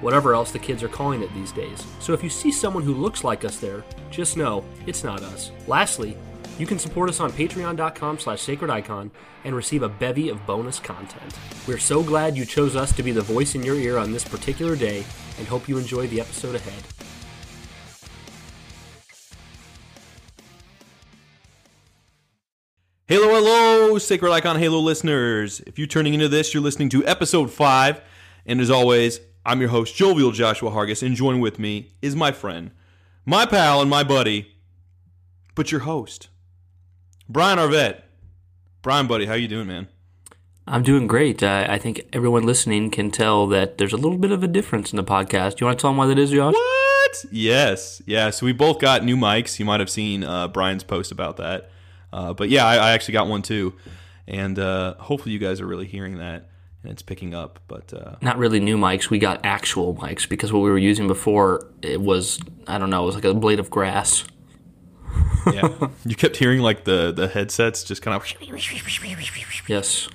whatever else the kids are calling it these days. So if you see someone who looks like us there, just know it's not us. Lastly, you can support us on patreon.com slash sacredicon and receive a bevy of bonus content. We're so glad you chose us to be the voice in your ear on this particular day and hope you enjoy the episode ahead. Halo, hello, Sacred Icon Halo listeners. If you're turning into this, you're listening to episode 5. And as always, I'm your host, Jovial Joshua Hargis, and join with me is my friend, my pal, and my buddy, but your host, Brian Arvet. Brian, buddy, how you doing, man? I'm doing great. Uh, I think everyone listening can tell that there's a little bit of a difference in the podcast. Do you want to tell them why that is, Josh? What? Yes, yeah. So we both got new mics. You might have seen uh, Brian's post about that. Uh, but yeah, I, I, actually got one too, and uh, hopefully you guys are really hearing that and it's picking up. But uh, not really new mics. We got actual mics because what we were using before it was I don't know, it was like a blade of grass. yeah, you kept hearing like the the headsets just kind of. Yes,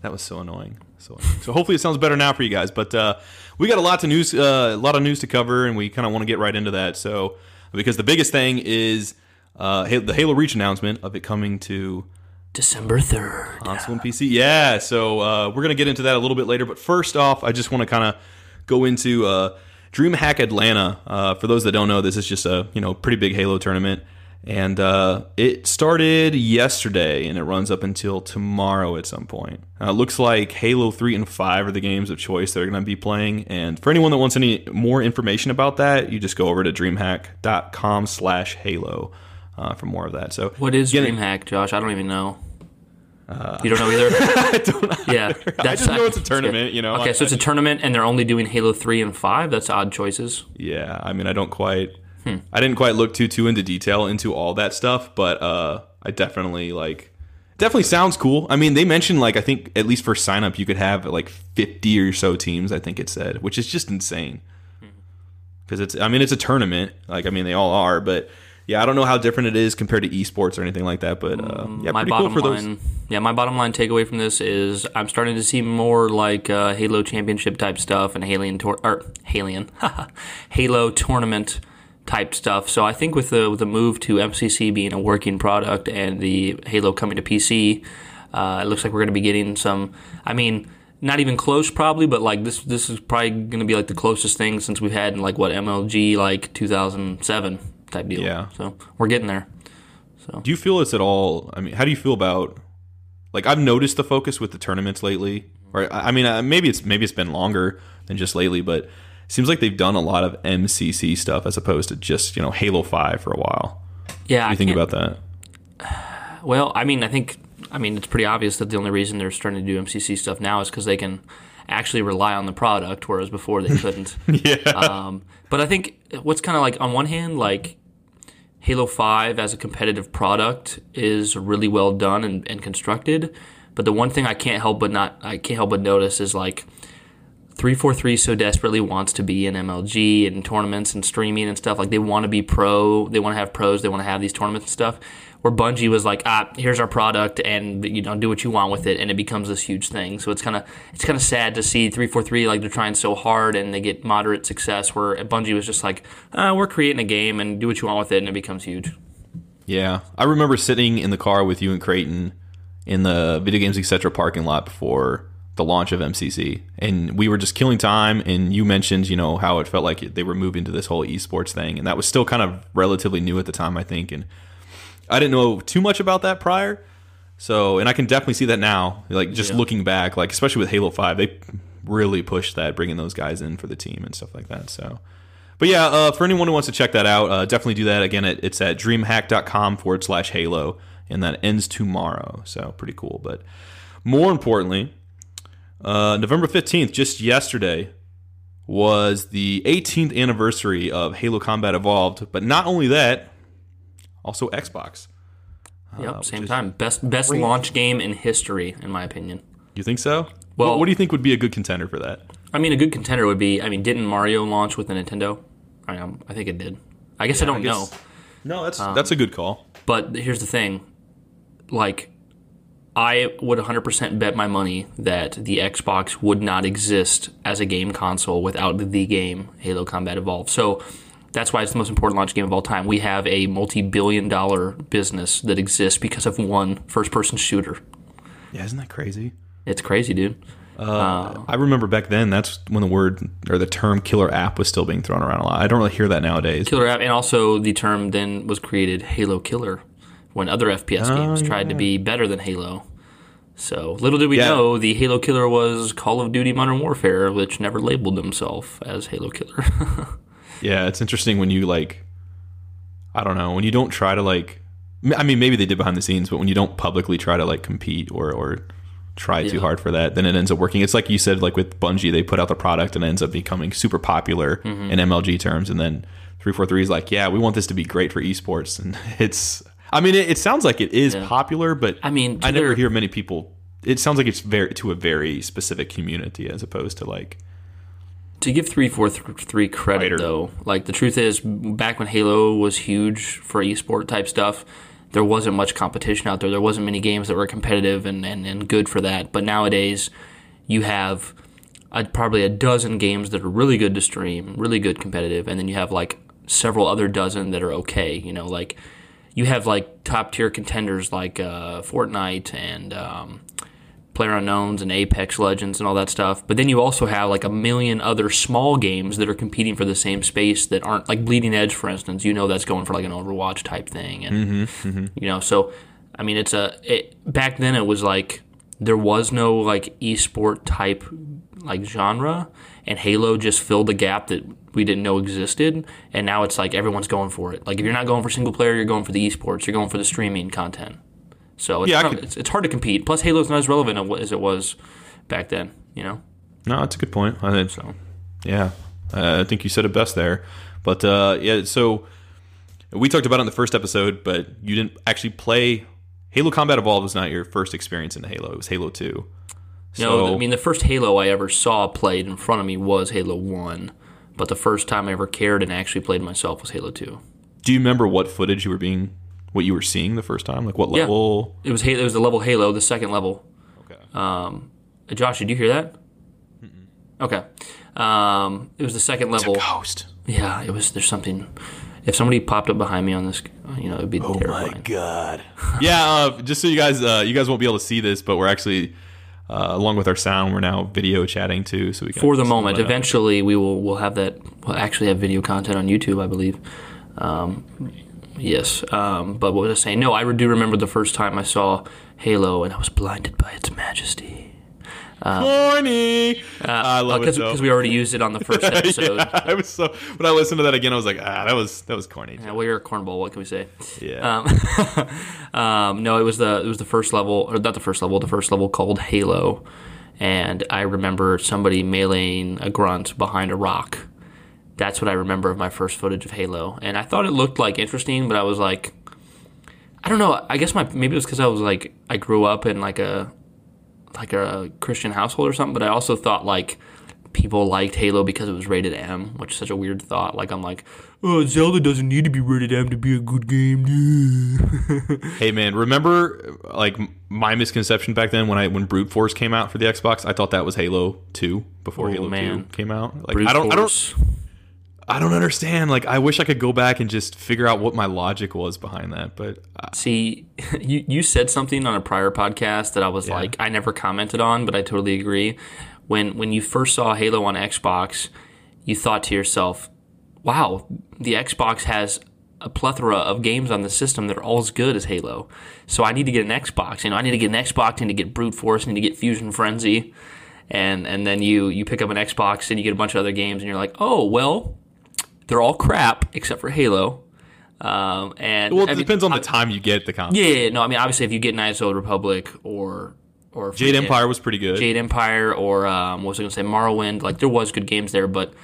that was so annoying. So, annoying. so hopefully it sounds better now for you guys. But uh, we got a lot of news, uh, a lot of news to cover, and we kind of want to get right into that. So because the biggest thing is uh, the Halo Reach announcement of it coming to December 3rd. Console and PC. Yeah, so uh, we're going to get into that a little bit later. But first off, I just want to kind of go into uh, DreamHack Atlanta. Uh, for those that don't know, this is just a you know pretty big Halo tournament. And uh, it started yesterday and it runs up until tomorrow at some point. Uh, looks like Halo 3 and 5 are the games of choice they're going to be playing. And for anyone that wants any more information about that, you just go over to dreamhack.com slash Halo uh, for more of that. So, what is DreamHack, Josh? I don't even know. Uh, you don't know either. I don't yeah, I just know it's a tournament. You know. Okay, so it's a tournament, and they're only doing Halo three and five. That's odd choices. Yeah, I mean, I don't quite. Hmm. I didn't quite look too too into detail into all that stuff, but uh, I definitely like. Definitely sounds cool. I mean, they mentioned like I think at least for sign up you could have like fifty or so teams. I think it said, which is just insane. Because hmm. it's, I mean, it's a tournament. Like, I mean, they all are, but yeah, I don't know how different it is compared to esports or anything like that, but uh, yeah, my pretty cool for those. Line, yeah, my bottom line takeaway from this is I'm starting to see more like uh, Halo Championship type stuff and Halion tor- or Halion Halo tournament type stuff. So I think with the with the move to MCC being a working product and the Halo coming to PC, uh, it looks like we're going to be getting some. I mean not even close probably, but like this this is probably going to be like the closest thing since we've had in like what MLG like 2007 type deal. Yeah. So we're getting there. So do you feel this at all? I mean, how do you feel about like I've noticed the focus with the tournaments lately, or I mean, uh, maybe it's maybe it's been longer than just lately, but it seems like they've done a lot of MCC stuff as opposed to just you know Halo Five for a while. Yeah, what do you think about that? Well, I mean, I think I mean it's pretty obvious that the only reason they're starting to do MCC stuff now is because they can actually rely on the product, whereas before they couldn't. yeah. Um, but I think what's kind of like on one hand, like Halo 5 as a competitive product is really well done and, and constructed. But the one thing I can't help but not I can't help but notice is like 343 so desperately wants to be in MLG and tournaments and streaming and stuff. Like they want to be pro, they want to have pros, they want to have these tournaments and stuff where Bungie was like, ah, here's our product, and you know, do what you want with it, and it becomes this huge thing. So it's kind of it's kind of sad to see three four three like they're trying so hard and they get moderate success. Where Bungie was just like, ah, we're creating a game and do what you want with it, and it becomes huge. Yeah, I remember sitting in the car with you and Creighton in the video games etc. parking lot before the launch of MCC, and we were just killing time. And you mentioned, you know, how it felt like they were moving to this whole esports thing, and that was still kind of relatively new at the time, I think, and I didn't know too much about that prior. So, and I can definitely see that now. Like just Yeah. looking back, like especially with Halo Five, they really pushed that, bringing those guys in for the team and stuff like that. So, but yeah, uh, for anyone who wants to check that out, uh, definitely do that. Again, it, it's at dreamhack.com forward slash Halo, and that ends tomorrow. So pretty cool. But more importantly, uh, November fifteenth, just yesterday, was the 18th anniversary of Halo Combat Evolved. But not only that, also Xbox. Yep, Uh, same time. Best best launch game in history, in my opinion. You think so? Well- what, what do you think would be a good contender for that? I mean, a good contender would be. I mean, didn't Mario launch with the Nintendo? I, um, I think it did. I guess I don't know. guess- No, that's that's a good call. But here's the thing. Like, I would 100% bet my money that the Xbox would not exist as a game console without the game Halo Combat Evolved. So that's why it's the most important launch game of all time. We have a multi billion dollar business that exists because of one first person shooter. Yeah, isn't that crazy? It's crazy, dude. Uh, I remember back then that's when the word or the term killer app was still being thrown around a lot. I don't really hear that nowadays. Killer app, and also the term then was created Halo Killer when other FPS Oh, games tried to be better than Halo. So little did we Yeah. know the Halo Killer was Call of Duty Modern Warfare, which never labeled himself as Halo Killer. Yeah, it's interesting when you like I don't know, when you don't try to like I mean maybe they did behind the scenes, but when you don't publicly try to like compete or or try too hard for that, then it ends up working. It's like you said like with Bungie, they put out the product and it ends up becoming super popular Mm-hmm. in MLG terms and then 343 is like, "Yeah, we want this to be great for esports." And it's I mean, it, it sounds like it is Yeah. popular, but I mean, I never hear many people. It sounds like it's very to a very specific community as opposed to like to give 343 credit though, like the truth is back when Halo was huge for esport type stuff, there wasn't much competition out there. There wasn't many games that were competitive and, and, and good for that. But nowadays you have a, probably a dozen games that are really good to stream, really good competitive, and then you have like several other dozen that are okay. You know, like you have like top tier contenders like uh, Fortnite and um, Player Unknowns and Apex Legends and all that stuff. But then you also have like a million other small games that are competing for the same space that aren't like Bleeding Edge, for instance. You know that's going for like an Overwatch type thing, and mm-hmm, mm-hmm. you know, so I mean, it's a it, back then it was like there was no like esport type like genre, and Halo just filled the gap that we didn't know existed, and now it's like everyone's going for it. Like if you're not going for single player, you're going for the esports, you're going for the streaming content. So it's, Yeah, not- could- it's, it's hard to compete. Plus, Halo's not as relevant as it was back then. You know, No, that's a good point. I think so Yeah, uh, I think you said it best there. But uh, yeah, so we talked about it in the first episode, but you didn't actually play Halo Combat Evolved. Was not your first experience into Halo. It was Halo Two. you know, I mean, the first Halo I ever saw played in front of me was Halo One, but the first time I ever cared and actually played myself was Halo Two. do you remember what footage you were being, what you were seeing the first time? Like what Yeah. level? It was Halo, it was the level Halo, the second level. Okay. Um, Josh, did you hear that? Okay. Um, it was the second level. Ghost. Yeah, it was. There's something. If somebody popped up behind me on this, you know, it'd be Oh terrifying. god. yeah, uh, just so you guys, uh, you guys won't be able to see this, but we're actually, uh, along with our sound, we're now video chatting too. So we can For the moment, eventually we will we'll have that. We'll actually have video content on YouTube, I believe. Um, yes, um, but what was I saying? No, I do remember the first time I saw Halo, and I was blinded by its majesty. Corny. I love it because we already used it on the first episode. yeah, I was so when I listened to that again, I was like, ah, that was that was corny. Yeah, well, you're a cornball. What can we say? Yeah. Um, um, no, it was the it was the first level, or not the first level, the first level called Halo, and I remember somebody meleeing a grunt behind a rock. That's what I remember of my first footage of Halo, and I thought it looked like interesting, but I was like, I don't know. I guess my maybe it was because I was like I grew up in like a like a Christian household or something, but I also thought like people liked Halo because it was rated M, which is such a weird thought. Like I'm like, oh, Zelda doesn't need to be rated M to be a good game. Hey man, remember like my misconception back then when I when Brute Force came out for the Xbox, I thought that was Halo Two before Oh, Halo man. Two came out. Like Brute I don't, I don't, Force. I don't understand. Like I wish I could go back and just figure out what my logic was behind that. But uh, See, you you said something on a prior podcast that I was like I never commented on, but I totally agree. When when you first saw Halo on Xbox, you thought to yourself, "Wow, the Xbox has a plethora of games on the system that are all as good as Halo. So I need to get an Xbox. You know, I need to get an Xbox, I need to get Brute Force, I need to get Fusion Frenzy, and and then you you pick up an Xbox and you get a bunch of other games, and you're like, oh well, they're all crap except for Halo. Um, and Well, it I mean, depends on the time you get the console. yeah, yeah, no, I mean obviously if you get Knights of the Old Republic or or Jade Empire was pretty good. Jade Empire or um, what was I going to say Morrowind, like there was good games there, but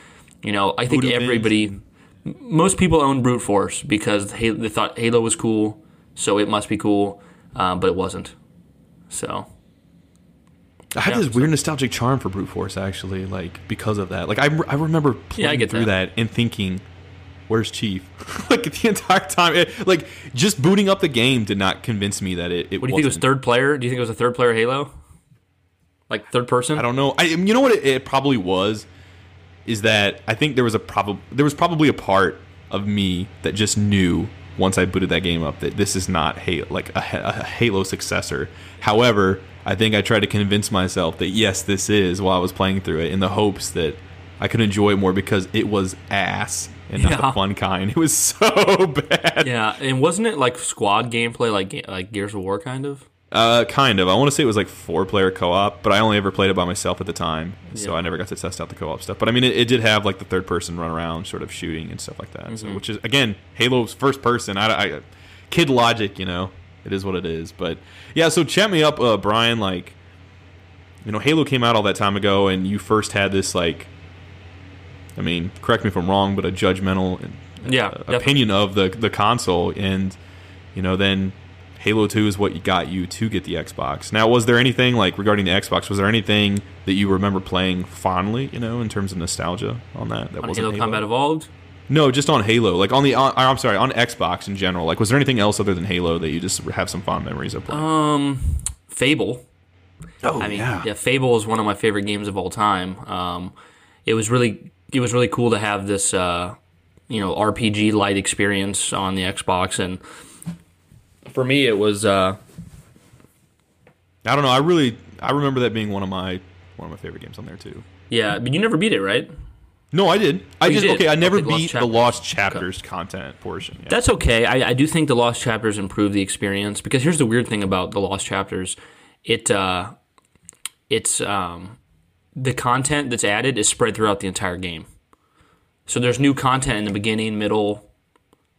you know I think everybody, m- most people owned Brute Force because they thought Halo was cool, so it must be cool, um, but it wasn't. So I had Yeah, this weird nostalgic charm for Brute Force actually, like because of that. Like I, I remember playing Yeah, I through that. that. and thinking, "Where's Chief?" like the entire time, it, like just booting up the game did not convince me that it. it what do you think it was third player? Do you think it was a third player Halo? Like third person? I don't know. I you know what it, it probably was is that I think there was a prob- there was probably a part of me that just knew once I booted that game up that this is not Halo, like a, a Halo successor. However, I think I tried to convince myself that yes, this is while I was playing through it in the hopes that I could enjoy it more because it was ass and not Yeah. the fun kind. It was so bad. Yeah, and wasn't it like squad gameplay, like like Gears of War, kind of? Uh, kind of. I want to say it was like four player co op, but I only ever played it by myself at the time, so Yeah. I never got to test out the co op stuff. But I mean, it, it did have like the third person run around, sort of shooting and stuff like that. Mm-hmm. So, which is again, Halo's first person. I, I kid logic, you know, it is what it is. But yeah, so chat me up, uh, Brian. Like, you know, Halo came out all that time ago, and you first had this like, I mean, correct me if I'm wrong, but a judgmental Yeah, uh, opinion of the the console, and you know then Halo Two is what got you to get the Xbox. Now, was there anything like regarding the Xbox? Was there anything that you remember playing fondly? You know, in terms of nostalgia on that that wasn't Halo Combat Evolved. No, just on Halo. Like on the on, I'm sorry, on Xbox in general. Like, was there anything else other than Halo that you just have some fond memories of playing? Um, Fable. oh I mean, yeah. Fable is one of my favorite games of all time. Um, it was really it was really cool to have this uh, you know RPG light experience on the Xbox, and for me, it was uh, I don't know. I really I remember that being one of my one of my favorite games on there too. yeah. But you never beat it, right? No, I did. I Oh, just did? okay. I never Okay, beat the Lost Chapters content portion. Yeah. That's okay. I, I do think the Lost Chapters improve the experience because here's the weird thing about the Lost Chapters, it uh, it's um, the content that's added is spread throughout the entire game. So there's new content in the beginning, middle,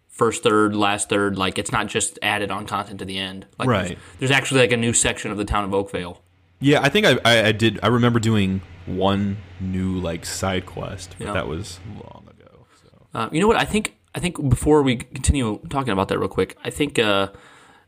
first third, last third. Like it's not just added on content to the end. Like Right. There's, there's actually like a new section of the town of Oakvale. Yeah, I think I, I, I did. I remember doing one new like side quest, but Yeah. that was long ago. So. Uh, you know what? I think I think before we continue talking about that real quick, I think uh,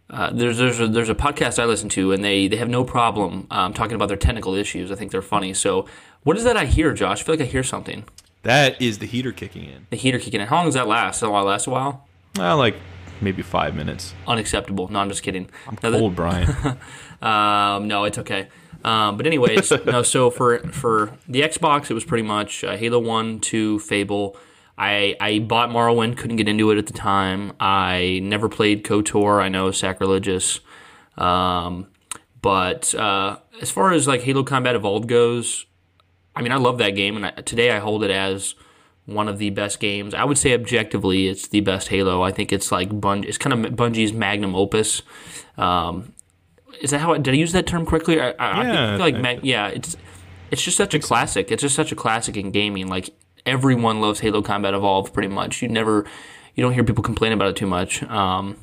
uh, there's there's a, there's a podcast I listen to, and they they have no problem um, talking about their technical issues. I think they're funny. So what is that I hear, Josh? I feel like I hear something. That is the heater kicking in. The heater kicking in. How long does that last? Does that last a while? Uh, like maybe five minutes. Unacceptable. No, I'm just kidding. I'm Now that- cold, Brian. Um, no, it's okay. Um, but anyways, no. So for for the Xbox, it was pretty much uh, Halo One, Two, Fable. I I bought Morrowind, couldn't get into it at the time. I never played KOTOR. I know sacrilegious, um, but uh, as far as like Halo Combat Evolved goes, I mean, I love that game, and I, today I hold it as one of the best games. I would say objectively, it's the best Halo. I think it's like Bung- it's kind of Bungie's magnum opus. Um, is that how I, did I use that term correctly? I, I, I Yeah, feel like I- yeah, it's it's just such a classic. It's just such a classic in gaming. Like everyone loves Halo Combat Evolved, pretty much. You never, you don't hear people complain about it too much. Um,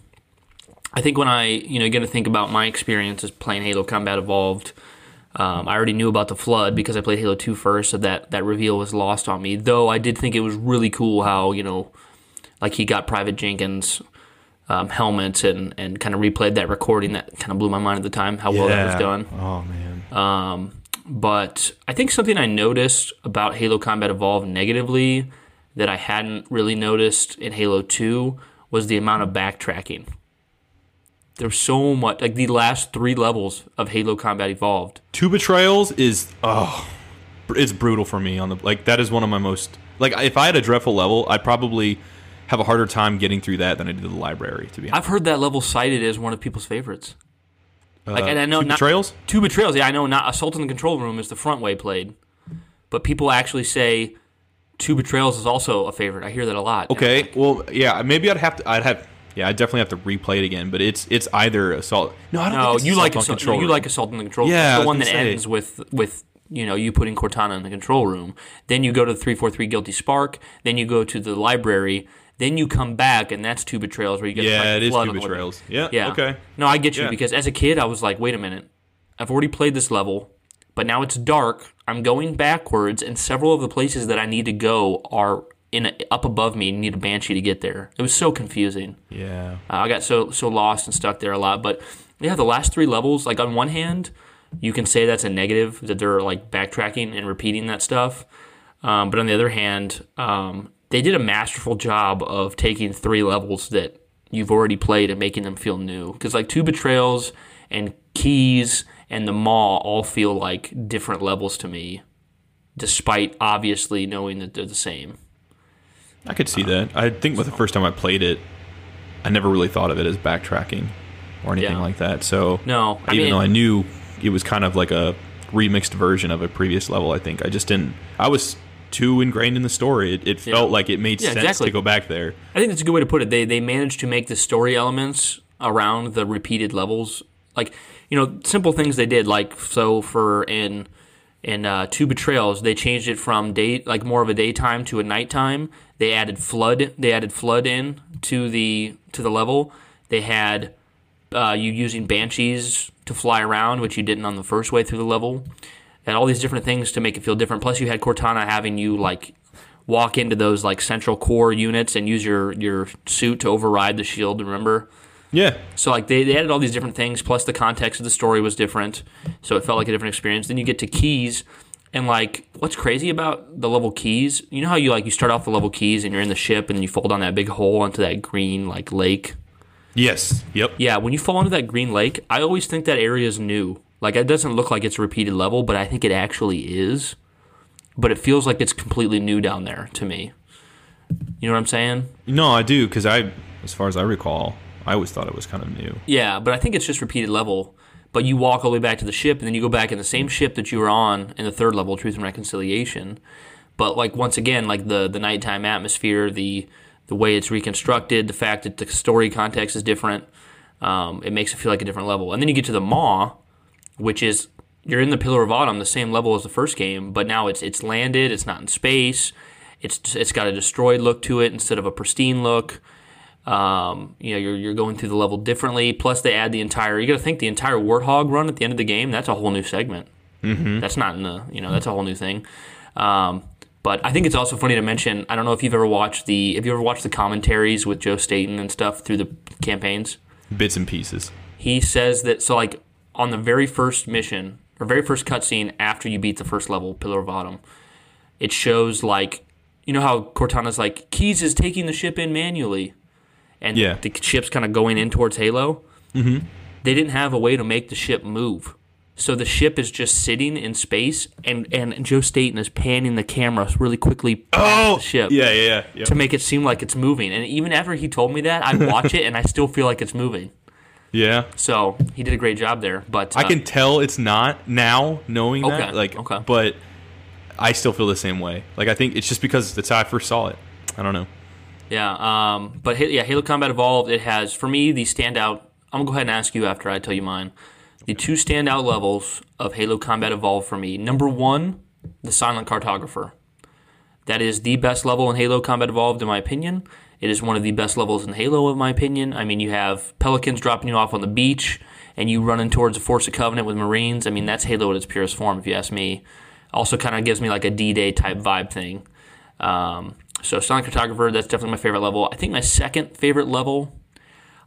I think when I, you know, get to think about my experiences playing Halo Combat Evolved, um, I already knew about the flood because I played Halo 2 first, so that that reveal was lost on me. Though I did think it was really cool how you know, like he got Private Jenkins. Um, helmet and, and kind of replayed that recording that kind of blew my mind at the time how well that was done. Oh man. Um, but I think something I noticed about Halo Combat Evolved negatively that I hadn't really noticed in Halo 2 was the amount of backtracking. There's so much, like the last three levels of Halo Combat Evolved. Two betrayals is oh, it's brutal for me. On the like that is one of my most like if I had a dreadful level, I'd probably have a harder time getting through that than I did the library. To be honest, I've heard that level cited as one of people's favorites. Like, Uh, and I know Two not betrayals. two betrayals. Yeah, I know not Assault in the Control Room is the front way played, but people actually say Two Betrayals is also a favorite. I hear that a lot. Okay, well, yeah, maybe I'd have to. I'd have. Yeah, I definitely have to replay it again. But it's it's either assault. No, I don't. No, think it's you assault like assault, control you like assault on the control room. Yeah, I the one that say. ends with with you know you putting Cortana in the control room. Then you go to the three four three guilty spark. Then you go to the library. Then you come back, and that's two betrayals where you get to Yeah, fight it is two on the living- betrayals. Yeah. Yeah. Okay. No, I get you Yeah. because as a kid, I was like, wait a minute, I've already played this level, but now it's dark. I'm going backwards, and several of the places that I need to go are in a, up above me. and Need a banshee to get there. It was so confusing. Yeah. Uh, I got so so lost and stuck there a lot. But yeah, the last three levels, like on one hand, you can say that's a negative that they're like backtracking and repeating that stuff. Um, but on the other hand, um, they did a masterful job of taking three levels that you've already played and making them feel new. Because like two betrayals and keys and the maw all feel like different levels to me, despite obviously knowing that they're the same. I could see that. I think with the first time I played it, I never really thought of it as backtracking or anything Yeah. like that. So No, I even mean- though I knew it was kind of like a remixed version of a previous level, I think I just didn't. I was too ingrained in the story. It, it felt like it made Yeah, sense exactly. to go back there. I think that's a good way to put it. They they managed to make the story elements around the repeated levels, like you know, simple things they did. Like so for in in uh, two betrayals, they changed it from day like more of a daytime to a nighttime. They added flood. They added flood in to the to the level. They had uh, you using banshees to fly around, which you didn't on the first way through the level, and all these different things to make it feel different. Plus, you had Cortana having you like walk into those like central core units and use your your suit to override the shield. Remember? Yeah. So like they, they added all these different things. Plus, the context of the story was different, so it felt like a different experience. Then you get to keys. And like, what's crazy about the level keys? You know how you like you start off the level keys and you're in the ship and you fall down that big hole into that green like lake. Yes. Yep. Yeah, when you fall into that green lake, I always think that area is new. Like it doesn't look like it's a repeated level, but I think it actually is. But it feels like it's completely new down there to me. You know what I'm saying? No, I do because I, as far as I recall, I always thought it was kind of new. Yeah, but I think it's just repeated level. But you walk all the way back to the ship, and then you go back in the same ship that you were on in the third level, Truth and Reconciliation. But like once again, like the the nighttime atmosphere, the the way it's reconstructed, the fact that the story context is different, um, it makes it feel like a different level. And then you get to the Maw, which is you're in the Pillar of Autumn, the same level as the first game, but now it's it's landed, it's not in space, it's it's got a destroyed look to it instead of a pristine look. Um, you know, you're, you're going through the level differently. Plus, they add the entire. You got to think the entire Warthog run at the end of the game. That's a whole new segment. Mm-hmm. That's not in the. You know, that's a whole new thing. Um, but I think it's also funny to mention. I don't know if you've ever watched the. Have you ever watched the commentaries with Joe Staten and stuff through the campaigns? Bits and pieces. He says that so like on the very first mission or very first cutscene after you beat the first level, Pillar of Autumn, it shows like you know how Cortana's like Keys is taking the ship in manually, and Yeah. the ship's kind of going in towards Halo. Mm-hmm. They didn't have a way to make the ship move. So the ship is just sitting in space, and, and Joe Staten is panning the camera really quickly past the ship Oh, Yeah, yeah, yeah. yeah. to make it seem like it's moving. And even after he told me that, I watch it and I still feel like it's moving. Yeah. So he did a great job there. But I uh, can tell it's not now knowing Okay, that. Like, okay. but I still feel the same way. Like, I think it's just because that's how I first saw it. I don't know. Yeah, um, but yeah, Halo Combat Evolved. It has for me the standout. I'm gonna go ahead and ask you after I tell you mine. The two standout levels of Halo Combat Evolved for me. Number one, the Silent Cartographer. That is the best level in Halo Combat Evolved, in my opinion. It is one of the best levels in Halo, in my opinion. I mean, you have pelicans dropping you off on the beach, and you running towards the Force of Covenant with Marines. I mean, that's Halo at its purest form, if you ask me. Also, kind of gives me like a D-Day type vibe thing. Um, so, Silent Cartographer, that's definitely my favorite level. I think my second favorite level,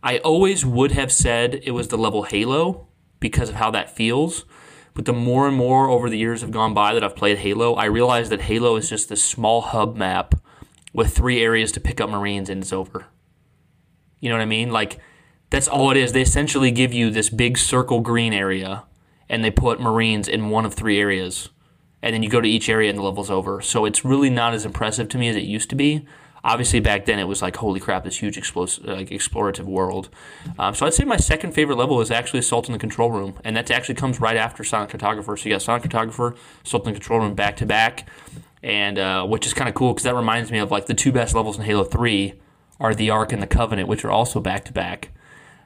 I always would have said it was the level Halo because of how that feels. But the more and more over the years have gone by that I've played Halo, I realize that Halo is just this small hub map with three areas to pick up Marines and it's over. You know what I mean? Like, that's all it is. They essentially give you this big circle green area and they put Marines in one of three areas. And then you go to each area and the level's over. So it's really not as impressive to me as it used to be. Obviously, back then it was like, holy crap, this huge explos- like explorative world. Um, so I'd say my second favorite level is actually Assault in the Control Room, and that actually comes right after Silent Cartographer. So you got Silent Cartographer, Assault in the Control Room back to back. And uh, which is kind of cool because that reminds me of like the two best levels in Halo Three are the Ark and the Covenant, which are also back to back.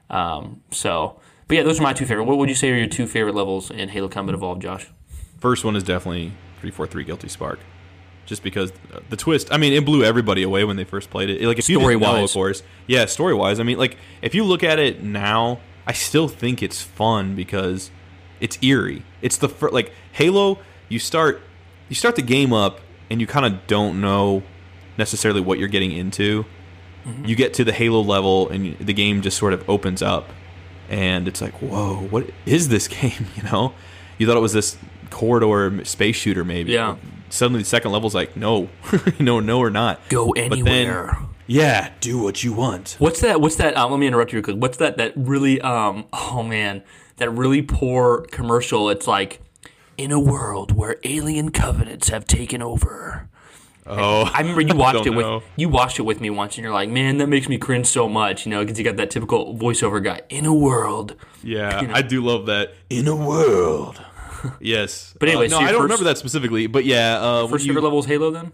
Um, so, but yeah, those are my two favorite. What would you say are your two favorite levels in Halo Combat Evolved, Josh? First one is definitely 343 Guilty Spark. Just because the twist, I mean, it blew everybody away when they first played it. Like, if you know, Story-wise. of course, yeah, story wise. I mean, like, if you look at it now, I still think it's fun because it's eerie. It's the fir- like Halo. You start, you start the game up, and you kind of don't know necessarily what you're getting into. You get to the Halo level, and the game just sort of opens up, and it's like, whoa, what is this game? You know, you thought it was this corridor space shooter, maybe. Yeah. Suddenly, the second level's like, no, no, no, or not. Go But anywhere. then, yeah, do what you want. What's that? What's that? Um, let me interrupt you real quick. What's that? That really, um, oh man, that really poor commercial. It's like, in a world where alien covenants have taken over. Oh, I remember you watched it with know. you watched it with me once, and you're like, man, that makes me cringe so much, you know, because you got that typical voiceover guy. In a world, yeah, I do love that. In a world. yes, But anyway, Uh, no, so I don't first- remember that specifically, but yeah, uh, first you- favorite level is Halo. Then,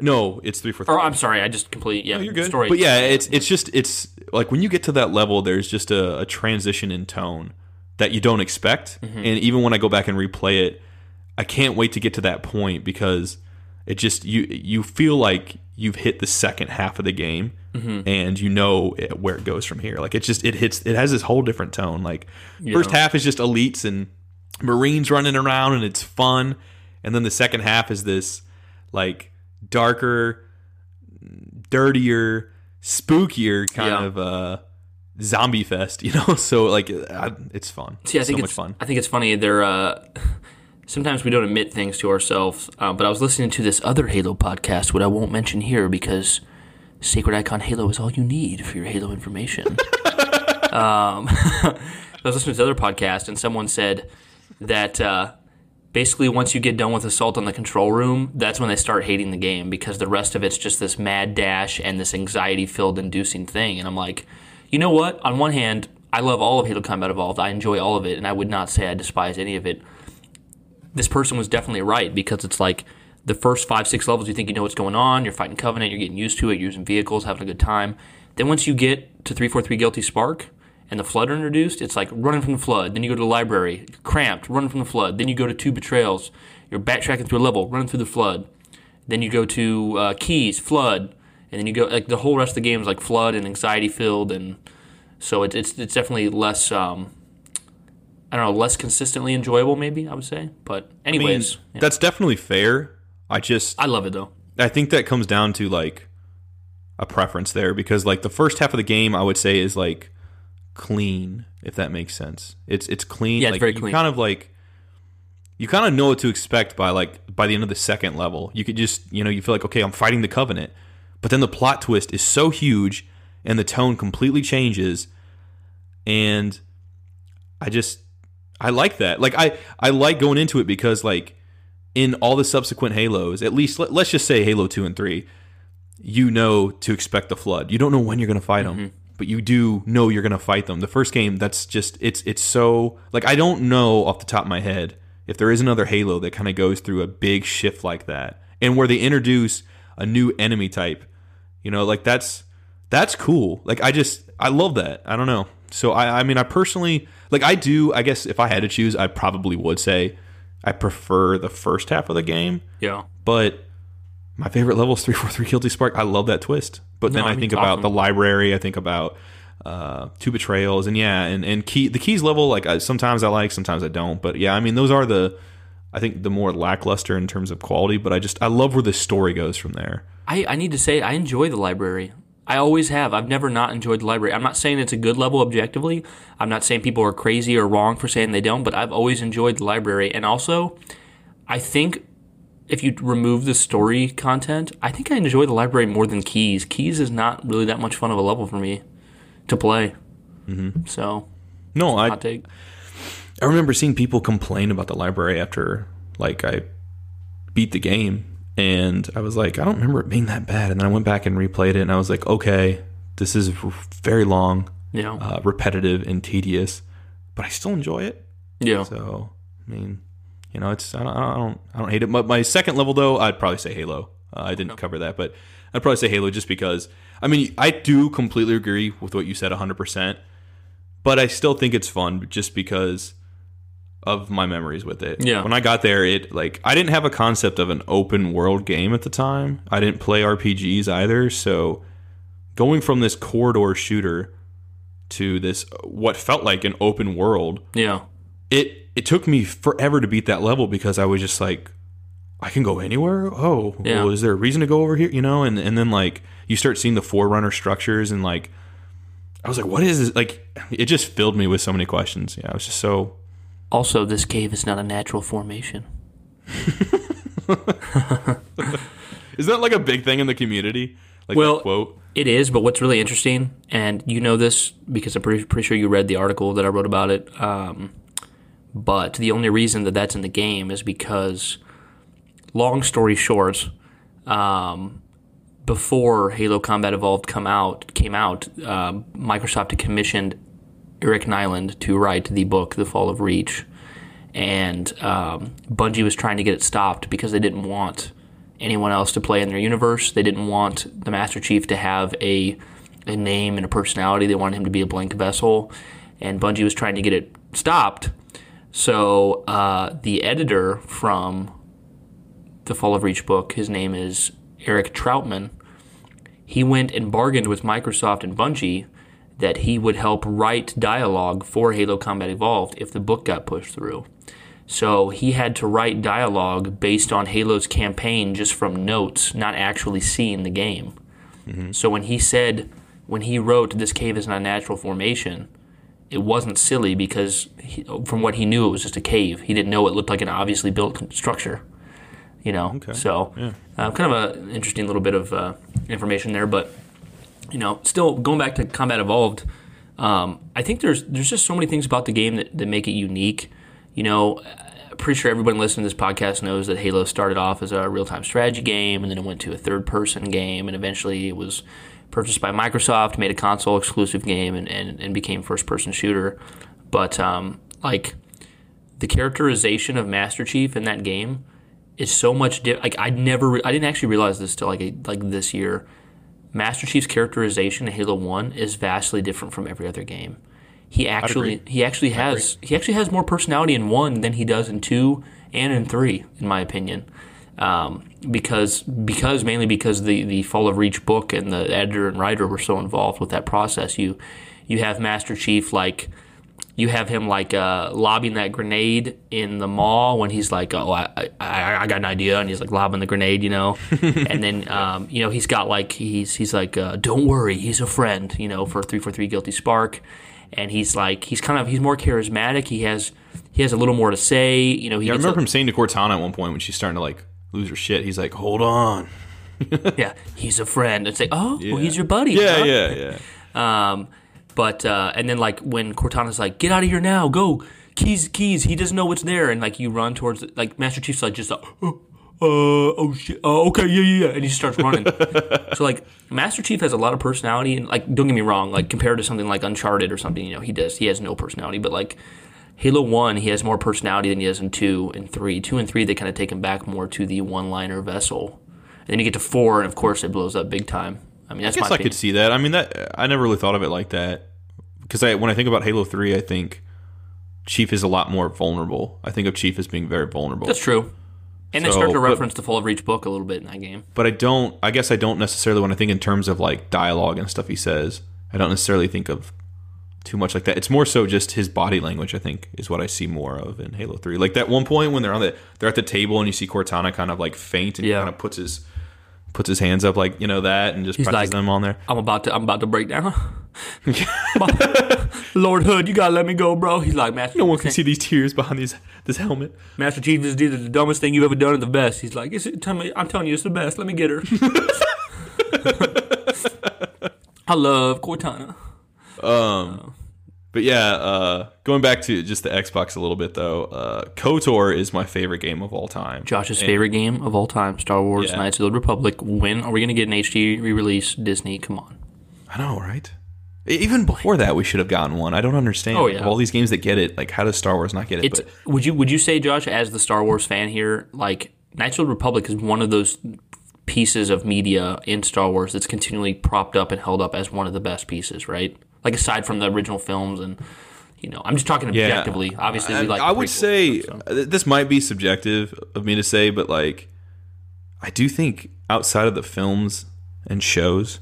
no, it's three, four three. Oh, I'm sorry, I just completely yeah. you're good. Story, But yeah, it's it's just it's like when you get to that level, there's just a, a transition in tone that you don't expect, Mm-hmm. and even when I go back and replay it, I can't wait to get to that point because it just you you feel like you've hit the second half of the game, Mm-hmm. and you know it, where it goes from here. Like it just it hits it has this whole different tone. Like first half is just elites and Marines running around and it's fun, and then the second half is this like darker dirtier, spookier kind Yeah. of uh, zombie fest, you know. So like, I, it's fun. See, I think so it's much fun. I think it's funny. They're uh, sometimes we don't admit things to ourselves. Uh, but I was listening to this other Halo podcast, what I won't mention here because Sacred Icon Halo is all you need for your Halo information. um, I was listening to this other podcast, and someone said that. Uh, Basically, once you get done with Assault on the Control Room, that's when they start hating the game because the rest of it's just this mad dash and this anxiety filled inducing thing. And I'm like, you know what? On one hand, I love all of Halo Combat Evolved. I enjoy all of it, and I would not say I despise any of it. This person was definitely right because it's like the first five, six levels, you think you know what's going on. You're fighting Covenant, you're getting used to it, you're using vehicles, having a good time. Then once you get to 343 Guilty Spark and the Flood are introduced, it's like running from the Flood. Then you go to the library, cramped, running from the Flood. Then you go to two betrayals, you're backtracking through a level, running through the Flood. Then you go to uh, Keys, Flood, and then you go like the whole rest of the game is like Flood and anxiety filled, and so it's it's, it's definitely less. Um, I don't know, less consistently enjoyable, maybe I would say. But I mean, anyways, yeah. that's definitely fair. I just I love it though. I think that comes down to like a preference there because like the first half of the game I would say is like clean if that makes sense. It's it's clean. Yeah, it's like, very you clean. kind of like you kind of know what to expect by like by the end of the second level. You could just you know you feel like okay I'm fighting the Covenant, but then the plot twist is so huge and the tone completely changes, and I just I like that. Like I I like going into it because like in all the subsequent Halos, at least let, us just say Halo 2 and 3, you know to expect the flood. You don't know when you're going to fight them, mm-hmm. but you do know you're going to fight them. The first game that's just it's it's so like I don't know off the top of my head if there is another Halo that kind of goes through a big shift like that and where they introduce a new enemy type. You know, like that's that's cool. Like I just I love that. I don't know. So I I mean I personally like I do I guess if I had to choose I probably would say I prefer the first half of the game, Yeah. but my favorite level is 343 Guilty Spark. I love that twist. But then I I, think it's about the library, I think about uh, two betrayals and yeah, and and key the keys level like I, sometimes I like, sometimes I don't. But yeah, I mean those are the I think the more lackluster in terms of quality, but I just I love where the story goes from there. I, I need to say I enjoy the library. I always have. I've never not enjoyed the library. I'm not saying it's a good level objectively. I'm not saying people are crazy or wrong for saying they don't, but I've always enjoyed the library. And also, I think if you remove the story content, I think I enjoy the library more than Keys. Keys is not really that much fun of a level for me to play. Mm-hmm. So, No, I take. I remember seeing people complain about the library after like I beat the game and I was like, I don't remember it being that bad. And then I went back and replayed it and I was like, okay, this is very long, know? uh, repetitive and tedious, but I still enjoy it. yeah. So, I mean, You know, it's I don't I don't, I don't hate it. My, my second level though, I'd probably say Halo. Uh, I didn't cover that, but I'd probably say Halo just because. I mean, I do completely agree with what you said 100%, but I still think it's fun just because of my memories with it. Yeah. When I got there, it like I didn't have a concept of an open world game at the time. I didn't play RPGs either, so going from this corridor shooter to this what felt like an open world Yeah. it it took me forever to beat that level because I was just like, I can go anywhere. Oh, Yeah. well, is there a reason to go over here? You know, and and then like you start seeing the forerunner structures and like I was like, what is this? Like it just filled me with so many questions. Yeah, I was just so Also, this cave is not a natural formation. is that like a big thing in the community? Like Well- quote. It is, but what's really interesting, and you know this because I'm pretty, pretty sure you read the article that I wrote about it. Um, but the only reason that that's in the game is because, long story short, um, before Halo Combat Evolved come out came out, um, Microsoft had commissioned Eric Nylund to write the book The Fall of Reach, and um, Bungie was trying to get it stopped because they didn't want anyone else to play in their universe. They didn't want the Master Chief to have a a name and a personality. They wanted him to be a blank vessel, and Bungie was trying to get it stopped. So uh, the editor from the Fall of Reach book, his name is Eric Trautmann. He went and bargained with Microsoft and Bungie that he would help write dialogue for Halo Combat Evolved if the book got pushed through. So he had to write dialogue based on Halo's campaign just from notes, not actually seeing the game. So when he said, when he wrote, This cave is not a natural formation, it wasn't silly because he, from what he knew, it was just a cave. He didn't know it looked like an obviously built structure. You know, okay. so uh, kind of an interesting little bit of uh, information there, but you know, still going back to Combat Evolved, um, I think there's there's just so many things about the game that, that make it unique. You know, I'm pretty sure everyone listening to this podcast knows that Halo started off as a real time strategy game, and then it went to a third person game, and eventually it was purchased by Microsoft, made a console exclusive game, and, and, and became first person shooter. But um, like the characterization of Master Chief in that game is so much di- like I never re- I didn't actually realize this till like a, like this year. Master Chief's characterization in Halo One is vastly different from every other game. He actually he actually has he actually has more personality in one than he does in two and in three, in my opinion. Um, because because mainly because the the Fall of Reach book and the editor and writer were so involved with that process. You you have Master Chief like you have him like uh, lobbing that grenade in the mall when he's like, "Oh, I, I, I got an idea," and he's like lobbing the grenade, you know. and then um, you know he's got like he's he's like, uh, "Don't worry, he's a friend," you know, for three four three guilty spark. And he's like he's kind of he's more charismatic. He has he has a little more to say. You know, he Yeah, I remember a- him saying to Cortana at one point when she's starting to like lose her shit. He's like, "Hold on." yeah, he's a friend. It's like, oh, well, he's your buddy. Yeah, huh? yeah, yeah. Um, but uh, and then like when Cortana's like, "Get out of here now, go, keys, keys." He doesn't know what's there, and like you run towards like Master Chief's like just like, oh, uh, oh shit, uh, okay, yeah, yeah, yeah, and he just starts running. so like Master Chief has a lot of personality, and like don't get me wrong, like compared to something like Uncharted or something, you know, he does he has no personality, but like. Halo One, he has more personality than he has in two and three. Two and three, they kind of take him back more to the one-liner vessel. And then you get to four, and of course, it blows up big time. I mean, I guess I could see that. I mean, that I never really thought of it like that because I when I think about Halo Three, I think Chief is a lot more vulnerable. I think of Chief as being very vulnerable. That's true. And they So, start to but- reference the Fall of Reach book a little bit in that game. but I don't. I guess I don't necessarily when I think in terms of like dialogue and stuff he says. I don't necessarily think of too much like that. It's more so just his body language. I think is what I see more of in Halo Three. Like that one point when they're on the they're at the table and you see Cortana kind of like faint and he Yeah. kind of puts his puts his hands up like you know that and just He's presses like- them on there. I'm about to I'm about to break down. Lord Hood, you gotta let me go, bro. He's like Master. No one can see these tears behind these this helmet. Master Chief this is either the dumbest thing you've ever done or the best. He's like, it's, tell me, I'm telling you, it's the best. Let me get her. I love Cortana. Um, uh, But yeah, uh, going back to just the Xbox a little bit though, uh, KOTOR is my favorite game of all time. Josh's favorite game of all time, Star Wars: Yeah. Knights of the Republic. When are we gonna get an HD re-release? Disney, come on. I know, right? Even before that, we should have gotten one. I don't understand. Oh, yeah. Of all these games that get it, like how does Star Wars not get it? But would you would you say Josh as the Star Wars fan here like Knights of the Republic is one of those pieces of media in Star Wars that's continually propped up and held up as one of the best pieces, right? Like aside from the original films and you know, I'm just talking Yeah. objectively. Obviously, we I, like. I would say stuff, so. this might be subjective of me to say, but like, I do think outside of the films and shows,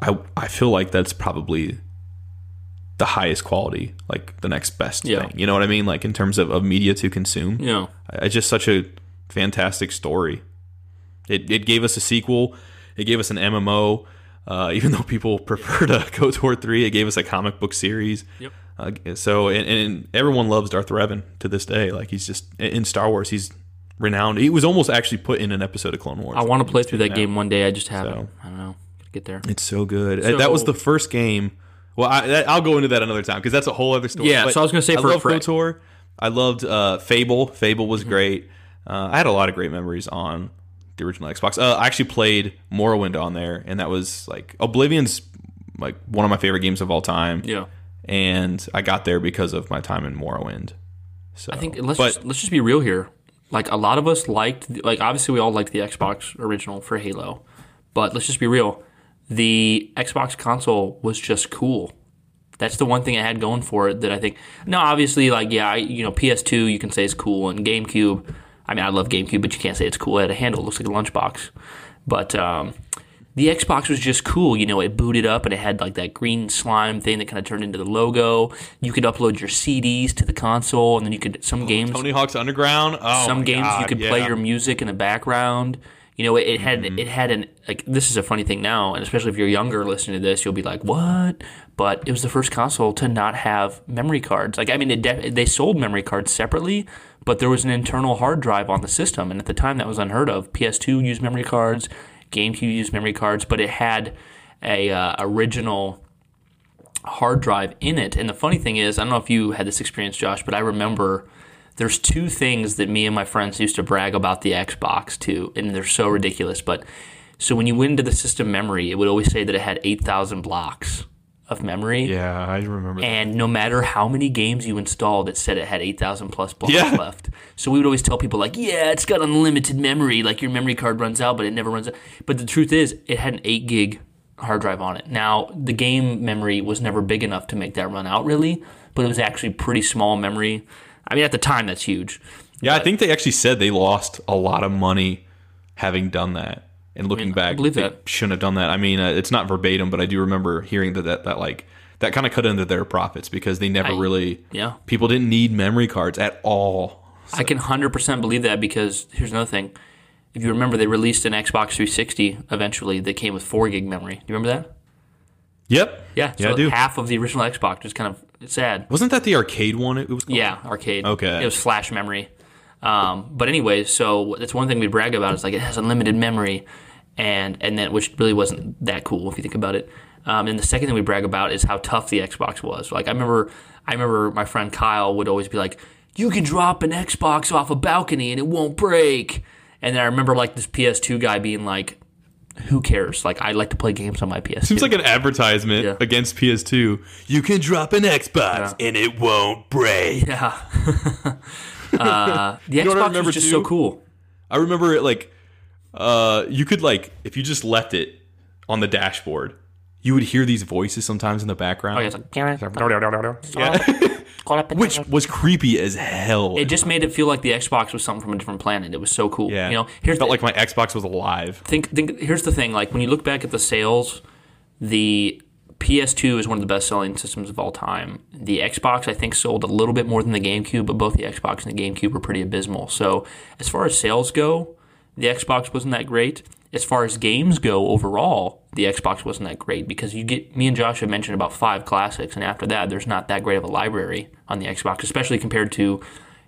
I I feel like that's probably the highest quality, like the next best Yeah. thing. You know what I mean? Like in terms of, of media to consume. Yeah, It's just such a fantastic story. It, it gave us a sequel. It gave us an MMO. Uh, even though people prefer to KOTOR 3, it gave us a comic book series. Yep. Uh, so, and, and everyone loves Darth Revan to this day. Like, he's just, in Star Wars, he's renowned. He was almost actually put in an episode of Clone Wars. I want to play through that Yeah. game one day. I just haven't. So. I don't know. Gotta get there. It's so good. Uh, that was the first game. Well, I, that, I'll go into that another time because that's a whole other story. Yeah, But so I was gonna say I for- love KOTOR. I loved uh, Fable. Fable Mm-hmm. was great. Uh, I had a lot of great memories on the original Xbox. Uh, I actually played Morrowind on there, and that was like Oblivion's like one of my favorite games of all time. Yeah. And I got there because of my time in Morrowind. So I think let's but just, let's just be real here. Like a lot of us liked, like obviously we all liked the Xbox original for Halo, but let's just be real. The Xbox console was just cool. That's the one thing I had going for it that I think. No, obviously, like yeah, I, you know, PS2 you can say is cool, and GameCube. I mean, I love GameCube, but you can't say it's cool. It had a handle, it looks like a lunchbox. But um, the Xbox was just cool. You know, it booted up and it had like that green slime thing that kind of turned into the logo. You could upload your CDs to the console, and then you could some games Tony Hawk's Underground. Oh, some games you could yeah. play your music in the background. You know, it, it had Mm-hmm. it had an like this is a funny thing now, and especially if you're younger listening to this, you'll be like, "What?" But it was the first console to not have memory cards. Like, I mean, it def- they sold memory cards separately, but there was an internal hard drive on the system, and at the time that was unheard of. PS2 used memory cards, GameCube used memory cards, but it had a uh, original hard drive in it. And the funny thing is, I don't know if you had this experience, Josh, but I remember there's two things that me and my friends used to brag about the Xbox too, and they're so ridiculous. But so when you went into the system memory, it would always say that it had 8,000 blocks of memory. Yeah, I remember. that. And no matter how many games you installed, it said it had 8,000 plus blocks Yeah. left. So we would always tell people, like, yeah, it's got unlimited memory. Like, your memory card runs out, but it never runs out. But the truth is, it had an 8 gig hard drive on it. Now, the game memory was never big enough to make that run out, really, but it was actually pretty small memory. I mean, at the time, that's huge. Yeah, I think they actually said they lost a lot of money having done that. And looking back, believe they that. shouldn't have done that. I mean, uh, it's not verbatim, but I do remember hearing that that, that like that kind of cut into their profits because they never I- really Yeah. people didn't need memory cards at all. I can 100% believe that because here's another thing. If you remember, they released an Xbox 360 eventually that came with 4 gig memory. Do you remember that? Yep. Yeah, Yeah, I do. half of the original Xbox was kind of it's sad. Wasn't that the arcade one? It was called? Yeah, arcade. Okay. It was flash memory. Um, but anyway, so that's one thing we brag about is like it has unlimited memory, and and then which really wasn't that cool if you think about it. Um, and the second thing we brag about is how tough the Xbox was. Like I remember, I remember my friend Kyle would always be like, "You can drop an Xbox off a balcony and it won't break." And then I remember like this PS2 guy being like, "Who cares? Like I like to play games on my PS2." Seems like an advertisement Yeah. against PS2. You can drop an Xbox and it won't break. yeah. uh, the Xbox was just so cool. I remember it like uh you could like if you just left it on the dashboard, you would hear these voices sometimes in the background. Oh, yeah, it's like, Yeah. Which was creepy as hell. it just made it feel like the Xbox was something from a different planet. It was so cool. yeah. You know, here's felt the, like my Xbox was alive. think think here's the thing. Like when you look back at the sales, the PS2 is one of the best selling systems of all time. The Xbox I think sold a little bit more than the GameCube, but both the Xbox and the GameCube were pretty abysmal. So as far as sales go, the Xbox wasn't that great. As far as games go overall, the Xbox wasn't that great because you get me and Josh have mentioned about five classics, and after that, there's not that great of a library on the Xbox, especially compared to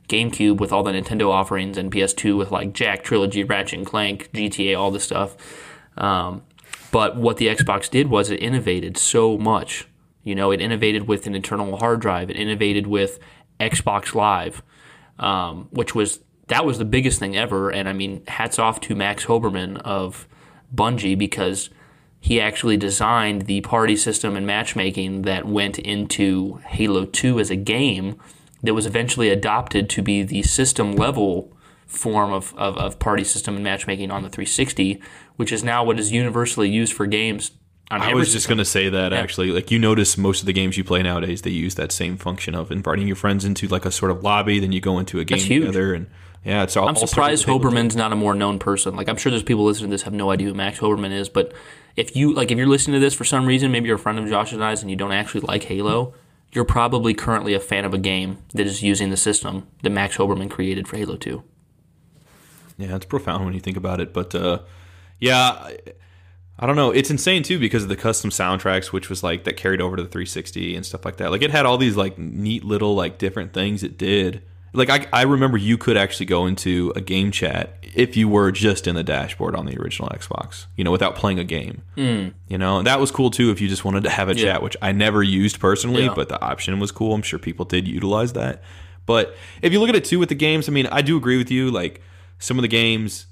GameCube with all the Nintendo offerings and PS2 with like Jak Trilogy, Ratchet and Clank, GTA, all this stuff. Um, but what the Xbox did was it innovated so much. You know, it innovated with an internal hard drive. It innovated with Xbox Live, um, which was that was the biggest thing ever. And I mean, hats off to Max Hoberman of Bungie because he actually designed the party system and matchmaking that went into Halo 2 as a game that was eventually adopted to be the system level form of, of, of party system and matchmaking on the 360, which is now what is universally used for games. I was just going to say that actually. Like you notice most of the games you play nowadays, they use that same function of inviting your friends into like a sort of lobby, then you go into a game together, and yeah, it's all. I'm surprised Hoberman's not a more known person. Like I'm sure there's people listening to this have no idea who Max Hoberman is, but if you like if you're listening to this for some reason, maybe you're a friend of Josh and I's and you don't actually like Halo, you're probably currently a fan of a game that is using the system that Max Hoberman created for Halo 2. Yeah, it's profound when you think about it. But uh, yeah, I, I don't know. It's insane too because of the custom soundtracks, which was like that carried over to the 360 and stuff like that. Like it had all these like neat little like different things it did. Like I, I remember you could actually go into a game chat if you were just in the dashboard on the original Xbox, you know, without playing a game. Mm. You know, and that was cool too if you just wanted to have a chat, which I never used personally, Yeah. but the option was cool. I'm sure people did utilize that. But if you look at it too with the games, I mean, I do agree with you. Like some of the games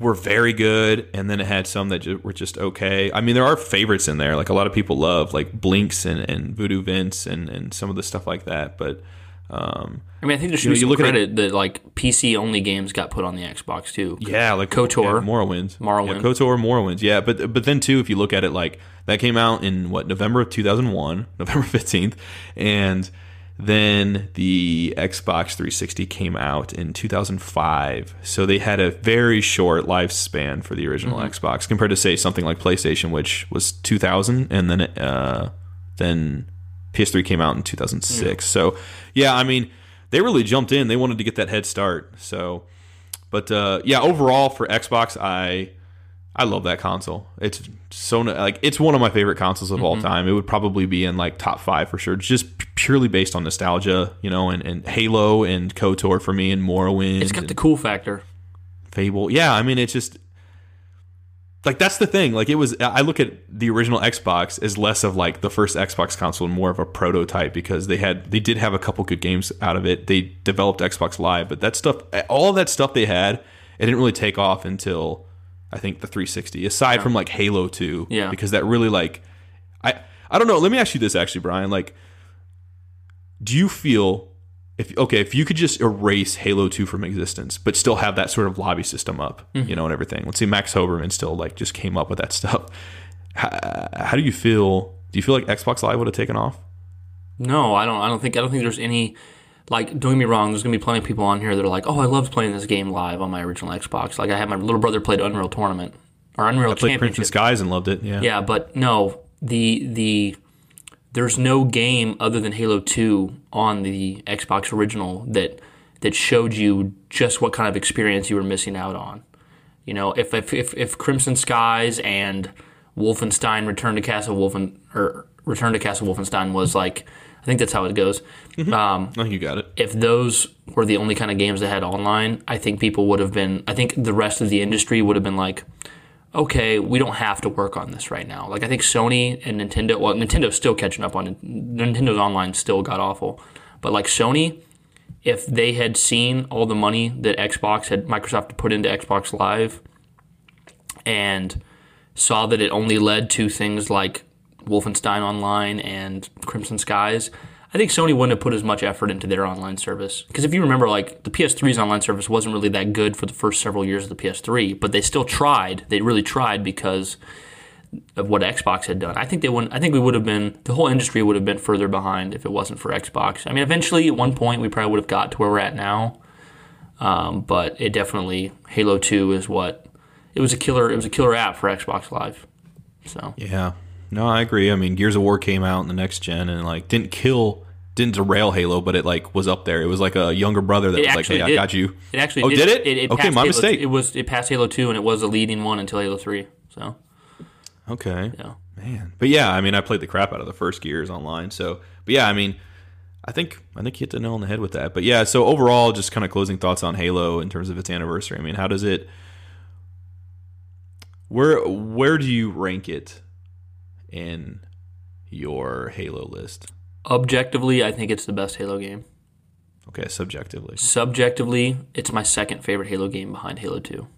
were very good, and then it had some that were just okay. I mean, there are favorites in there. Like a lot of people love like Blinx and, and Voodoo Vince and, and some of the stuff like that. But um, I mean, I think there should You know, be you some look at it- credit that like PC only games got put on the Xbox too. yeah, like KOTOR. yeah, Morrowind, Morrowind. yeah, KOTOR, Morrowind. Yeah, but but then too, if you look at it, like that came out in what November of 2001, November 15th, and then the Xbox 360 came out in 2005. So they had a very short lifespan for the original Xbox compared to say something like PlayStation, which was 2000, and then uh, then PS3 came out in 2006. So yeah, I mean they really jumped in. They wanted to get that head start. So. But uh, yeah, overall for Xbox, I I love that console. It's so like it's one of my favorite consoles of Mm-hmm. all time. It would probably be in like top five for sure, just purely based on nostalgia, you know, and, and Halo and KOTOR for me and Morrowind. It's got the cool factor. Fable. Yeah, I mean, it's just like that's the thing. Like it was. I look at the original Xbox as less of like the first Xbox console and more of a prototype because they had they did have a couple good games out of it. They developed Xbox Live, but that stuff, all that stuff they had, it didn't really take off until I think the 360. Aside from like Halo 2, Yeah. because that really like I I don't know. Let me ask you this actually, Brian. Like, do you feel if okay if you could just erase Halo 2 from existence but still have that sort of lobby system up you mm-hmm. know and everything let's see, Max Hoberman still like just came up with that stuff how, how do you feel do you feel like Xbox Live would have taken off No, I don't. I don't think. I don't think there's any. Like, don't get me wrong. There's gonna be plenty of people on here that are like, "Oh, I loved playing this game live on my original Xbox." Like, I had my little brother played Unreal Tournament or Unreal played Prince of Championship. Skies and loved it yeah Yeah, but no, the the there's no game other than Halo 2 on the Xbox original that that showed you just what kind of experience you were missing out on. You know, if if if, if Crimson Skies and Wolfenstein Return to Castle Wolfen or Return to Castle Wolfenstein was like I think that's how it goes. Um, I think you got it if those were the only kind of games that had online, I think people would have been. I think the rest of the industry would have been like, okay, we don't have to work on this right now. Like I think Sony and Nintendo. Well, Nintendo's still catching up on it. Nintendo's online still got awful, but like Sony, if they had seen all the money that Xbox had Microsoft put into Xbox Live, and saw that it only led to things like Wolfenstein Online and Crimson Skies, I think Sony wouldn't have put as much effort into their online service. Because if you remember, like the PS3's online service wasn't really that good for the first several years of the PS3, but they still tried. They really tried because of what Xbox had done. I think they wouldn't. I think we would have been. The whole industry would have been further behind if it wasn't for Xbox. I mean, eventually, at one point, we probably would have got to where we're at now. Um, but it definitely Halo Two is what it was a killer. It was a killer app for Xbox Live. So yeah no I agree I mean Gears of War came out in the next gen and like didn't kill didn't derail Halo but it like was up there it was like a younger brother that It was like hey I got you it actually Oh, did, did it? Okay, my Halo- mistake. It was it passed Halo Two and it was a leading one until Halo Three. So Okay. Yeah. Man. But yeah, I mean, I played the crap out of the first Gears online. So, but yeah, I mean, I think I think you hit the nail on the head with that. But yeah, so overall, just kind of closing thoughts on Halo in terms of its anniversary. I mean, how does it? Where where do you rank it in your Halo list? Objectively, I think it's the best Halo game. Okay, subjectively. Subjectively, it's my second favorite Halo game behind Halo Two.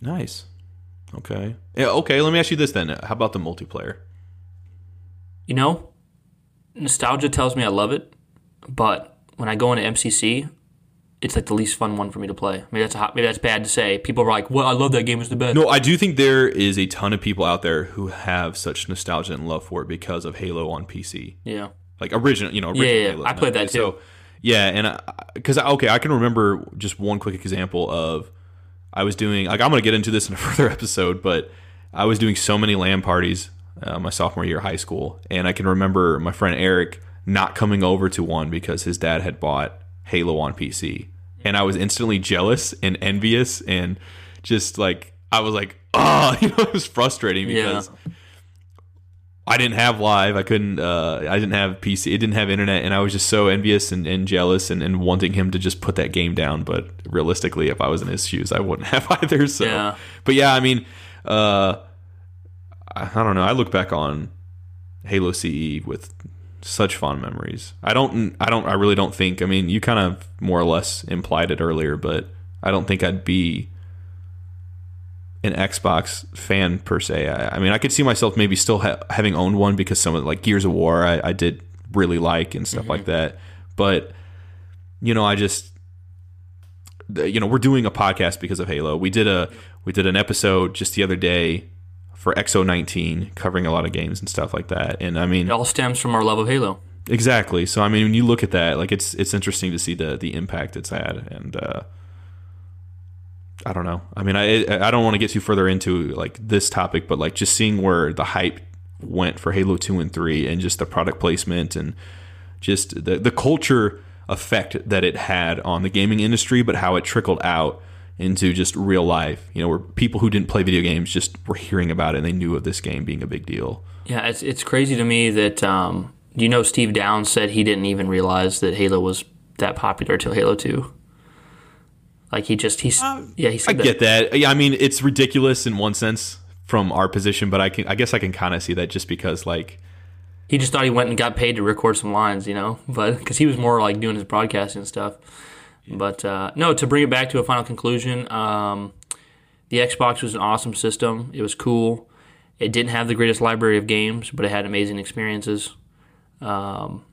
Nice. Okay. Yeah, okay, let me ask you this then. How about the multiplayer? You know, nostalgia tells me I love it, but when I go into MCC, it's like the least fun one for me to play. Maybe that's a hot, maybe that's bad to say. People are like, "Well, I love that game. It's the best." No, I do think there is a ton of people out there who have such nostalgia and love for it because of Halo on PC. Yeah. Like original, you know, original Yeah, yeah, Halos I played that too. So, yeah, and because okay, I can remember just one quick example of I was doing like I'm going to get into this in a further episode, but I was doing so many LAN parties uh, my sophomore year of high school, and I can remember my friend Eric not coming over to one because his dad had bought Halo on PC, and I was instantly jealous and envious and just like I was like, oh, you know, it was frustrating Yeah. because. I didn't have live. I couldn't. Uh, I didn't have PC. It didn't have internet, and I was just so envious and, and jealous and, and wanting him to just put that game down. But realistically, if I was in his shoes, I wouldn't have either. So, Yeah. but yeah, I mean, uh, I, I don't know. I look back on Halo CE with such fond memories. I don't. I don't. I really don't think. I mean, you kind of more or less implied it earlier, but I don't think I'd be an Xbox fan per se. I, I mean, I could see myself maybe still ha- having owned one because some of like Gears of War I, I did really like and stuff like mm-hmm. that. But you know, I just you know we're doing a podcast because of Halo. We did a we did an episode just the other day for XO19 covering a lot of games and stuff like that. And I mean, It all stems from our love of Halo. Exactly. So I mean, when you look at that, like it's it's interesting to see the the impact it's had, and uh, I don't know. I mean, I I don't want to get too further into like this topic, but like just seeing where the hype went for Halo Two and Three, and just the product placement and just the the culture effect that it had on the gaming industry, but how it trickled out into just real life. You know, where people who didn't play video games just were hearing about it and they knew of this game being a big deal. Yeah, it's it's crazy to me that um, you know Steve Downes said he didn't even realize that Halo was that popular till Halo Two. Like he just he's yeah he I said that. get that. Yeah, I mean, it's ridiculous in one sense from our position, but I can, I guess, I can kind of see that just because, like, He just thought he went and got paid to record some lines, you know, but because he was more like doing his broadcasting and But uh, no, to bring it back to a final conclusion, um, the Xbox was an awesome system. It was cool. It didn't have the greatest library of games, but it had amazing experiences. Um,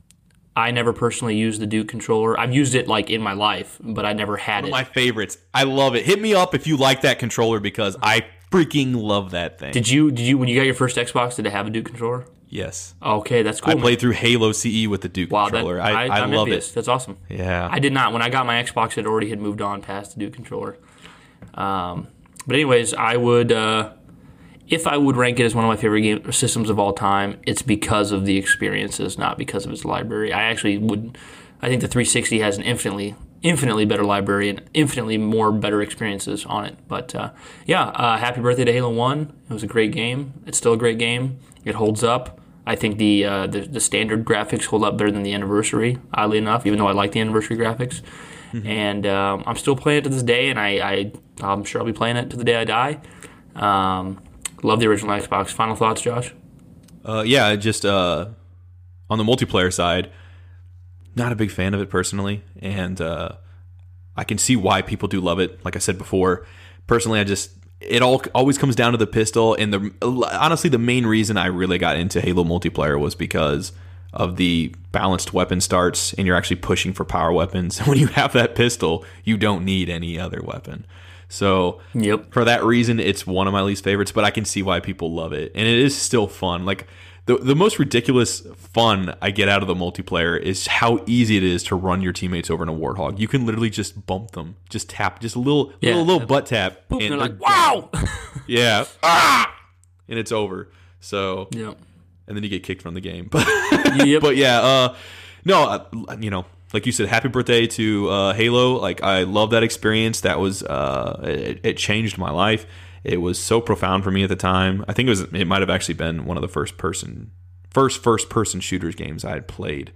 I never personally used the Duke controller. I've used it like in my life, but I never had it. One of my favorites. I love it. Hit me up if you like that controller because I freaking love that thing. Did you? Did you? When you got your first Xbox, did it have a Duke controller? Yes, Okay, that's cool. I played through Halo CE with the Duke Wow, that, controller. I, I, I'm love envious. it. That's awesome. Yeah, I did not. When I got my Xbox, it already had moved on past the Duke controller. Um, but anyways, I would, uh, if I would rank it as one of my favorite game systems of all time, it's because of the experiences, not because of its library. I actually would. I think the 360 has an infinitely, infinitely better library and infinitely more better experiences on it. But uh, yeah, uh, happy birthday to Halo One. It was a great game. It's still a great game. It holds up. I think the, uh, the the standard graphics hold up better than the anniversary. Oddly enough, even though I like the anniversary graphics, and um, I'm still playing it to this day, and I, I I'm sure I'll be playing it to the day I die. Um, love the original Xbox. Final thoughts, Josh? uh, yeah. Just uh, on the multiplayer side, not a big fan of it personally, and uh, I can see why people do love it. Like I said before, personally, I just it all always comes down to the pistol. And the honestly, the main reason I really got into Halo multiplayer was because of the balanced weapon starts, and you're actually pushing for power weapons. When you have that pistol, you don't need any other weapon. So Yep. for that reason, it's one of my least favorites, but I can see why people love it. And it is still fun. Like the the most ridiculous fun I get out of the multiplayer is how easy it is to run your teammates over in a warthog. You can literally just bump them, just tap, just a little Yeah. little, little butt tap, And they're like, wow. yeah, ah! and it's over. So yep. and then you get kicked from the game. But Yep. but yeah, uh, no, uh, you know, like you said, happy birthday to uh, Halo. Like I love that experience. That was uh, it, it changed my life. It was so profound for me at the time. I think it was it might have actually been one of the first person first first person shooters games I had played.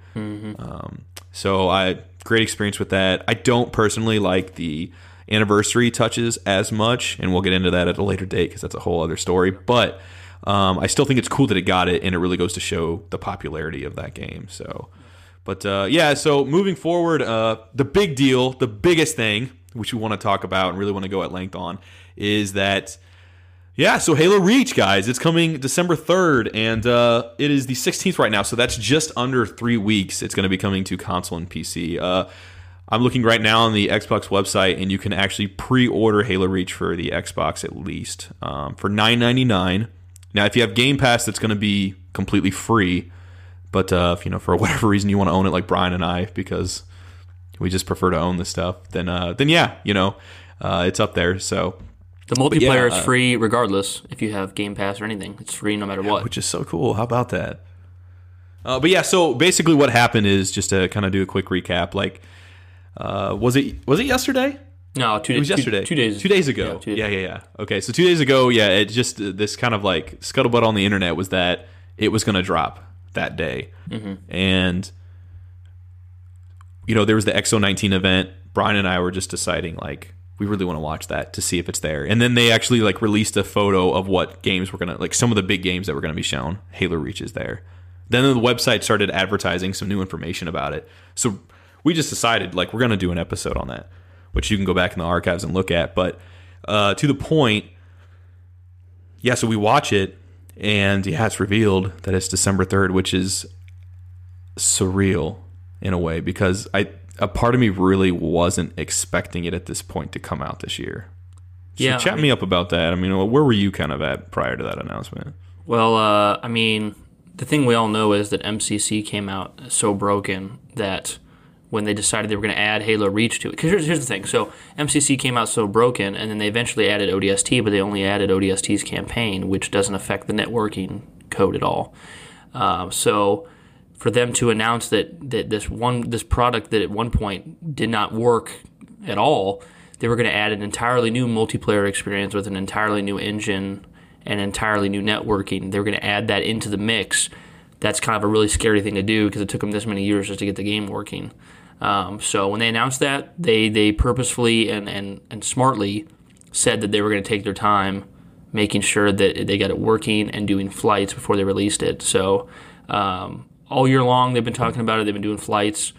Um, so I great experience with that. I don't personally like the anniversary touches as much, and we'll get into that at a later date because that's a whole other story. But um, I still think it's cool that it got it, and it really goes to show the popularity of that game. So, but uh, yeah, so moving forward, uh, the big deal, the biggest thing, which we want to talk about and really want to go at length on, is that Yeah, so Halo Reach, guys, it's coming December 3rd, and uh, it is the 16th right now, so that's just under three weeks. It's going to be coming to console and PC. Uh, I'm looking right now on the Xbox website, and you can actually pre-order Halo Reach for the Xbox at least um, for $9.99. Now, if you have Game Pass, that's going to be completely free. But uh, if you know for whatever reason you want to own it, like Brian and I, because we just prefer to own this stuff, then uh, then yeah, you know, uh, it's up there. So The multiplayer yeah, is uh, free regardless if you have Game Pass or anything. It's free no matter what. which is so cool. How about that? Uh, but yeah, so basically, what happened is just to kind of do a quick recap. Like, uh, was it was it yesterday? no, two days. It was two- yesterday. Two, days. Two days ago. Yeah, two days. yeah, yeah, yeah. Okay, so two days ago, yeah, it just uh, this kind of like scuttlebutt on the internet was that it was going to drop that day, Mm-hmm. and you know there was the XO nineteen event. Brian and I were just deciding like we really want to watch that to see if it's there, and then they actually like released a photo of what games were gonna like some of the big games that were gonna be shown. Halo Reach is there. Then the website started advertising some new information about it. So we just decided like we're gonna do an episode on that, which you can go back in the archives and look at. But uh, to the point, yeah. So we watch it, and yeah, it's revealed that it's December third, which is surreal in a way because I a part of me really wasn't expecting it at this point to come out this year. So Yeah, chat I me up about that. I mean, where were you kind of at prior to that announcement? Well, uh, I mean, the thing we all know is that MCC came out so broken that when they decided they were going to add Halo Reach to it, because here's, here's the thing. So MCC came out so broken, and then they eventually added ODST, but they only added ODST's campaign, which doesn't affect the networking code at all. Um, so for them to announce that, that this one this product that at one point did not work at all, they were going to add an entirely new multiplayer experience with an entirely new engine and entirely new networking. They were going to add that into the mix. That's kind of a really scary thing to do because it took them this many years just to get the game working. Um, so when they announced that, they they purposefully and, and, and smartly said that they were going to take their time making sure that they got it working and doing flights before they released it. So um, all year long they've been talking about it. They've been doing flights.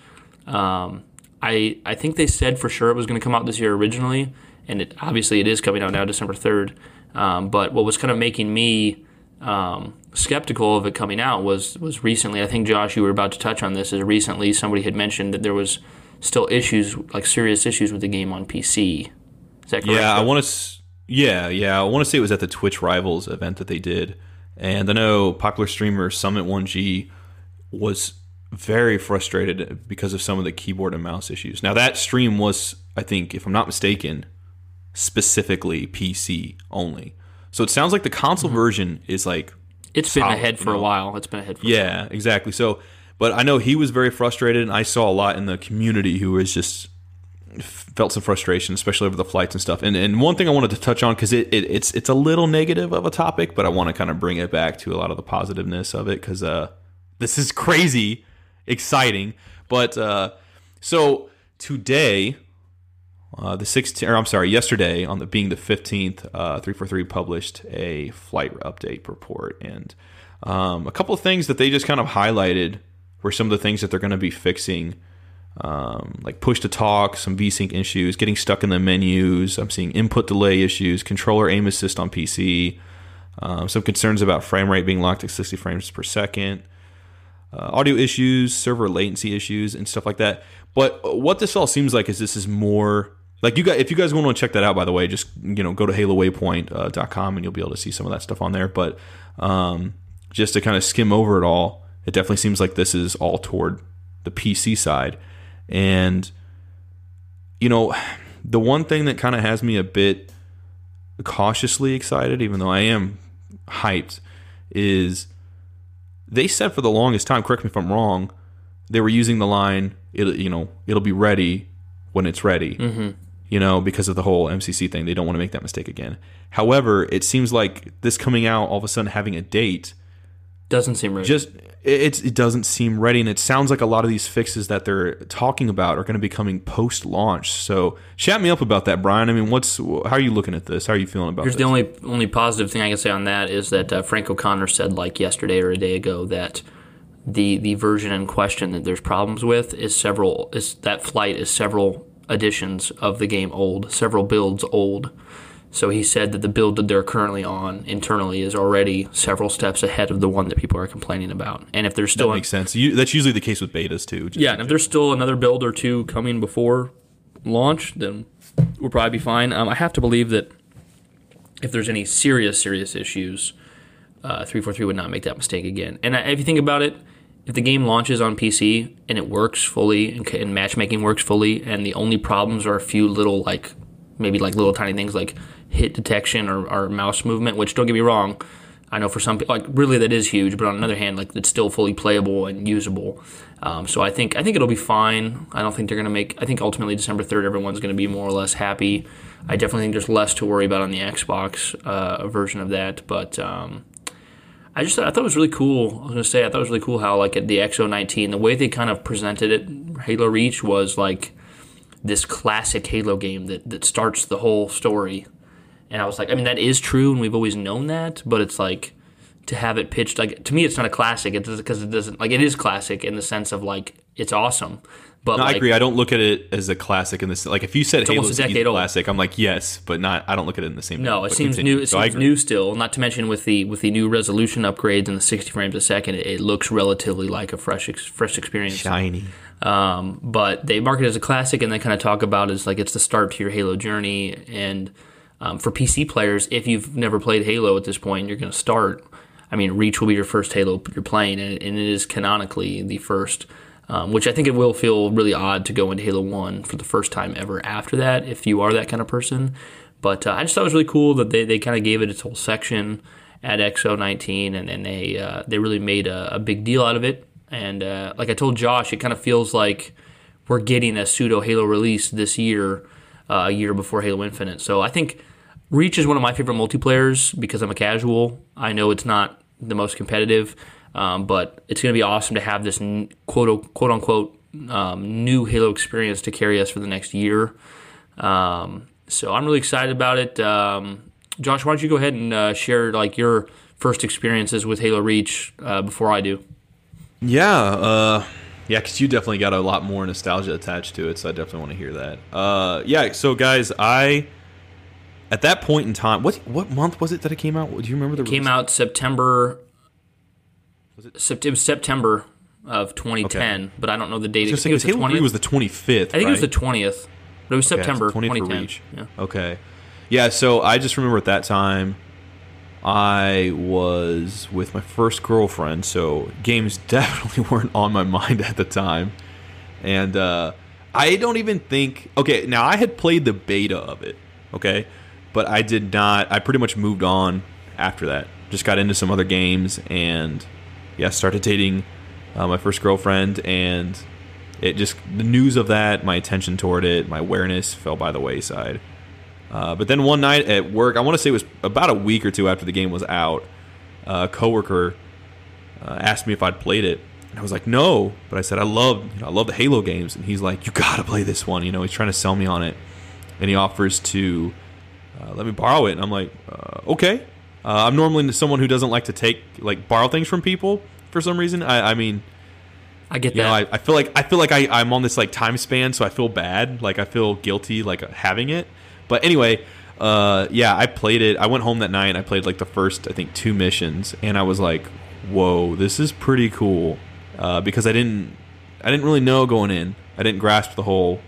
Um, I I think they said for sure it was going to come out this year originally, and it obviously it is coming out now, December third. Um, but what was kind of making me um, skeptical of it coming out was was recently. I think Josh, you were about to touch on this. Is recently somebody had mentioned that there was still issues, like serious issues with the game on PC. Is that correct? Yeah, I want to. Yeah, yeah, I want to say it was at the Twitch Rivals event that they did, and I know popular streamer Summit1g was very frustrated because of some of the keyboard and mouse issues. Now that stream was, I think, if I'm not mistaken, specifically PC only. So it sounds like the console version is like It's been ahead for you a while. It's been ahead for Yeah, exactly. So, but I know he was very frustrated, and I saw a lot in the community who was just felt some frustration, especially over the flights and stuff. And and one thing I wanted to touch on because it, it it's it's a little negative of a topic, but I want to kind of bring it back to a lot of the positiveness of it because uh, this is crazy, exciting. But uh, so today. Uh, the 16th, or I'm sorry, yesterday on the being the 15th, uh, 343 published a flight update report, and um, a couple of things that they just kind of highlighted were some of the things that they're going to be fixing, um, like push to talk, some VSync issues, getting stuck in the menus. I'm seeing input delay issues, controller aim assist on PC, um, some concerns about frame rate being locked at 60 frames per second uh, audio issues, server latency issues, and stuff like that. But what this all seems like is this is more like you guys. If you guys want to check that out, by the way, just you know go to HaloWaypoint.com and you'll be able to see some of that stuff on there. But um, just to kind of skim over it all, it definitely seems like this is all toward the PC side, and you know the one thing that kind of has me a bit cautiously excited, even though I am hyped, is they said for the longest time, correct me if I'm wrong, they were using the line, it you know, it'll be ready when it's ready. Mm-hmm. You know, because of the whole MCC thing, they don't want to make that mistake again. However, it seems like this coming out all of a sudden having a date Doesn't seem ready. just it, it's, it doesn't seem ready, and it sounds like a lot of these fixes that they're talking about are going to be coming post launch. So, chat me up about that, Brian. I mean, what's how are you looking at this? How are you feeling about Here's this? the only only positive thing I can say on that is that uh, Frank O'Connor said like yesterday or a day ago that the the version in question that there's problems with is several is that flight is several editions of the game old, several builds old. So he said that the build that they're currently on internally is already several steps ahead of the one that people are complaining about. And if there's That still makes sense. You, that's usually the case with betas too. yeah, and if there's still another build or two coming before launch, then we'll probably be fine. Um, I have to believe that if there's any serious, serious issues, uh, 343 would not make that mistake again. And uh, if you think about it, if the game launches on PC and it works fully and, and matchmaking works fully, and the only problems are a few little, like, maybe like little tiny things like hit detection or, or mouse movement, which don't get me wrong, I know for some people, like really that is huge, but on another hand, like it's still fully playable and usable. Um, so I think I think it'll be fine. I don't think they're gonna make. I think ultimately December third, everyone's gonna be more or less happy. I definitely think there's less to worry about on the Xbox uh, version of that, but. Um, I just I thought it was really cool. I was gonna say I thought it was really cool how like at the XO19 the way they kind of presented it, Halo Reach was like this classic Halo game that that starts the whole story. And I was like, I mean that is true, and we've always known that, but it's like to have it pitched like to me it's not a classic. It does because it doesn't like it is classic in the sense of like it's awesome. But No, like, I agree. I don't look at it as a classic in this. Like, if you said Halo almost a is a decade old. classic, I'm like, yes, but not. I don't look at it in the same. No, way, it seems continue. new. It So seems new still. Not to mention with the with the new resolution upgrades and the 60 frames a second, it, it looks relatively like a fresh ex, fresh experience. Shiny. Um, but they market it as a classic, and they kind of talk about it as like it's the start to your Halo journey. And um, for PC players, if you've never played Halo at this point, you're going to start. I mean, Reach will be your first Halo you're playing, and, and it is canonically the first. Um, which I think it will feel really odd to go into Halo One for the first time ever after that, if you are that kind of person. But uh, I just thought it was really cool that they, they kind of gave it its whole section at XO19, and, and they uh, they really made a, a big deal out of it. And uh, like I told Josh, it kind of feels like we're getting a pseudo Halo release this year, uh, a year before Halo Infinite. So I think Reach is one of my favorite multiplayers because I'm a casual. I know it's not the most competitive, um, but it's going to be awesome to have this quote quote unquote um, new Halo experience to carry us for the next year. Um, so I'm really excited about it. Um, Josh, why don't you go ahead and uh, share like your first experiences with Halo Reach uh, before I do? Yeah, uh, yeah, because you definitely got a lot more nostalgia attached to it, so I definitely want to hear that. Uh, yeah, so guys, I at that point in time, what what month was it that it came out? Do you remember the came release? out September. Was it? Sept- it was September of 2010, but I don't know the date. I think it was the Halo 3 20th. was the twenty fifth. I think it was the 20th, but it was September 20 for 2010. Reach. Yeah. Okay. Yeah, so I just remember at that time I was with my first girlfriend, so games definitely weren't on my mind at the time. And uh, I don't even think. Okay, now I had played the beta of it, okay? But I did not. I pretty much moved on after that. Just got into some other games and, yeah, started dating uh, my first girlfriend. And it just, the news of that, my attention toward it, my awareness fell by the wayside. Uh, but then one night at work, I want to say it was about a week or two after the game was out, a coworker uh, asked me if I'd played it, and I was like, no. But I said I love, you know, I love the Halo games, and he's like, you gotta play this one. You know, he's trying to sell me on it, and he offers to uh, let me borrow it, and I'm like, uh, okay. Uh, I'm normally someone who doesn't like to take like borrow things from people for some reason. I, I mean, I get you that. know, I, I feel like I feel like I, I'm on this like time span, so I feel bad. Like I feel guilty like having it. But anyway, uh, yeah, I played it. I went home that night and I played like the first I think two missions, and I was like, "Whoa, this is pretty cool," uh, because I didn't I didn't really know going in. I didn't grasp the whole.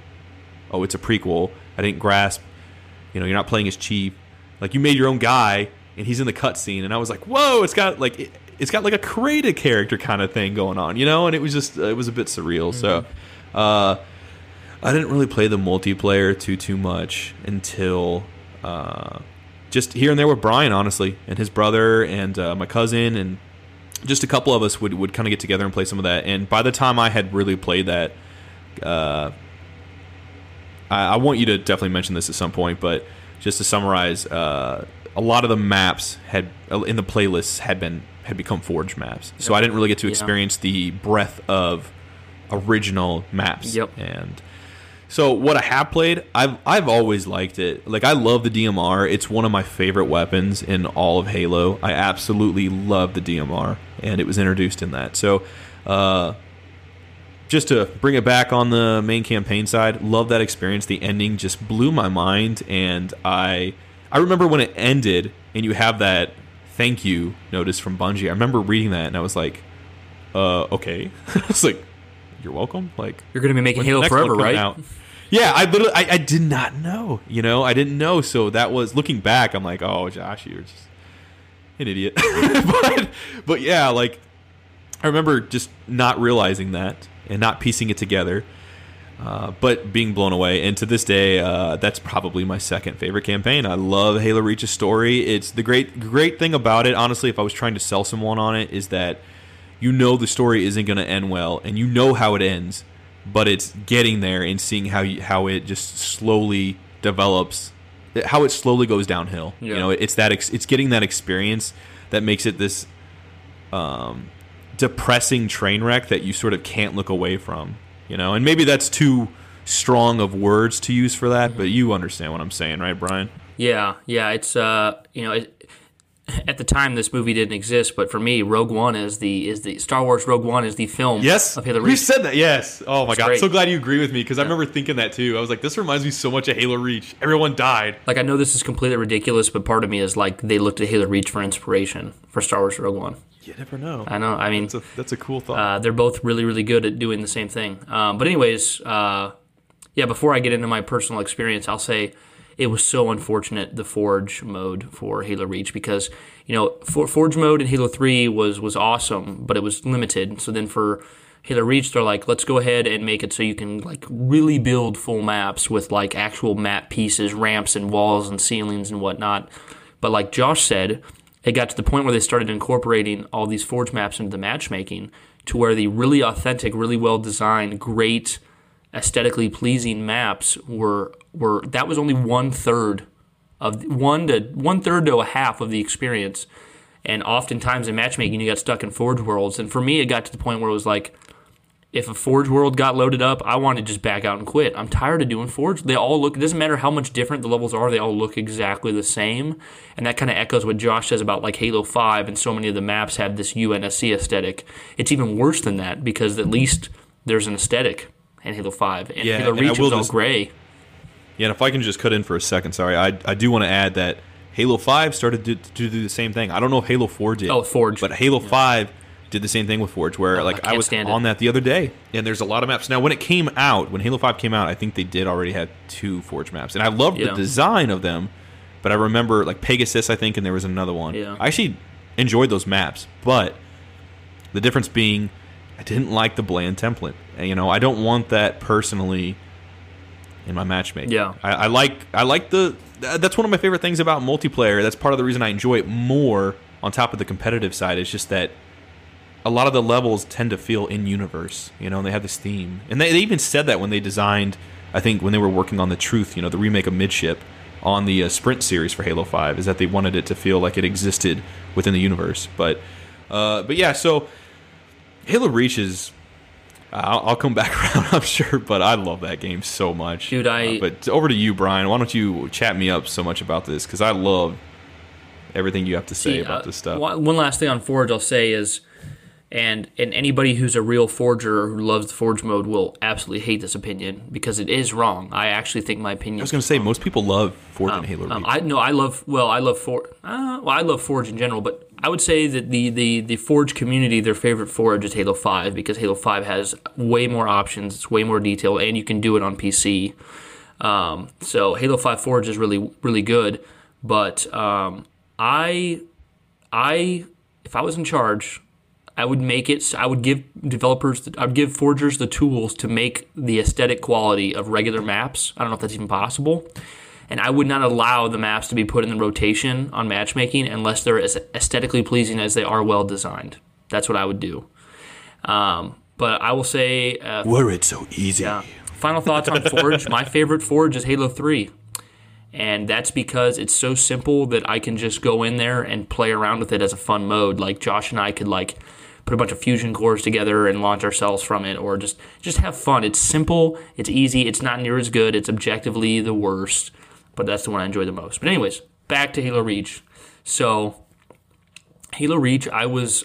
Oh, it's a prequel. I didn't grasp. You know, you're not playing as Chief. Like you made your own guy, and he's in the cutscene, and I was like, "Whoa!" It's got like it, it's got like a created character kind of thing going on, you know. And it was just it was a bit surreal. So, uh, I didn't really play the multiplayer too too much until uh, just here and there with Brian, honestly, and his brother and uh, my cousin and just a couple of us would, would kind of get together and play some of that. And by the time I had really played that, uh, I, I want you to definitely mention this at some point, but just to summarize, uh, a lot of the maps had in the playlists had been had become forged maps, so I didn't really get to Yeah. experience the breadth of original maps. Yep. And so what I have played, I've I've always liked it. Like I love the DMR. It's one of my favorite weapons in all of Halo. I absolutely love the DMR, and it was introduced in that. So, uh, just to bring it back on the main campaign side, love that experience. The ending just blew my mind, and I I remember when it ended and you have that thank you notice from Bungie. I remember reading that and I was like, uh, okay. it's like, you're welcome. Like You're going to be making Halo forever, right? out? Yeah, I literally, I, I did not know. You know, I didn't know. So that was looking back. I'm like, oh, Josh, you're just an idiot. but, but yeah, like I remember just not realizing that and not piecing it together. Uh, but being blown away, and to this day, uh, that's probably my second favorite campaign. I love Halo Reach's story. It's the great, great thing about it. Honestly, if I was trying to sell someone on it, is that you know the story isn't going to end well, and you know how it ends, but it's getting there and seeing how you, how it just slowly develops, how it slowly goes downhill. You know, it's that ex- it's getting that experience that makes it this um, depressing train wreck that you sort of can't look away from. You know, and maybe that's too strong of words to use for that, but you understand what I'm saying, right, Brian? Yeah, yeah. It's uh, you know, it, at the time this movie didn't exist, but for me, Rogue One is the is the Star Wars Rogue One is the film Yes, of Reach. said that. Yes. Oh my god, great. so glad you agree with me because I remember thinking that too. I was like, this reminds me so much of Halo Reach. Everyone died. Like I know this is completely ridiculous, but part of me is like they looked at Halo Reach for inspiration for Star Wars Rogue One. You never know. I know. I mean, That's a that's a cool thought. uh, they're both really, really good at doing the same thing. Um, but anyways, uh, yeah. Before I get into my personal experience, I'll say it was so unfortunate the Forge mode for Halo Reach because you know for, Forge mode in Halo Three was was awesome, but it was limited. So then for Halo Reach, they're like, let's go ahead and make it so you can like really build full maps with like actual map pieces, ramps and walls and ceilings and whatnot. But like Josh said, it got to the point where they started incorporating all these forge maps into the matchmaking to where the really authentic, really well designed, great, aesthetically pleasing maps were were that was only one third of one to one third to a half of the experience. And oftentimes in matchmaking, you got stuck in forge worlds. And for me, it got to the point where it was like, if a Forge world got loaded up, I wanted to just back out and quit. I'm tired of doing Forge. They all look, it doesn't matter how much different the levels are, they all look exactly the same. And that kind of echoes what Josh says about like Halo 5 and so many of the maps have this UNSC aesthetic. It's even worse than that because at least there's an aesthetic in Halo 5. And Yeah, Halo and Reach will was all gray. Yeah, and if I can just cut in for a second, sorry, I, I do want to add that Halo 5 started to, to do the same thing. I don't know if Halo 4 did. Oh, Forge. But Halo 5 did the same thing with Forge, where Oh, like I, can't was stand it. on that the other day, and there's a lot of maps. Now, when it came out, when Halo 5 came out, I think they did already have two Forge maps, and I loved Yeah. the design of them. But I remember like Pegasus, I think, and there was another one. Yeah. I actually enjoyed those maps, but the difference being, I didn't like the bland template. You know, I don't want that personally in my matchmaking. Yeah. I, I like I like the that's one of my favorite things about multiplayer. That's part of the reason I enjoy it more on top of the competitive side. it's just that a lot of the levels tend to feel in universe. You know, and they have this theme, and they, they even said that when they designed. I think when they were working on the Truth, you know, the remake of Midship on the uh, Sprint series for Halo Five, is that they wanted it to feel like it existed within the universe. But uh, but yeah, so Halo Reach is. I'll, I'll come back around, I'm sure, but I love that game so much, Dude, I- Uh, but over to you, Brian. Why don't you chat me up so much about this? Because I love everything you have to say See, about uh, this stuff. One last thing on Forge I'll say is, and and anybody who's a real forger who loves the Forge mode will absolutely hate this opinion because it is wrong. I actually think my opinion. I was going to say most people love Forge and Halo Um, I no, I love well, I love Forge. Uh, well, I love Forge in general, but I would say that the, the the Forge community, their favorite Forge is Halo Five because Halo Five has way more options, it's way more detail, and you can do it on PC. Um, so Halo Five Forge is really really good, but um, I I if I was in charge, I would make it. I would give developers. I would give forgers the tools to make the aesthetic quality of regular maps. I don't know if that's even possible. And I would not allow the maps to be put in the rotation on matchmaking unless they're as aesthetically pleasing as they are well designed. That's what I would do. Um, but I will say, uh, Were it so easy? yeah. Final thoughts on Forge. My favorite Forge is Halo 3. And that's because it's so simple that I can just go in there and play around with it as a fun mode. Like Josh and I could like put a bunch of fusion cores together and launch ourselves from it or just just have fun. It's simple, it's easy, it's not near as good, it's objectively the worst, but that's the one I enjoy the most. But anyways, back to Halo Reach. So Halo Reach, I was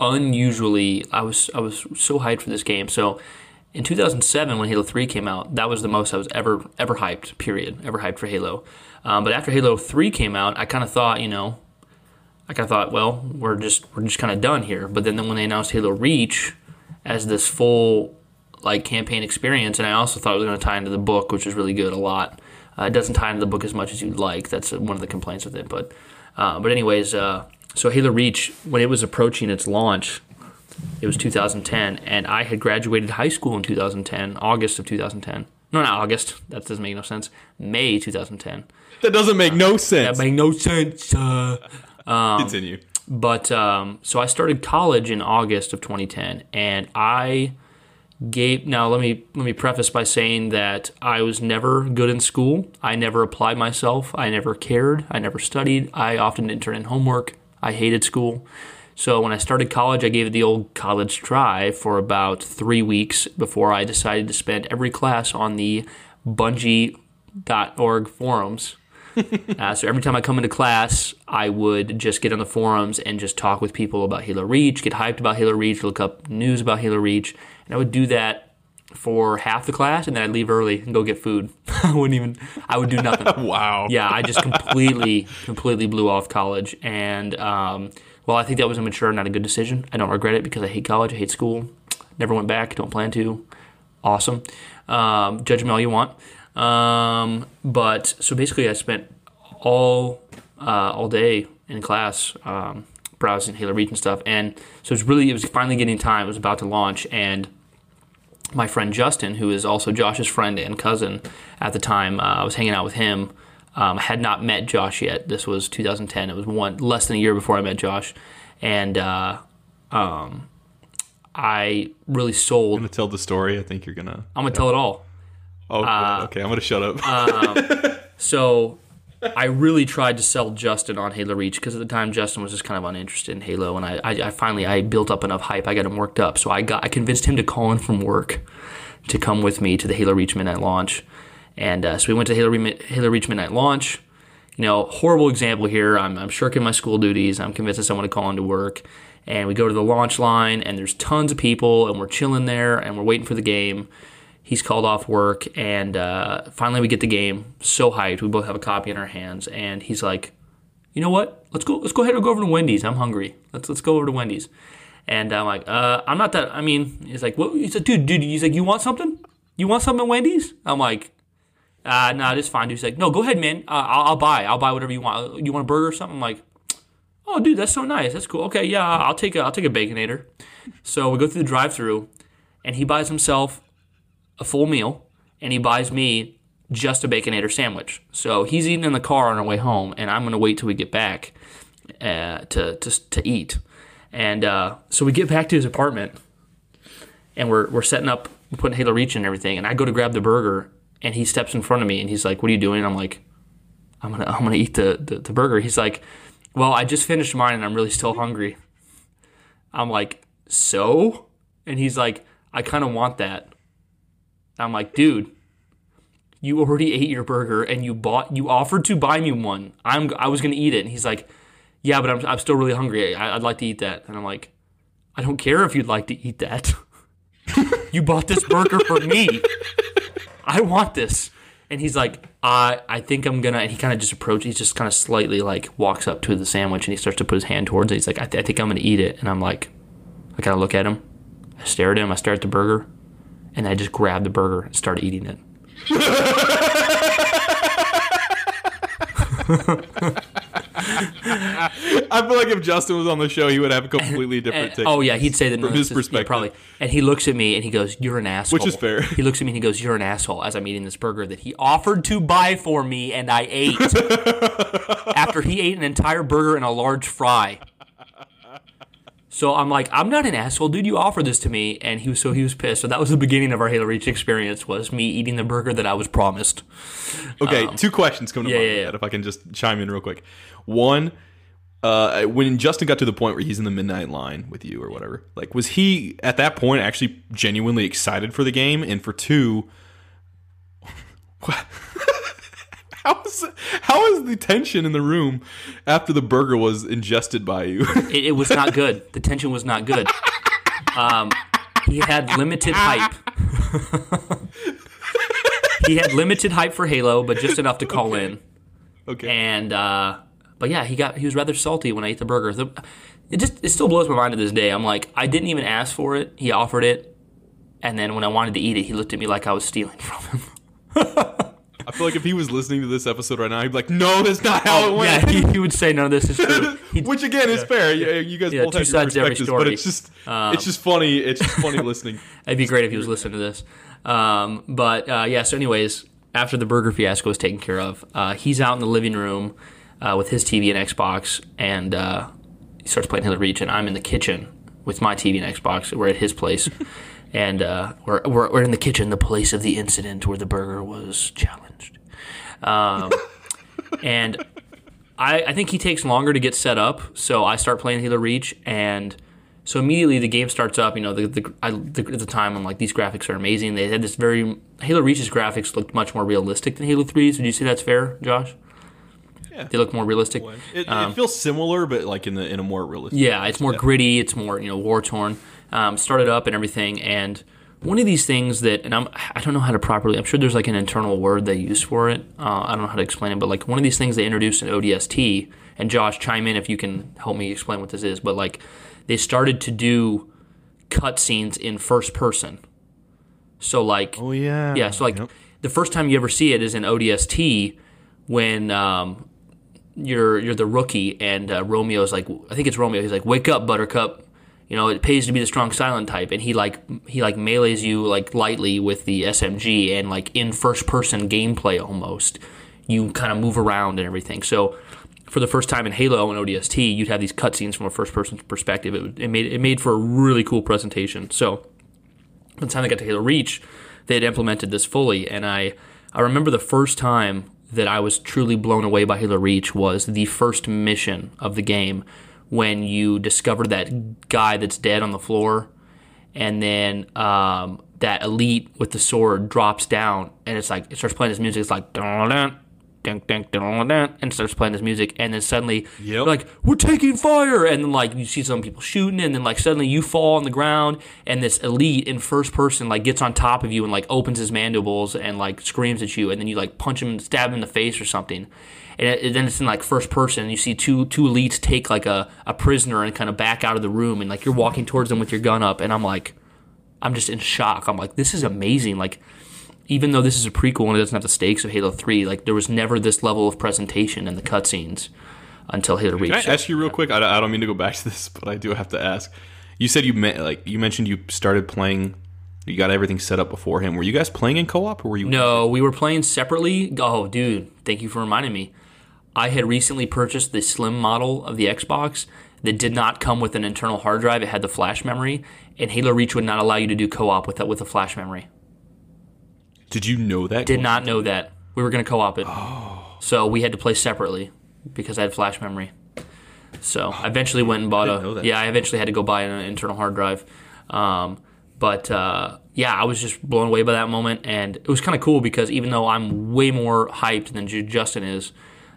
unusually I was I was so hyped for this game. So in 2007 when Halo 3 came out, that was the most I was ever ever hyped. Period. Ever hyped for Halo. Um, but after Halo 3 came out, I kind of thought, you know, I kind of thought, well, we're just we're just kind of done here. But then, then when they announced Halo Reach as this full like campaign experience, and I also thought it was going to tie into the book, which is really good a lot. Uh, it doesn't tie into the book as much as you'd like. That's one of the complaints with it. But uh, but anyways, uh, so Halo Reach when it was approaching its launch, it was 2010, and I had graduated high school in 2010, August of 2010. No, not August. That doesn't make no sense. May 2010. That doesn't make no sense. That make no sense. Uh, Continue. but um, so I started college in August of 2010, and I Now let me let me preface by saying that I was never good in school. I never applied myself. I never cared. I never studied. I often didn't turn in homework. I hated school. So when I started college, I gave it the old college try for about three weeks before I decided to spend every class on the Bungie.org forums. Uh, so every time I come into class, I would just get on the forums and just talk with people about Halo Reach, get hyped about Halo Reach, look up news about Halo Reach, and I would do that for half the class, and then I'd leave early and go get food. I wouldn't even. I would do nothing. Wow. yeah, I just completely, completely blew off college, and um, well, I think that was a mature, not a good decision. I don't regret it because I hate college, I hate school, never went back, don't plan to. Awesome. Um, judge me all you want. Um, but so basically, I spent all uh, all day in class um, browsing Halo Reach and stuff, and so it was really it was finally getting time. It was about to launch, and my friend Justin, who is also Josh's friend and cousin at the time, uh, I was hanging out with him. Um, I had not met Josh yet. This was 2010. It was one less than a year before I met Josh, and uh, um, I really sold. I'm gonna tell the story. I think you're gonna. I'm gonna tell it all. Oh, Uh, okay. I'm gonna shut up. So I really tried to sell Justin on Halo Reach because at the time Justin was just kind of uninterested in Halo, and I, I, I finally I built up enough hype. I got him worked up, so I got I convinced him to call in from work to come with me to the Halo Reach midnight launch, and uh, so we went to Halo, Halo Reach midnight launch. You know, horrible example here. I'm, I'm shirking my school duties. I'm convincing someone to call into work, and we go to the launch line, and there's tons of people, and we're chilling there, and we're waiting for the game he's called off work and uh, finally we get the game so hyped we both have a copy in our hands and he's like you know what let's go let's go ahead and go over to wendy's i'm hungry let's let's go over to wendy's and i'm like uh, i'm not that i mean he's like what he's like dude dude he's like you want something you want something at wendy's i'm like uh, no, nah, it's fine. Dude. He's like, no, go ahead, man. Uh, I'll, I'll buy. I'll buy whatever you want. You want a burger or something? I'm like, oh, dude, that's so nice. That's cool. Okay, yeah, I'll take a, I'll take a baconator. So we go through the drive-through, and he buys himself a full meal, and he buys me just a baconator sandwich. So he's eating in the car on our way home, and I'm gonna wait till we get back uh, to, to to eat. And uh, so we get back to his apartment, and we're we're setting up, we're putting Halo Reach and everything. And I go to grab the burger, and he steps in front of me, and he's like, "What are you doing?" I'm like, "I'm gonna I'm gonna eat the the, the burger." He's like, "Well, I just finished mine, and I'm really still hungry." I'm like, "So?" And he's like, "I kind of want that." I'm like, dude, you already ate your burger and you bought, you offered to buy me one. I'm, I was gonna eat it, and he's like, yeah, but I'm, I'm still really hungry. I, I'd like to eat that, and I'm like, I don't care if you'd like to eat that. you bought this burger for me. I want this. And he's like, I, I think I'm gonna. And he kind of just approaches. He just kind of slightly like walks up to the sandwich and he starts to put his hand towards it. He's like, I, th- I think I'm gonna eat it. And I'm like, I kind of look at him. I stare at him. I stare at the burger and I just grabbed the burger and started eating it. I feel like if Justin was on the show, he would have a completely different And- take. oh yeah, he'd say that From no, his perspective. probably. And he looks at me and he goes, "You're an asshole," Which is fair. He looks at me and he goes, "You're an asshole." As I'm eating this burger that he offered to buy for me, and I ate after he ate an entire burger and a large fry. So I'm like, I'm not an asshole, dude. You offered this to me, and he was so he was pissed. So that was the beginning of our Halo Reach experience. Was me eating the burger that I was promised. Okay, two questions come to um, yeah, mind. yeah, yeah. If I can just chime in real quick. One, uh, when Justin got to the point where he's in the midnight line with you or whatever, like, was he at that point actually genuinely excited for the game? And for two, how is how is the tension in the room after the burger was ingested by you? It, it was not good. The tension was not good. Um, he had limited hype. he had limited hype for Halo, but just enough to call in. Okay. And uh, but yeah, he got he was rather salty when I ate the burger. The, it just it still blows my mind to this day. I'm like, I didn't even ask for it. He offered it, and then when I wanted to eat it, he looked at me like I was stealing from him. I feel like if he was listening to this episode right now, he'd be like, "No, that's not how it went." Oh, yeah, he, he would say none of this is true. He, Which again is fair. You, you guys Yeah, both have your sides to every perspectives, but. Um, it's just it's just funny. It's just funny listening. It'd be great if he was listening to this. Um, but uh, yeah, so anyways, after the burger fiasco is taken care of, uh, he's out in the living room uh, with his TV and Xbox, and uh, he starts playing Halo Reach, and I'm in the kitchen with my TV and Xbox. We're at his place, and uh, we're, we're we're in the kitchen, the place of the incident where the burger was challenged. Um, and I, I think he takes longer to get set up, so I start playing Halo Reach, and so immediately the game starts up. You know, the, the, I, the, at the time I'm like, these graphics are amazing. They had this very Halo Reach's graphics looked much more realistic than Halo 3's. Would you say that's fair, Josh? Yeah. They look more realistic. It, it feels similar, but like in the in a more realistic. Yeah, it's more gritty. It's more you know war torn. Um, started up and everything, and one of these things that, and I'm I don't know how to properly. I'm sure there's like an internal word they use for it. Uh, I don't know how to explain it, but like one of these things they introduced in ODST. And Josh, chime in if you can help me explain what this is. But like they started to do cutscenes in first person. So like Oh yeah. yeah, so like Yep. the first time you ever see it is in ODST when um, you're you're the rookie and uh, Romeo's like I think it's Romeo. He's like, "Wake up, Buttercup." You know, it pays to be the strong silent type, and he like he like melees you like lightly with the SMG and like in first person gameplay almost. You kind of move around and everything. So for the first time in Halo and ODST, you'd have these cutscenes from a first person perspective. It, it made it made for a really cool presentation. So by the time I got to Halo Reach, they had implemented this fully, and I I remember the first time that I was truly blown away by Halo Reach was the first mission of the game when you discover that guy that's dead on the floor, and then um, that elite with the sword drops down, and it's like it starts playing this music. It's like dun dun dun dun dun dun, and starts playing this music, and then suddenly Yep. like we're taking fire! And then like you see some people shooting and then like suddenly you fall on the ground and this elite in first person like gets on top of you and like opens his mandibles and like screams at you and then you like punch him and stab him in the face or something. And, it, and then it's in like first person and you see two two elites take like a, a prisoner and kind of back out of the room and like you're walking towards them with your gun up and i'm like i'm just in shock. I'm like this is amazing. Like even though this is a prequel and it doesn't have the stakes of Halo 3, like there was never this level of presentation in the cutscenes until Halo Reach. Can I ask you real quick? I don't, I don't mean to go back to this, but I do have to ask. You said you me- like you mentioned you started playing. You got everything set up before him. Were you guys playing in co-op, or were you? No, we were playing separately. Oh, dude, thank you for reminding me. I had recently purchased the slim model of the Xbox that did not come with an internal hard drive. It had the flash memory, and Halo Reach would not allow you to do co-op with that with a flash memory. Did you know that? Did not know that. We were going to co-op it. So we had to play separately because I had flash memory. So I eventually went and bought a yeah. I eventually had to go buy an internal hard drive. Um, but uh, yeah, I was just blown away by that moment, and it was kind of cool because even though I'm way more hyped than Justin is,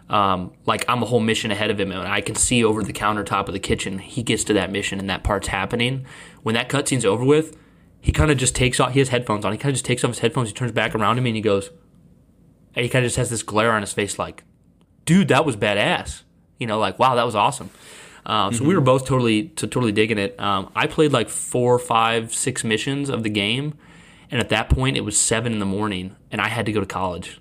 um, like I'm a whole mission ahead of him, and I can see over the countertop of the kitchen. He gets to that mission, and that part's happening. When that cutscene's over with, he kind of just takes off. He has headphones on. He kind of just takes off his headphones. He turns back around to me, and he goes, and he kind of just has this glare on his face, like, "Dude, that was badass." You know, like, "Wow, that was awesome." Um, so we were both totally to totally digging it. Um, I played like four, five, six missions of the game, and at that point, it was seven in the morning, and I had to go to college.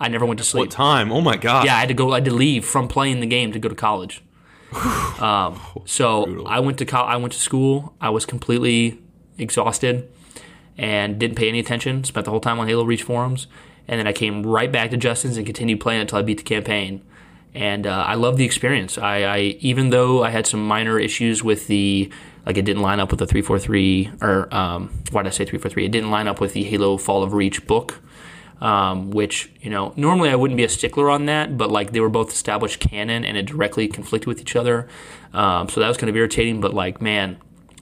I never went to sleep. What time? Oh my god! Yeah, I had to go. I had to leave from playing the game to go to college. um, so I went to co- I went to school. I was completely exhausted and didn't pay any attention. Spent the whole time on Halo Reach forums, and then I came right back to Justin's and continued playing until I beat the campaign. And uh, I love the experience. I, I even though I had some minor issues with the like it didn't line up with the three four three or um, why did I say three four three? It didn't line up with the Halo Fall of Reach book um, which you know normally I wouldn't be a stickler on that, but like they were both established canon and it directly conflicted with each other, um, so that was kind of irritating. But like man,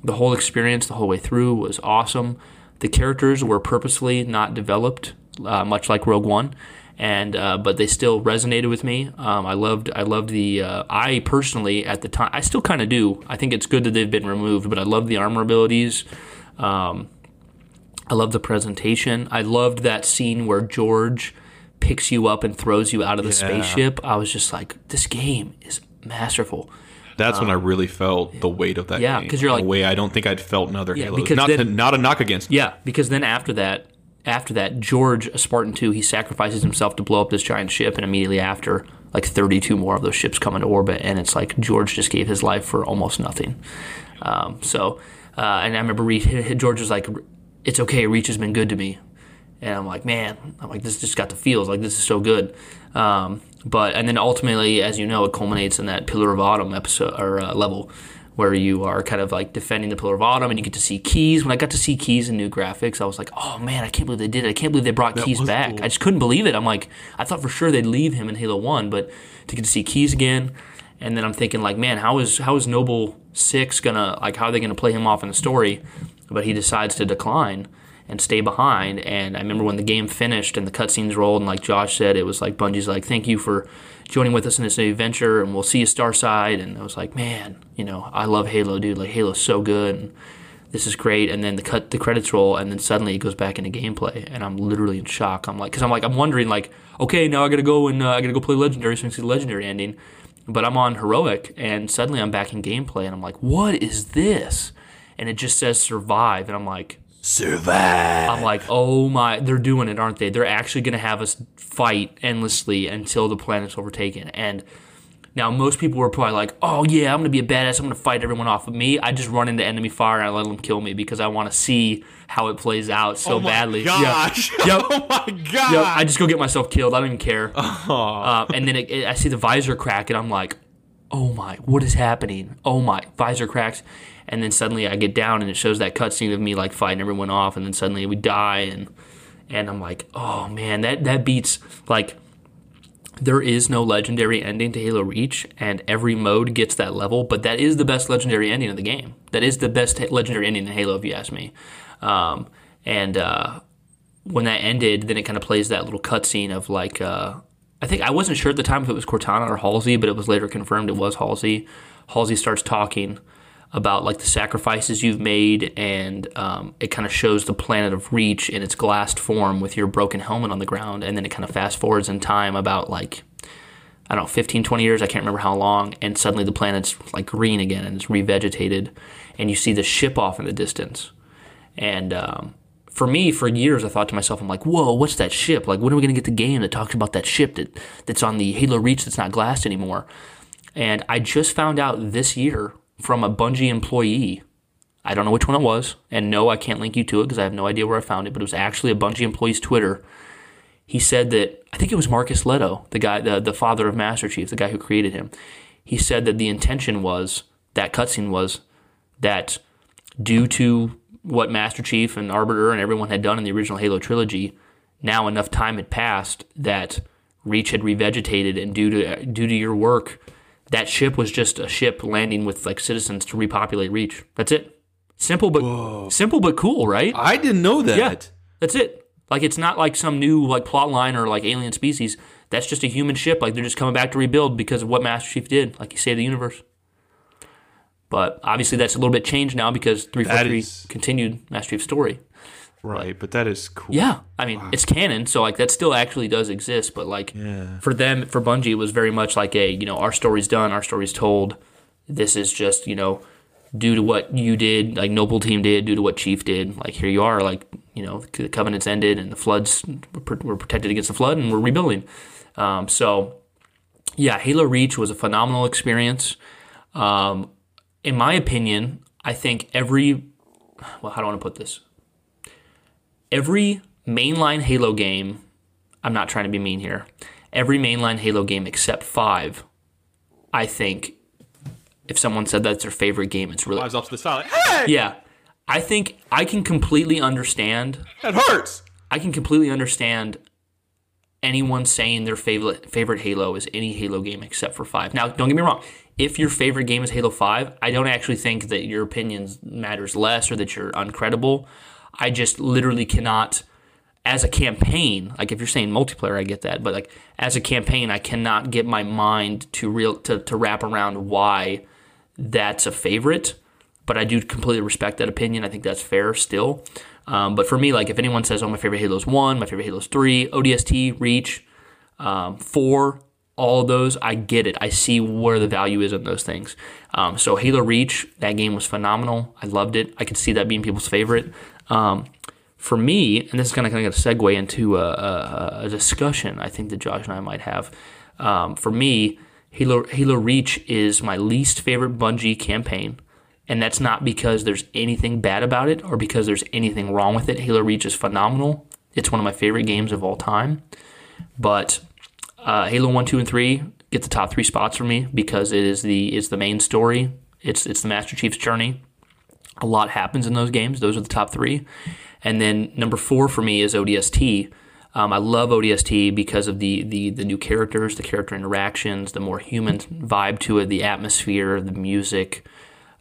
the whole experience the whole way through was awesome. The characters were purposely not developed, uh, much like Rogue One, and uh, but they still resonated with me. Um, I loved I loved the uh, I personally at the time I still kind of do. I think it's good that they've been removed, but I love the armor abilities. Um, I love the presentation. I loved that scene where George picks you up and throws you out of the spaceship. I was just like, this game is masterful. That's when I really felt the weight of that yeah, game. 'cause you're like- a way I don't think I'd felt in other Halos. because Not, then- to, not a knock against. Yeah, because then after that, after that, George, a Spartan 2, he sacrifices himself to blow up this giant ship, and immediately after, like 32 more of those ships come into orbit, and it's like George just gave his life for almost nothing. Um, so, uh, and I remember Reach, George was like, "It's okay, Reach has been good to me," and I'm like, "Man, I'm like this just got the feels, like this is so good." Um, but and then ultimately, as you know, it culminates in that Pillar of Autumn episode or uh, level where you are kind of like defending the Pillar of Autumn, and you get to see Keyes. When I got to see Keyes in new graphics, I was like, "Oh man, I can't believe they did it! I can't believe they brought Keyes back." cool. I just couldn't believe it. I'm like, I thought for sure they'd leave him in Halo One, but to get to see Keyes again, and then I'm thinking like, man, how is how is Noble Six gonna like how are they gonna play him off in the story? But he decides to decline and stay behind. And I remember when the game finished and the cutscenes rolled, and like Josh said, it was like Bungie's like, thank you for joining with us in this new adventure, and we'll see you Starside. And I was like, man, you know, I love Halo, dude. Like Halo's so good. And, this is great and then the cut the credits roll and then suddenly it goes back into gameplay and i'm literally in shock i'm like because i'm like i'm wondering like okay now i gotta go and uh, i gotta go play legendary so i can see the legendary ending but i'm on heroic and suddenly i'm back in gameplay and i'm like what is this and it just says survive and i'm like Survive. I'm like, oh my, they're doing it, aren't they? They're actually going to have us fight endlessly until the planet's overtaken. And now most people were probably like, oh yeah, I'm going to be a badass. I'm going to fight everyone off of me. I just run into enemy fire and I let them kill me because I want to see how it plays out so oh my badly. Gosh. Yeah. Yep. Oh my god. Yep, I just go get myself killed. I don't even care. Oh. Uh, and then it, it- I see the visor crack, and I'm like, "Oh my, what is happening? Oh my, visor cracks!" And then suddenly I get down, and it shows that cutscene of me like fighting everyone off, and then suddenly we die, and and I'm like, "Oh man, that that beats like." There is no legendary ending to Halo Reach, and every mode gets that level. But that is the best legendary ending of the game. That is the best legendary ending in Halo, if you ask me. Um, and uh, when that ended, then it kind of plays that little cutscene of like, uh, I think I wasn't sure at the time if it was Cortana or Halsey, but it was later confirmed it was Halsey. Halsey starts talking about like the sacrifices you've made, and um, it kind of shows the planet of Reach in its glassed form with your broken helmet on the ground, and then it kind of fast forwards in time about like. I don't know, 15, 20 years, I can't remember how long, and suddenly the planet's like green again and it's revegetated, and you see the ship off in the distance. And um, for me, for years, I thought to myself, I'm like, whoa, what's that ship? Like, when are we going to get the game that talks about that ship that, that's on the Halo Reach that's not glassed anymore? And I just found out this year from a Bungie employee. I don't know which one it was. And no, I can't link you to it because I have no idea where I found it, but it was actually a Bungie employee's Twitter. He said that, I think it was Marcus Lehto, the guy, the, the father of Master Chief, the guy who created him. He said that the intention was, that cutscene was, that due to what Master Chief and Arbiter and everyone had done in the original Halo trilogy, now enough time had passed that Reach had revegetated, and due to due to your work, that ship was just a ship landing with like citizens to repopulate Reach. That's it. Simple but simple but cool, right? I didn't know that. Yeah, that's it. Like it's not like some new like plot line or like alien species. That's just a human ship. Like they're just coming back to rebuild because of what Master Chief did. Like he saved the universe. But obviously that's a little bit changed now because three four three is- continued Master Chief's story. Right, but that is cool. Yeah, I mean it's canon, so like that still actually does exist. But like for them, for Bungie, it was very much like a you know our story's done, our story's told. This is just you know due to what you did, like Noble Team did, due to what Chief did. Like here you are, like you know the Covenant's ended and the floods were pr- were protected against the flood, and we're rebuilding. Um, so yeah, Halo Reach was a phenomenal experience. Um, in my opinion, I think every well, how do I want to put this? Every mainline Halo game, I'm not trying to be mean here. Every mainline Halo game except five, I think, if someone said that's their favorite game, it's really Lives up to the side. Hey, yeah. I think I can completely understand It hurts. I can completely understand anyone saying their favorite favorite Halo is any Halo game except for five. Now, don't get me wrong. If your favorite game is Halo Five, I don't actually think that your opinion matters less or that you're uncredible. I just literally cannot, as a campaign. Like if you're saying multiplayer, I get that, but like as a campaign, I cannot get my mind to real to, to wrap around why that's a favorite. but I do completely respect that opinion. I think that's fair still. Um, but for me, like if anyone says, "Oh, my favorite Halo is one, my favorite Halo is three, ODST, Reach, um, four, all of those, I get it. I see where the value is in those things. Um, so Halo Reach, that game was phenomenal. I loved it. I could see that being people's favorite. Um, for me, and this is kind of going to segue into a, a, a, discussion I think that Josh and I might have. Um, for me, Halo Halo Reach is my least favorite Bungie campaign, and that's not because there's anything bad about it or because there's anything wrong with it. Halo Reach is phenomenal. It's one of my favorite games of all time, but uh, Halo One, Two, and Three get the top three spots for me because it is the is the main story. It's it's the Master Chief's journey. A lot happens in those games. Those are the top three. And then number four for me is ODST. Um, I love ODST because of the, the the new characters, the character interactions, the more human vibe to it, the atmosphere, the music.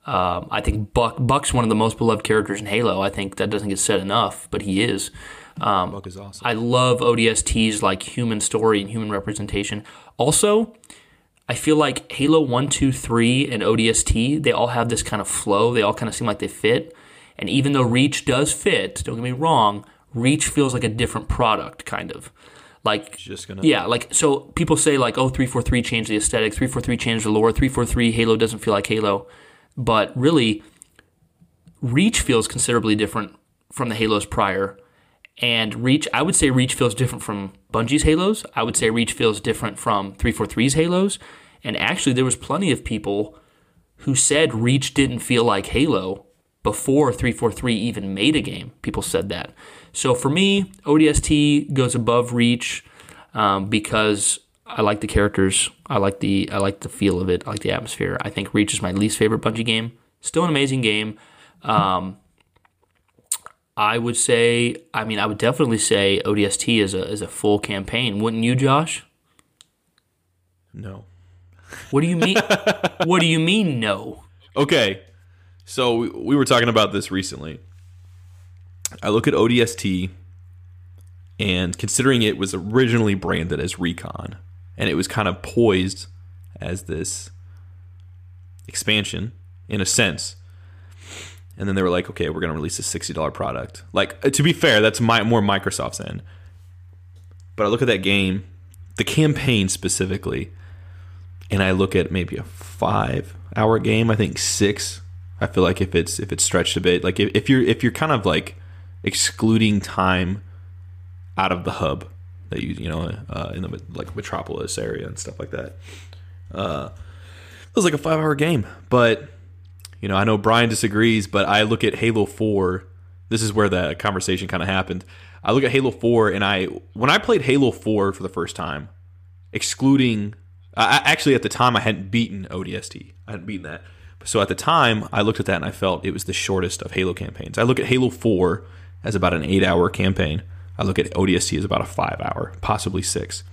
Um, I think Buck Buck's one of the most beloved characters in Halo. I think that doesn't get said enough, but he is. Um, Buck is awesome. I love ODST's like human story and human representation. Also, I feel like Halo 1, 2, 3, and ODST, they all have this kind of flow. They all kind of seem like they fit. And even though Reach does fit, don't get me wrong, Reach feels like a different product, kind of. Like just gonna yeah, like so people say like oh 343 changed the aesthetic, 343 changed the lore, 343 Halo doesn't feel like Halo, but really Reach feels considerably different from the Halos prior. And Reach, I would say Reach feels different from Bungie's Halos. I would say Reach feels different from 343's Halos. And actually, there was plenty of people who said Reach didn't feel like Halo before 343 even made a game. People said that. So for me, ODST goes above Reach um, because I like the characters. I like the I like the feel of it. I like the atmosphere. I think Reach is my least favorite Bungie game. Still an amazing game. Um, I would say. I mean, I would definitely say ODST is a is a full campaign. Wouldn't you, Josh? No. What do you mean? what do you mean? No. Okay, so we were talking about this recently. I look at ODST, and considering it was originally branded as Recon, and it was kind of poised as this expansion in a sense. And then they were like, okay, we're going to release a $60 product. Like, uh, to be fair, that's my, more Microsoft's end. But I look at that game, the campaign specifically, and I look at maybe a five hour game, I think six I feel like if it's if it's stretched a bit, like if, if you're if you're kind of like excluding time out of the hub that you you know uh, in the like metropolis area and stuff like that, uh, it was like a five hour game. But you know, I know Brian disagrees, but I look at Halo Four. This is where the conversation kind of happened. I look at Halo Four, and I when I played Halo Four for the first time, excluding Actually at the time I hadn't beaten ODST. I hadn't beaten that so at the time, I looked at that and I felt it was the shortest of Halo campaigns. I look at Halo 4 as about an eight hour campaign. I look at ODST as about a five hour, possibly six.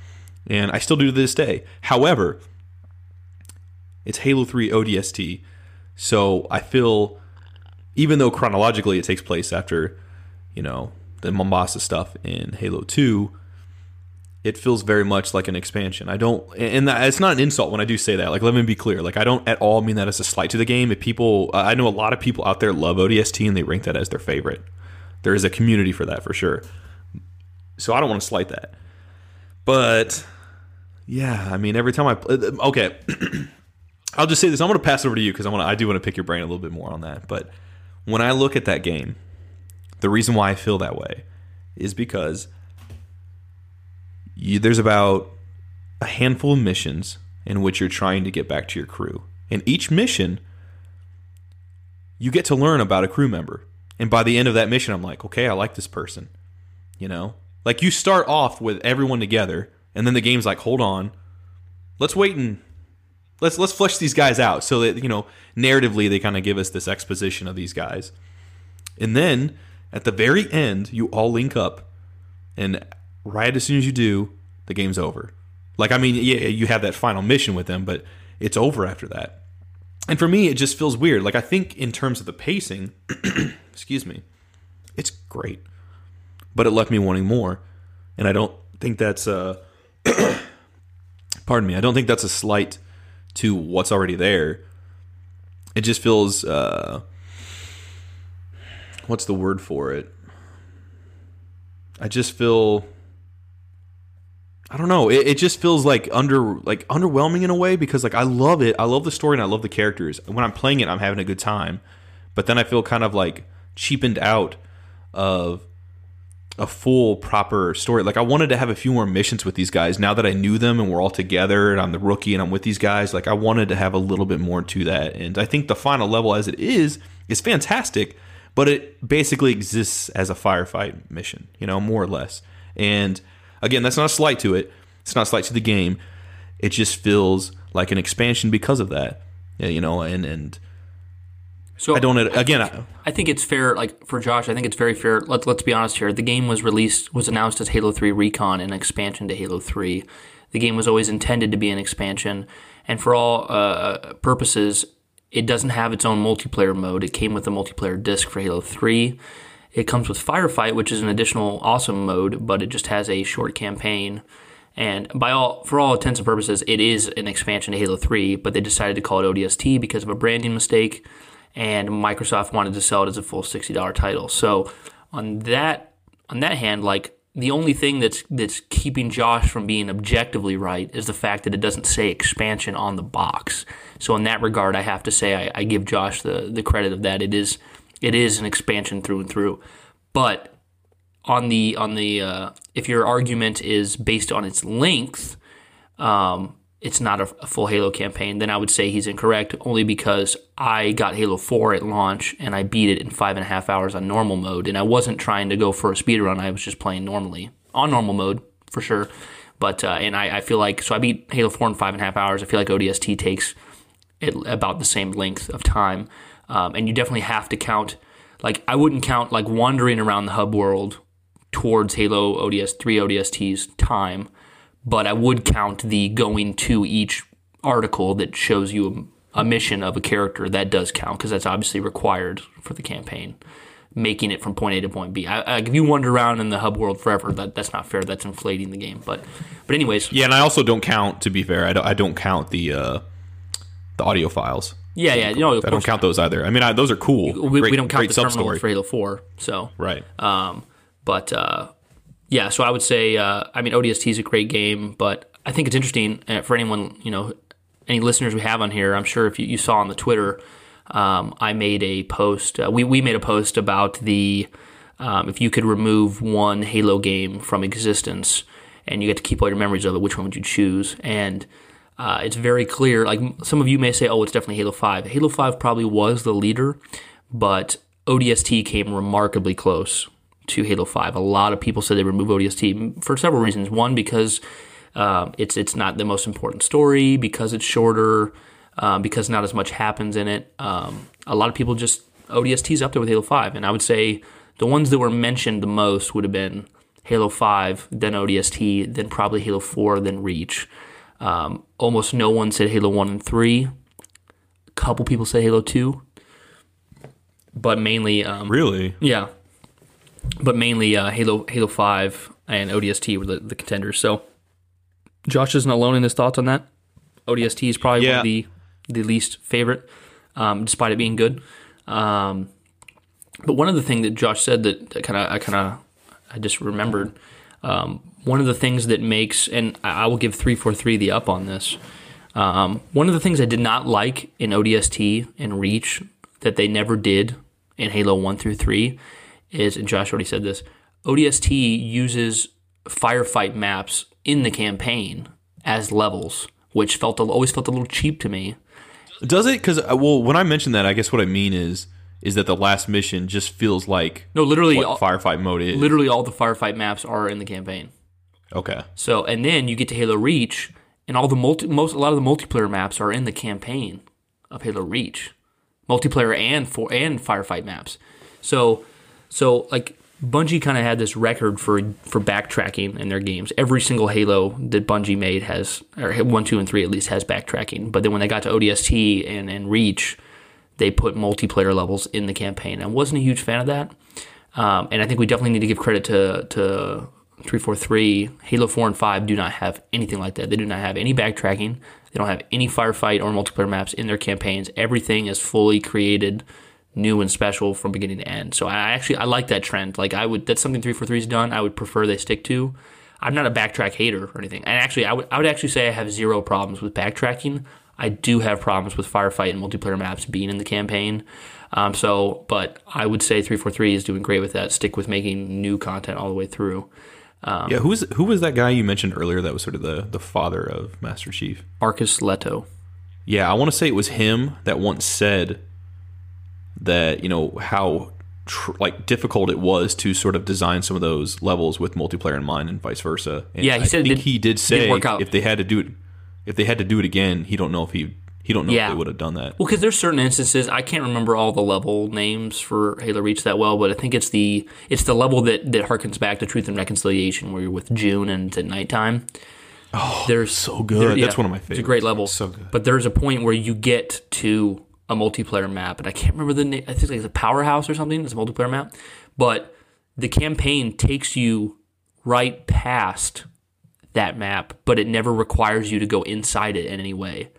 And I still do to this day. However, it's Halo 3 ODST. So I feel, even though chronologically it takes place after, you know, the Mombasa stuff in Halo 2, it feels very much like an expansion. I don't, and it's not an insult when I do say that. Like, let me be clear. Like, I don't at all mean that as a slight to the game. If people, I know a lot of people out there love ODST and they rank that as their favorite. There is a community for that for sure. So I don't want to slight that. But yeah, I mean, every time I uh, uh, okay, I'll just say this. I'm going to pass over to you because I want I do want to pick your brain a little bit more on that. But when I look at that game, the reason why I feel that way is because you, there's about a handful of missions in which you're trying to get back to your crew. And each mission, you get to learn about a crew member. And by the end of that mission, I'm like, okay, I like this person. You know? Like you start off with everyone together, and then the game's like, hold on, let's wait and let's let's flesh these guys out so that, you know, narratively they kind of give us this exposition of these guys. And then at the very end, you all link up and right as soon as you do, the game's over. Like, I mean, yeah, you have that final mission with them, but it's over after that. And for me, it just feels weird. Like, I think in terms of the pacing, excuse me, it's great, but it left me wanting more. And I don't think that's a, pardon me, I don't think that's a slight to what's already there. It just feels, uh, what's the word for it? I just feel I don't know. It, it just feels like under like underwhelming in a way because like I love it. I love the story and I love the characters. When I'm playing it, I'm having a good time. But then I feel kind of like cheapened out of a full proper story. Like I wanted to have a few more missions with these guys now that I knew them and we're all together and I'm the rookie and I'm with these guys. Like I wanted to have a little bit more to that. And I think the final level as it is is fantastic, but it basically exists as a firefight mission, you know, more or less. And again, that's not a slight to it. It's not a slight to the game. It just feels like an expansion because of that. You know, and and So I don't again. I, I think it's fair, like for Josh. I think it's very fair. Let's let's be honest here. The game was released, was announced as Halo Three Recon, an expansion to Halo Three. The game was always intended to be an expansion, and for all uh, purposes, it doesn't have its own multiplayer mode. It came with a multiplayer disc for Halo Three. It comes with Firefight, which is an additional awesome mode, but it just has a short campaign. And by all, for all intents and purposes, it is an expansion to Halo 3, but they decided to call it ODST because of a branding mistake, and Microsoft wanted to sell it as a full $60 title. So on that on that hand, like the only thing that's that's keeping Josh from being objectively right is the fact that it doesn't say expansion on the box. So in that regard, I have to say I, I give Josh the the credit of that. It is it is an expansion through and through, but on the on the uh, if your argument is based on its length, um, it's not a, a, full Halo campaign, then I would say he's incorrect. Only because I got Halo Four at launch and I beat it in five and a half hours on normal mode, and I wasn't trying to go for a speed run. I was just playing normally on normal mode for sure. But uh, and I, I, feel like so I beat Halo Four in five and a half hours. I feel like ODST takes it about the same length of time, um, and you definitely have to count. Like I wouldn't count like wandering around the hub world towards Halo ODS 3 ODST's time, but I would count the going to each article that shows you a, a mission of a character that does count because that's obviously required for the campaign. Making it from point A to point B. I, I, if you wander around in the hub world forever, that, that's not fair. That's inflating the game. But, but anyways, yeah. And I also don't count. To be fair, I don't, I don't count the uh, the audio files. Yeah, yeah. You know, I don't count those either. I mean, I, those are cool. We, great, we don't count the sub terminal story. for Halo Four. So right. Um, but uh, yeah, so I would say, uh, I mean, ODST is a great game, but I think it's interesting uh, for anyone, you know, any listeners we have on here. I'm sure if you, you saw on the Twitter, um, I made a post. Uh, we we made a post about the um, if you could remove one Halo game from existence and you get to keep all your memories of it, which one would you choose? And uh, it's very clear. Like some of you may say, oh, it's definitely Halo Five. Halo Five probably was the leader, but ODST came remarkably close to Halo 5. A lot of people said they remove ODST for several reasons. One, because uh, it's it's not the most important story, because it's shorter, um, because not as much happens in it. Um, a lot of people just ODST's up there with Halo 5, and I would say the ones that were mentioned the most would have been Halo 5, then ODST, then probably Halo 4, then Reach. Um, almost no one said Halo 1 and 3. A couple people said Halo 2. But mainly, um, really, yeah, but mainly uh, Halo Halo Five and ODST were the, the contenders. So Josh isn't alone in his thoughts on that. ODST is probably Yeah. one of the the least favorite, um, despite it being good. Um, but one of the things that Josh said that kind of I kind of I just remembered. Um, one of the things that makes and I will give three four three the up on this. Um, one of the things I did not like in ODST and Reach that they never did in Halo One through Three is, and Josh already said this, ODST uses firefight maps in the campaign as levels, which felt always felt a little cheap to me. does it? Because well, when I mention that, I guess what I mean is is that the last mission just feels like No, literally, all, firefight mode is. literally all the firefight maps are in the campaign. Okay. So, and then you get to Halo Reach, and all the multi, most a lot of the multiplayer maps are in the campaign of Halo Reach, multiplayer and for and firefight maps. So, so like Bungie kind of had this record for for backtracking in their games. Every single Halo that Bungie made has, or one, two, and three at least has backtracking. But then when they got to ODST and and Reach, they put multiplayer levels in the campaign. I wasn't a huge fan of that, um, and I think we definitely need to give credit to to 343. Halo 4 and 5 do not have anything like that. They do not have any backtracking. They don't have any firefight or multiplayer maps in their campaigns. Everything is fully created new and special from beginning to end. So I actually I like that trend. Like I would that's something 343's done. I would prefer they stick to. I'm not a backtrack hater or anything. And actually I would I would actually say I have zero problems with backtracking. I do have problems with firefight and multiplayer maps being in the campaign. Um, so, but I would say 343 is doing great with that. Stick with making new content all the way through. Um, yeah, who was who was that guy you mentioned earlier that was sort of the the father of Master Chief? Marcus Lehto. Yeah, I want to say it was him that once said that you know how tr- like difficult it was to sort of design some of those levels with multiplayer in mind and vice versa. And yeah, he said think did, he did say if they had to do it, if they had to do it again, he don't know if he he don't know yeah. if they would have done that. Well, because there's certain instances I can't remember all the level names for Halo Reach that well, but I think it's the it's the level that that harkens back to Truth and Reconciliation, where you're with June and it's at nighttime. Oh, there's so good. Yeah, That's one of my favorites. It's a great level. So good. But there's a point where you get to a multiplayer map, and I can't remember the name. I think it's like the Powerhouse or something. It's a multiplayer map, but the campaign takes you right past that map, but it never requires you to go inside it in any way.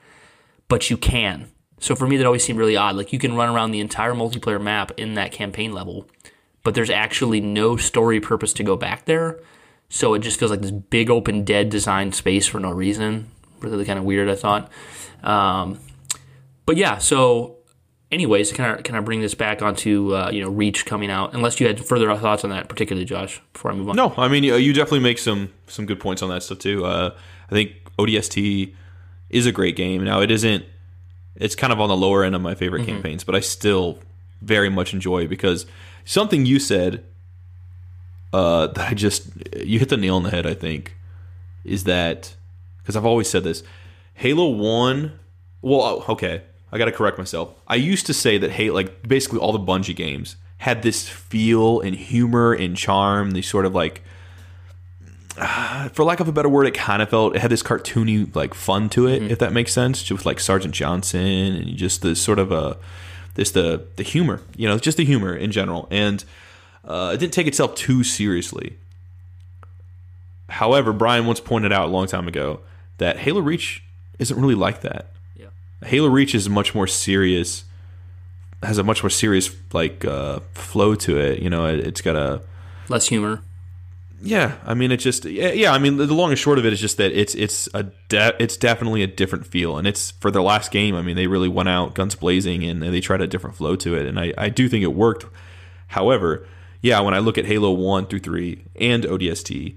But you can. So for me, that always seemed really odd. Like you can run around the entire multiplayer map in that campaign level, but there's actually no story purpose to go back there. So it just feels like this big open dead design space for no reason. Really kind of weird, I thought. Um, but yeah, so anyways, can I can I bring this back onto uh, you know Reach coming out? Unless you had further thoughts on that, particularly Josh, before I move on. No, I mean you definitely make some some good points on that stuff too. Uh, I think ODST is a great game. Now it isn't. It's kind of on the lower end of my favorite mm-hmm. campaigns, but I still very much enjoy because something you said uh, that I just you hit the nail on the head. I think is that because I've always said this. Halo One. Well, okay. I got to correct myself. I used to say that Halo, like basically all the Bungie games, had this feel and humor and charm. These sort of like, uh, for lack of a better word, it kind of felt it had this cartoony like fun to it, mm-hmm. if that makes sense. Just with like Sergeant Johnson and just the sort of a this the the humor, you know, just the humor in general, and uh, it didn't take itself too seriously. However, Brian once pointed out a long time ago that Halo Reach isn't really like that. Yeah, Halo Reach is much more serious, has a much more serious like uh, flow to it. You know, it, has got a less humor. Yeah, I mean, it just yeah, yeah. I mean, the long and short of it is just that it's it's a de- it's definitely a different feel, and it's for their last game. I mean, they really went out guns blazing, and they tried a different flow to it, and I I do think it worked. However, yeah, when I look at Halo One through three and ODST,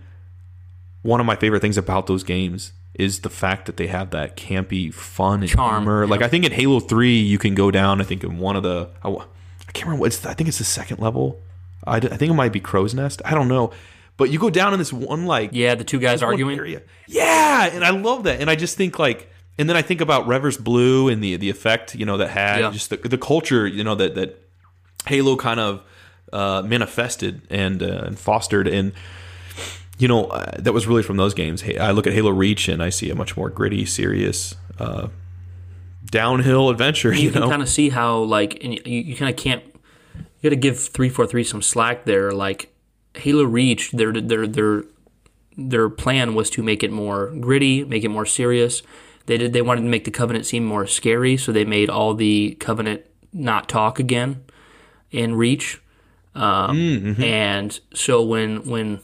one of my favorite things about those games is the fact that they have that campy fun and charm. Humor. Like I think in Halo Three, you can go down. I think in one of the I, I can't remember what I think it's the second level. I, I think it might be Crow's Nest. I don't know. But you go down in this one like yeah, the two guys arguing. Area. Yeah, and I love that. And I just think like, and then I think about Red vs. Blue and the the effect you know that had yeah. just the, the culture you know that that Halo kind of uh, manifested and uh, and fostered and you know, uh, that was really from those games. I look at Halo Reach and I see a much more gritty, serious, uh, downhill adventure. You, you know? can kind of see how like, and you, you kind of can't. You got to give three four three some slack there. Like Halo Reach, their their their their plan was to make it more gritty, make it more serious. They did. They wanted to make the Covenant seem more scary, so they made all the Covenant not talk again in Reach. Um, mm-hmm. And so when when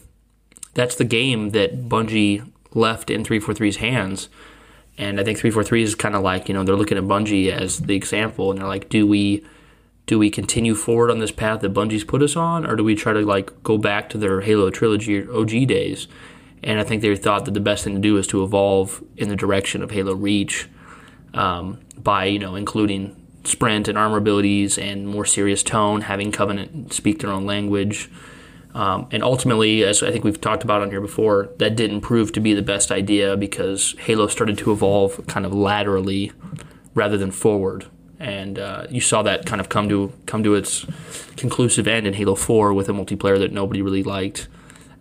that's the game that Bungie left in 343's hands. And I think 343 is kind of like, you know, they're looking at Bungie as the example and they're like, do we do we continue forward on this path that Bungie's put us on or do we try to like go back to their Halo trilogy OG days? And I think they thought that the best thing to do is to evolve in the direction of Halo Reach um, by, you know, including sprint and armor abilities and more serious tone, having Covenant speak their own language, um, and ultimately, as I think we've talked about on here before, that didn't prove to be the best idea because Halo started to evolve kind of laterally rather than forward. And uh, you saw that kind of come to come to its conclusive end in Halo 4 with a multiplayer that nobody really liked.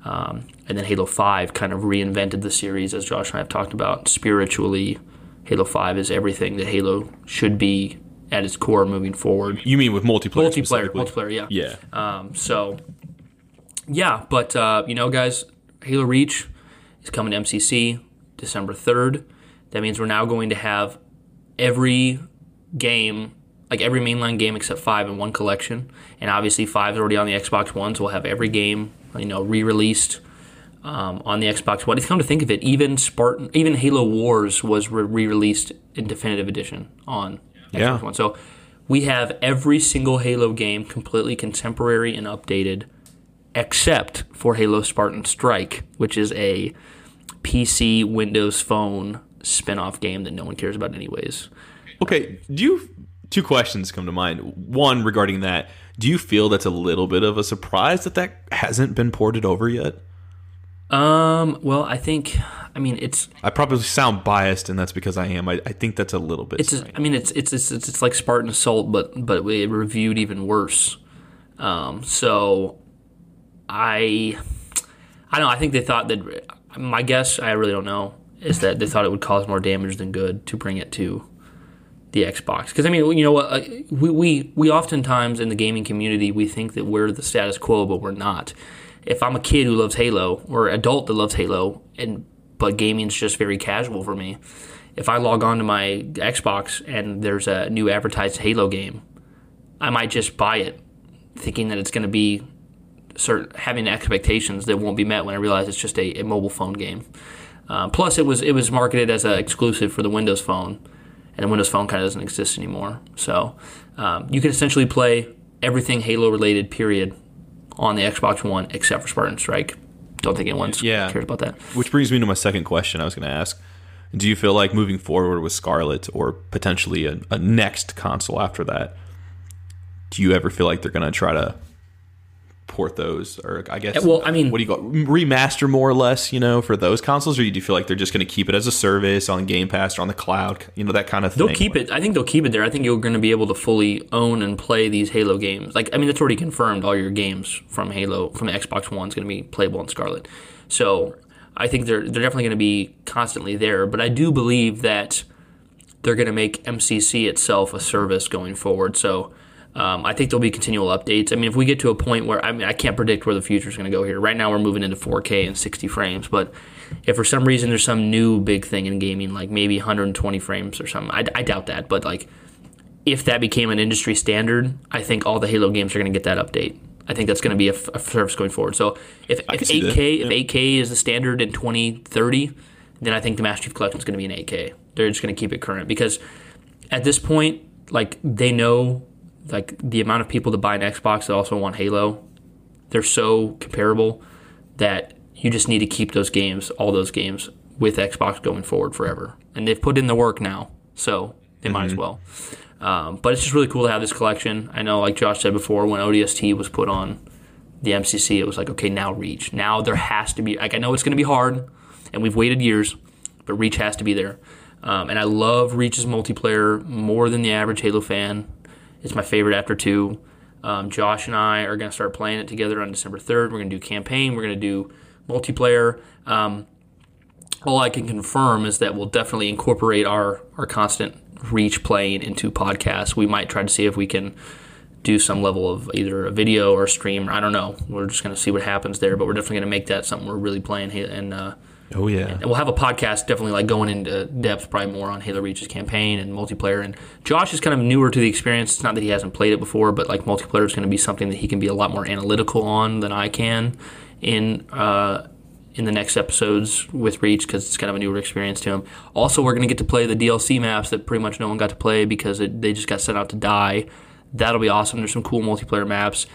Um, and then Halo 5 kind of reinvented the series, as Josh and I have talked about. Spiritually, Halo 5 is everything that Halo should be at its core moving forward. You mean with multiplayer? Multiplayer, multiplayer, yeah. Yeah. Um, so yeah, but uh, you know, guys, Halo Reach is coming to MCC December third. That means we're now going to have every game like every mainline game except five in one collection. And obviously, five is already on the Xbox One, so we'll have every game you know re-released um, on the Xbox One. If you come to think of it, even Spartan, even Halo Wars was re-released in definitive edition on Yeah. Xbox One. So we have every single Halo game completely contemporary and updated, except for Halo Spartan Strike, which is a PC Windows Phone spin-off game that no one cares about anyways. Okay, do you two questions come to mind? One regarding that, do you feel that's a little bit of a surprise that that hasn't been ported over yet? Um, well, I think, I mean, it's I probably sound biased, and that's because I am. I, I think that's a little bit. it's strange. I mean, it's it's it's it's, it's like Spartan Assault, but but it reviewed even worse. Um, so I I don't know. I think they thought that my guess, I really don't know, is that they thought it would cause more damage than good to bring it to the Xbox. Because I mean, you know what? We, we we oftentimes in the gaming community we think that we're the status quo, but we're not. If I'm a kid who loves Halo or adult that loves Halo, and but gaming's just very casual for me. If I log on to my Xbox and there's a new advertised Halo game, I might just buy it, thinking that it's going to be certain having expectations that won't be met when I realize it's just a, a mobile phone game. Uh, plus, it was it was marketed as an exclusive for the Windows Phone, and Windows Phone kind of doesn't exist anymore. So um, you can essentially play everything Halo related, period, on the Xbox One except for Spartan Strike. Don't think anyone Yeah. cares about that. Which brings me to my second question I was going to ask. Do you feel like moving forward with Scarlett or potentially a, a next console after that, do you ever feel like they're going to try to port those? Or I guess, uh, well, I mean- what do you call remaster more or less, you know, for those consoles? Or do you feel like they're just going to keep it as a service on Game Pass or on the cloud, you know, that kind of thing? They'll keep it. I think they'll keep it there. I think you're going to be able to fully own and play these Halo games. Like, I mean, that's already confirmed. All your games from Halo from the Xbox One is going to be playable on Scarlett. So I think they're they're definitely going to be constantly there. But I do believe that they're going to make MCC itself a service going forward. So. Um, I think there'll be continual updates. I mean, if we get to a point where I mean, I can't predict where the future is going to go here. Right now, we're moving into 4K and 60 frames, but if for some reason there's some new big thing in gaming, like maybe 120 frames or something, I, I doubt that. But like, if that became an industry standard, I think all the Halo games are going to get that update. I think that's going to be a, f- a service going forward. So if, if can see that, 8K if 8K is the standard in 2030, then I think the Master Chief Collection is going to be an 8K. They're just going to keep it current because at this point, like they know like the amount of people that buy an Xbox that also want Halo, they're so comparable that you just need to keep those games, all those games, with Xbox going forward forever. And they've put in the work now, so they might as well. Um, but it's just really cool to have this collection. I know, like Josh said before, when ODST was put on the MCC, it was like, okay, now Reach. Now there has to be, like, I know it's going to be hard, and we've waited years, but Reach has to be there. Um, and I love Reach's multiplayer more than the average Halo fan. It's my favorite after two. Um, Josh and I are going to start playing it together on December 3rd. We're going to do campaign. We're going to do multiplayer. Um, all I can confirm is that we'll definitely incorporate our, our constant reach playing into podcasts. We might try to see if we can do some level of either a video or a stream. I don't know. We're just going to see what happens there, but we're definitely going to make that something we're really playing. And uh, Oh, yeah. and we'll have a podcast definitely like going into depth, probably more on Halo Reach's campaign and multiplayer. And Josh is kind of newer to the experience. It's not that he hasn't played it before, but like multiplayer is going to be something that he can be a lot more analytical on than I can in uh, in the next episodes with Reach because it's kind of a newer experience to him. Also, we're going to get to play the DLC maps that pretty much no one got to play because it, they just got sent out to die. That'll be awesome. There's some cool multiplayer maps.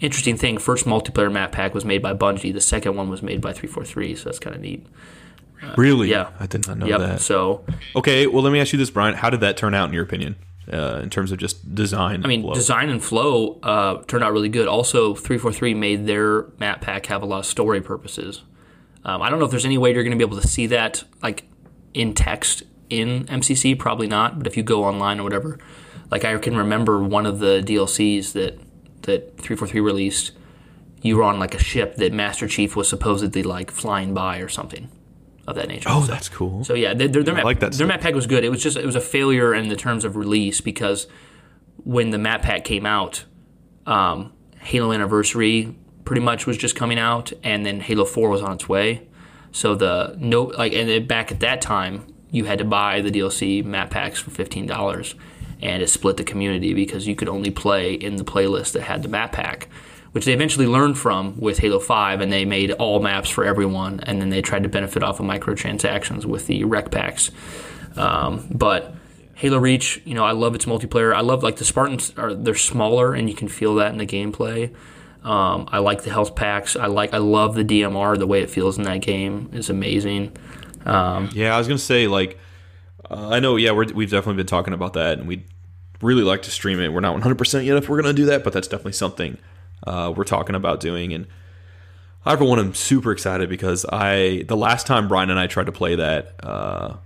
Interesting thing, first multiplayer map pack was made by Bungie. The second one was made by 343, so that's kind of neat. really? yeah. I did not know Yep. that. So, Okay, well, let me ask you this, Brian. How did that turn out in your opinion, uh, in terms of just design? I mean, design and flow uh, turned out really good. Also, 343 made their map pack have a lot of story purposes. Um, I don't know if there's any way you're going to be able to see that like in text in MCC. Probably not. But if you go online or whatever, like I can remember one of the DLCs that that 343 released. You were on like a ship that Master Chief was supposedly like flying by or something of that nature. oh, So- that's cool. so yeah, their, their, map, like that their map pack was good. It was just it was a failure in the terms of release because when the map pack came out, um, Halo Anniversary pretty much was just coming out, and then Halo Four was on its way. So the no like and then back at that time, you had to buy the DLC map packs for fifteen dollars, and it split the community because you could only play in the playlist that had the map pack, which they eventually learned from with Halo 5, and they made all maps for everyone, and then they tried to benefit off of microtransactions with the REQ packs. Um, but Halo Reach, you know, I love its multiplayer. I love like the Spartans are they're smaller and you can feel that in the gameplay. Um, I like the health packs. I like I love the DMR. The way it feels in that game is amazing. Um, Yeah, I was gonna say like uh, I know. Yeah, we're, we've definitely been talking about that, and we'd really like to stream it. We're not 100 percent yet if we're gonna do that, but that's definitely something uh, we're talking about doing. And I for one am super excited because I the last time Brian and I tried to play that uh,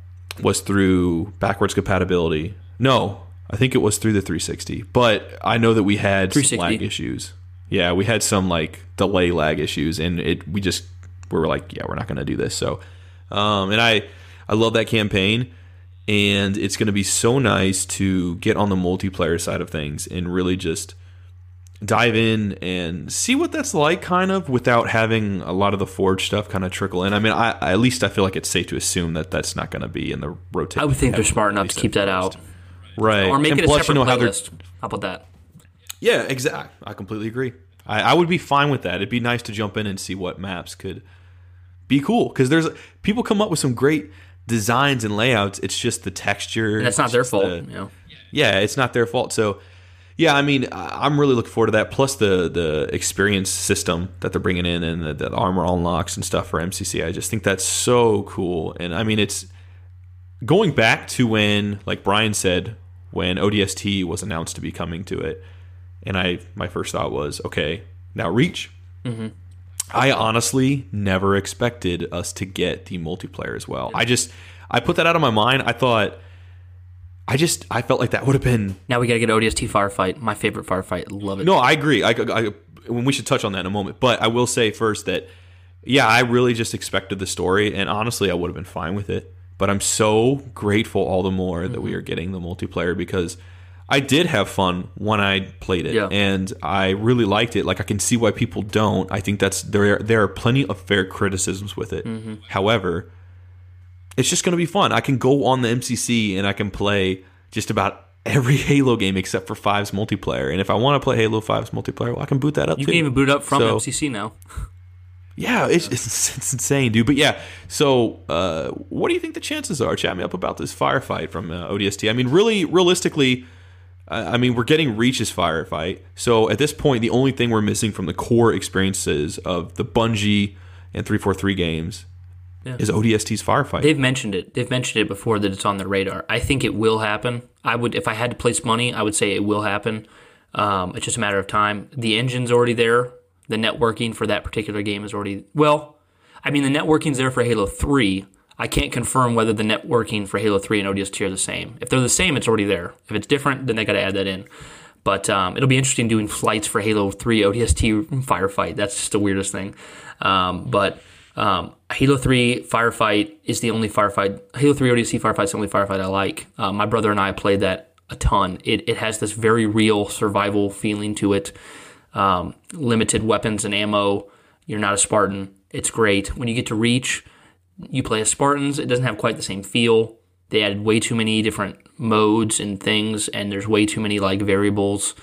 was through backwards compatibility. No, I think it was through the 360, but I know that we had some lag issues. Yeah, we had some like delay lag issues, and it we just we were like, yeah, we're not going to do this. So, um, and I I love that campaign, and it's going to be so nice to get on the multiplayer side of things and really just dive in and see what that's like, kind of without having a lot of the Forge stuff kind of trickle in. I mean, I at least I feel like it's safe to assume that that's not going to be in the rotation. I would think they're smart enough to keep that out, right? or make And it a plus, you separate know how they're- playlist. How about that? yeah, exactly. I completely agree. I, I would be fine with that. It'd be nice to jump in and see what maps could be cool because there's people come up with some great designs and layouts. It's just the texture. And that's not their fault. the- you know. yeah, it's not their fault. So, yeah, I mean, I'm really looking forward to that. Plus the the experience system that they're bringing in and the, the armor unlocks and stuff for MCC. I just think that's so cool. And I mean, it's going back to when, like Brian said, when ODST was announced to be coming to it, and I my first thought was, okay, now Reach. Mm-hmm. I honestly never expected us to get the multiplayer as well. I just I put that out of my mind. I thought I just I felt like that would have been Now we got to get ODST firefight. My favorite firefight. Love it. no. I agree. I, I when we should touch on that in a moment. But I will say first that yeah, I really just expected the story, and honestly, I would have been fine with it. But I'm so grateful all the more that Mm-hmm. we are getting the multiplayer because I did have fun when I played it, Yeah. and I really liked it. Like I can see why people don't. I think that's there. There are plenty of fair criticisms with it. Mm-hmm. However, it's just going to be fun. I can go on the MCC and I can play just about every Halo game except for Five's multiplayer. And if I want to play Halo 5's multiplayer, well, I can boot that up You too. can even boot up from So- MCC now. Yeah, it's, it's it's insane, dude. But yeah, so uh, what do you think the chances are? Chat me up about this firefight from uh, ODST. I mean, really, realistically, I mean, we're getting Reach's firefight. So at this point, the only thing we're missing from the core experiences of the Bungie and 343 games Yeah. is ODST's firefight. They've mentioned it. They've mentioned it before that it's on their radar. I think it will happen. I would, if I had to place money, I would say it will happen. Um, it's just a matter of time. The engine's already there. The networking for that particular game is already well. I mean, the networking's there for Halo Three. I can't confirm whether the networking for Halo Three and ODST are the same. If they're the same, it's already there. If it's different, then they got to add that in. But um, it'll be interesting doing flights for Halo 3 ODST firefight. That's just the weirdest thing. Um, but um, Halo 3 firefight is the only firefight. Halo 3 ODST firefight is the only firefight I like. Uh, my brother and I played that a ton. It, it has this very real survival feeling to it. Um, limited weapons and ammo. You're not a Spartan. It's great. When you get to Reach, you play as Spartans. It doesn't have quite the same feel. They added way too many different modes and things, and there's way too many like variables.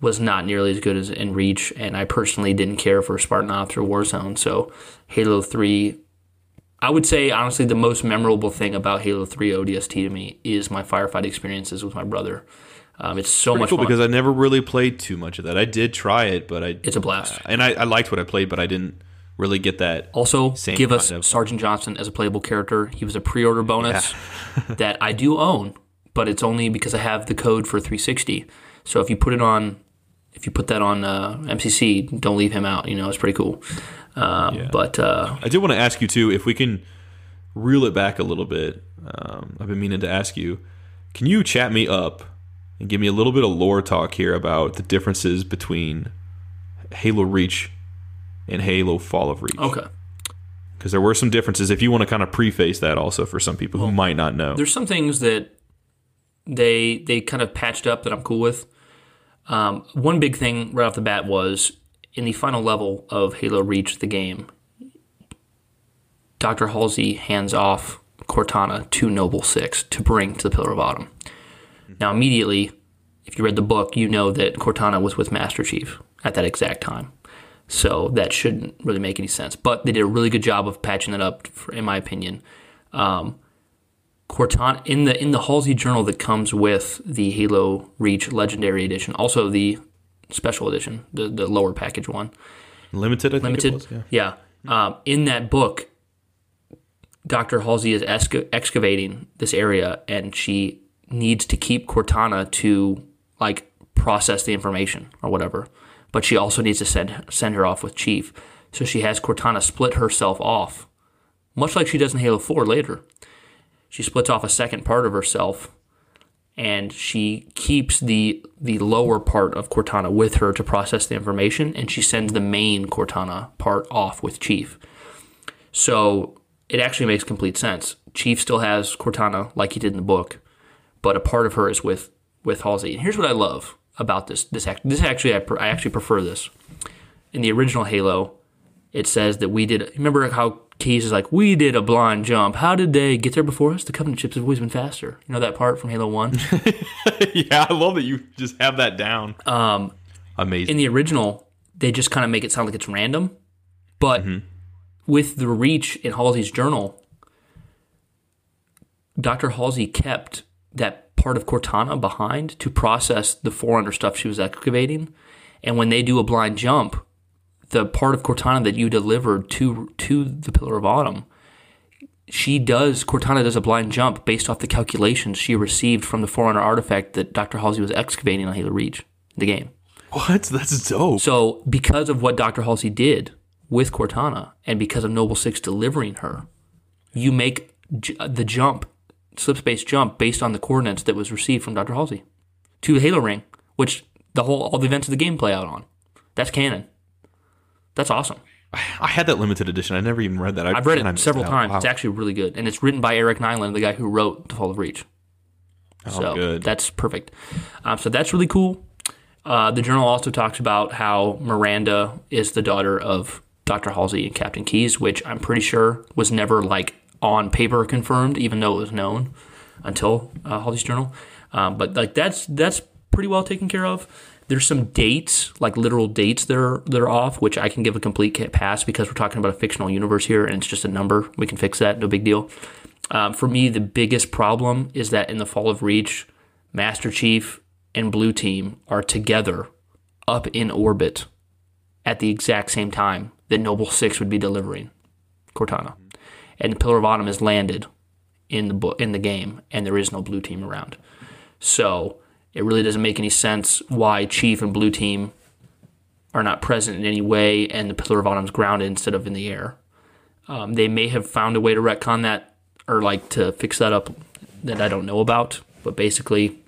Was not nearly as good as in Reach, and I personally didn't care for Spartan Ops or Warzone. So Halo Three, I would say honestly, the most memorable thing about Halo Three ODST to me is my firefight experiences with my brother. Um, it's so much cool fun. because I never really played too much of that. I did try it, but I it's a blast. and I, I liked what I played, but I didn't really get that. Also, give us Sergeant Johnson as a playable character. He was a pre-order bonus that I do own, but it's only because I have the code for 360. So if you put it on, if you put that on uh, MCC, don't leave him out. You know, it's pretty cool. Um, But uh, I did want to ask you too if we can reel it back a little bit. Um, I've been meaning to ask you. Can you chat me up and give me a little bit of lore talk here about the differences between Halo Reach and Halo Fall of Reach? okay, Because there were some differences. If you want to kind of preface that also for some people who might not know. there's some things that they they kind of patched up that I'm cool with. Um, one big thing right off the bat was in the final level of Halo Reach, the game. Dr. Halsey hands off Cortana to Noble Six to bring to the Pillar of Autumn. Now, immediately, if you read the book, you know that Cortana was with Master Chief at that exact time. So that shouldn't really make any sense. But they did a really good job of patching that up, for, in my opinion. Um, Cortana in the in the Halsey journal that comes with the Halo Reach Legendary Edition, also the Special Edition, the the lower package one, Limited, I think limited. it was. Yeah. Yeah. Um, in that book, Dr. Halsey is exca- excavating this area and she needs to keep Cortana to like process the information or whatever. But she also needs to send send her off with Chief. So she has Cortana split herself off, much like she does in Halo 4 later. She splits off a second part of herself and she keeps the the lower part of Cortana with her to process the information, and she sends the main Cortana part off with Chief. So it actually makes complete sense. Chief still has Cortana like he did in the book, but a part of her is with with Halsey. And here's what I love about this this act. This actually I, pr- I actually prefer this. In the original Halo, it says that we did. Remember how Keyes is like, we did a blind jump. How did they get there before us? The Covenant ships have always been faster. You know that part from Halo One. yeah, I love that you just have that down. Um, Amazing. in the original, they just kind of make it sound like it's random. But with the reach in Halsey's journal, Dr. Halsey kept that part of Cortana behind to process the Forerunner stuff she was excavating. And when they do a blind jump, the part of Cortana that you delivered to to the Pillar of Autumn, she does Cortana does a blind jump based off the calculations she received from the Forerunner artifact that Dr. Halsey was excavating on Halo Reach, the game. what? That's dope. So, because of what Dr. Halsey did with Cortana, and because of Noble Six delivering her, you make j- the jump, slip space jump, based on the coordinates that was received from Dr. Halsey to the Halo Ring, which the whole all the events of the game play out on. That's canon. That's awesome. I had that limited edition. I never even read that. I, I've read it several times. Wow. It's actually really good, and it's written by Eric Nylund, the guy who wrote The Fall of Reach. so Oh, good. that's perfect. Um, so that's really cool. Uh, the journal also talks about how Miranda is the daughter of Dr. Halsey and Captain Keyes, which I'm pretty sure was never like on paper confirmed, even though it was known until uh, Halsey's journal. Um, but like that's that's pretty well taken care of. There's some dates, like literal dates that are that are off, which I can give a complete pass because we're talking about a fictional universe here, and it's just a number. We can fix that, no big deal. Um, for me, the biggest problem is that in the Fall of Reach, Master Chief and Blue Team are together up in orbit at the exact same time that Noble Six would be delivering Cortana, and the Pillar of Autumn is landed in the book in the game, and there is no Blue Team around. So it really doesn't make any sense why Chief and Blue Team are not present in any way, and the Pillar of Autumn's grounded instead of in the air. Um, they may have found a way to retcon that or like to fix that up that I don't know about, but basically,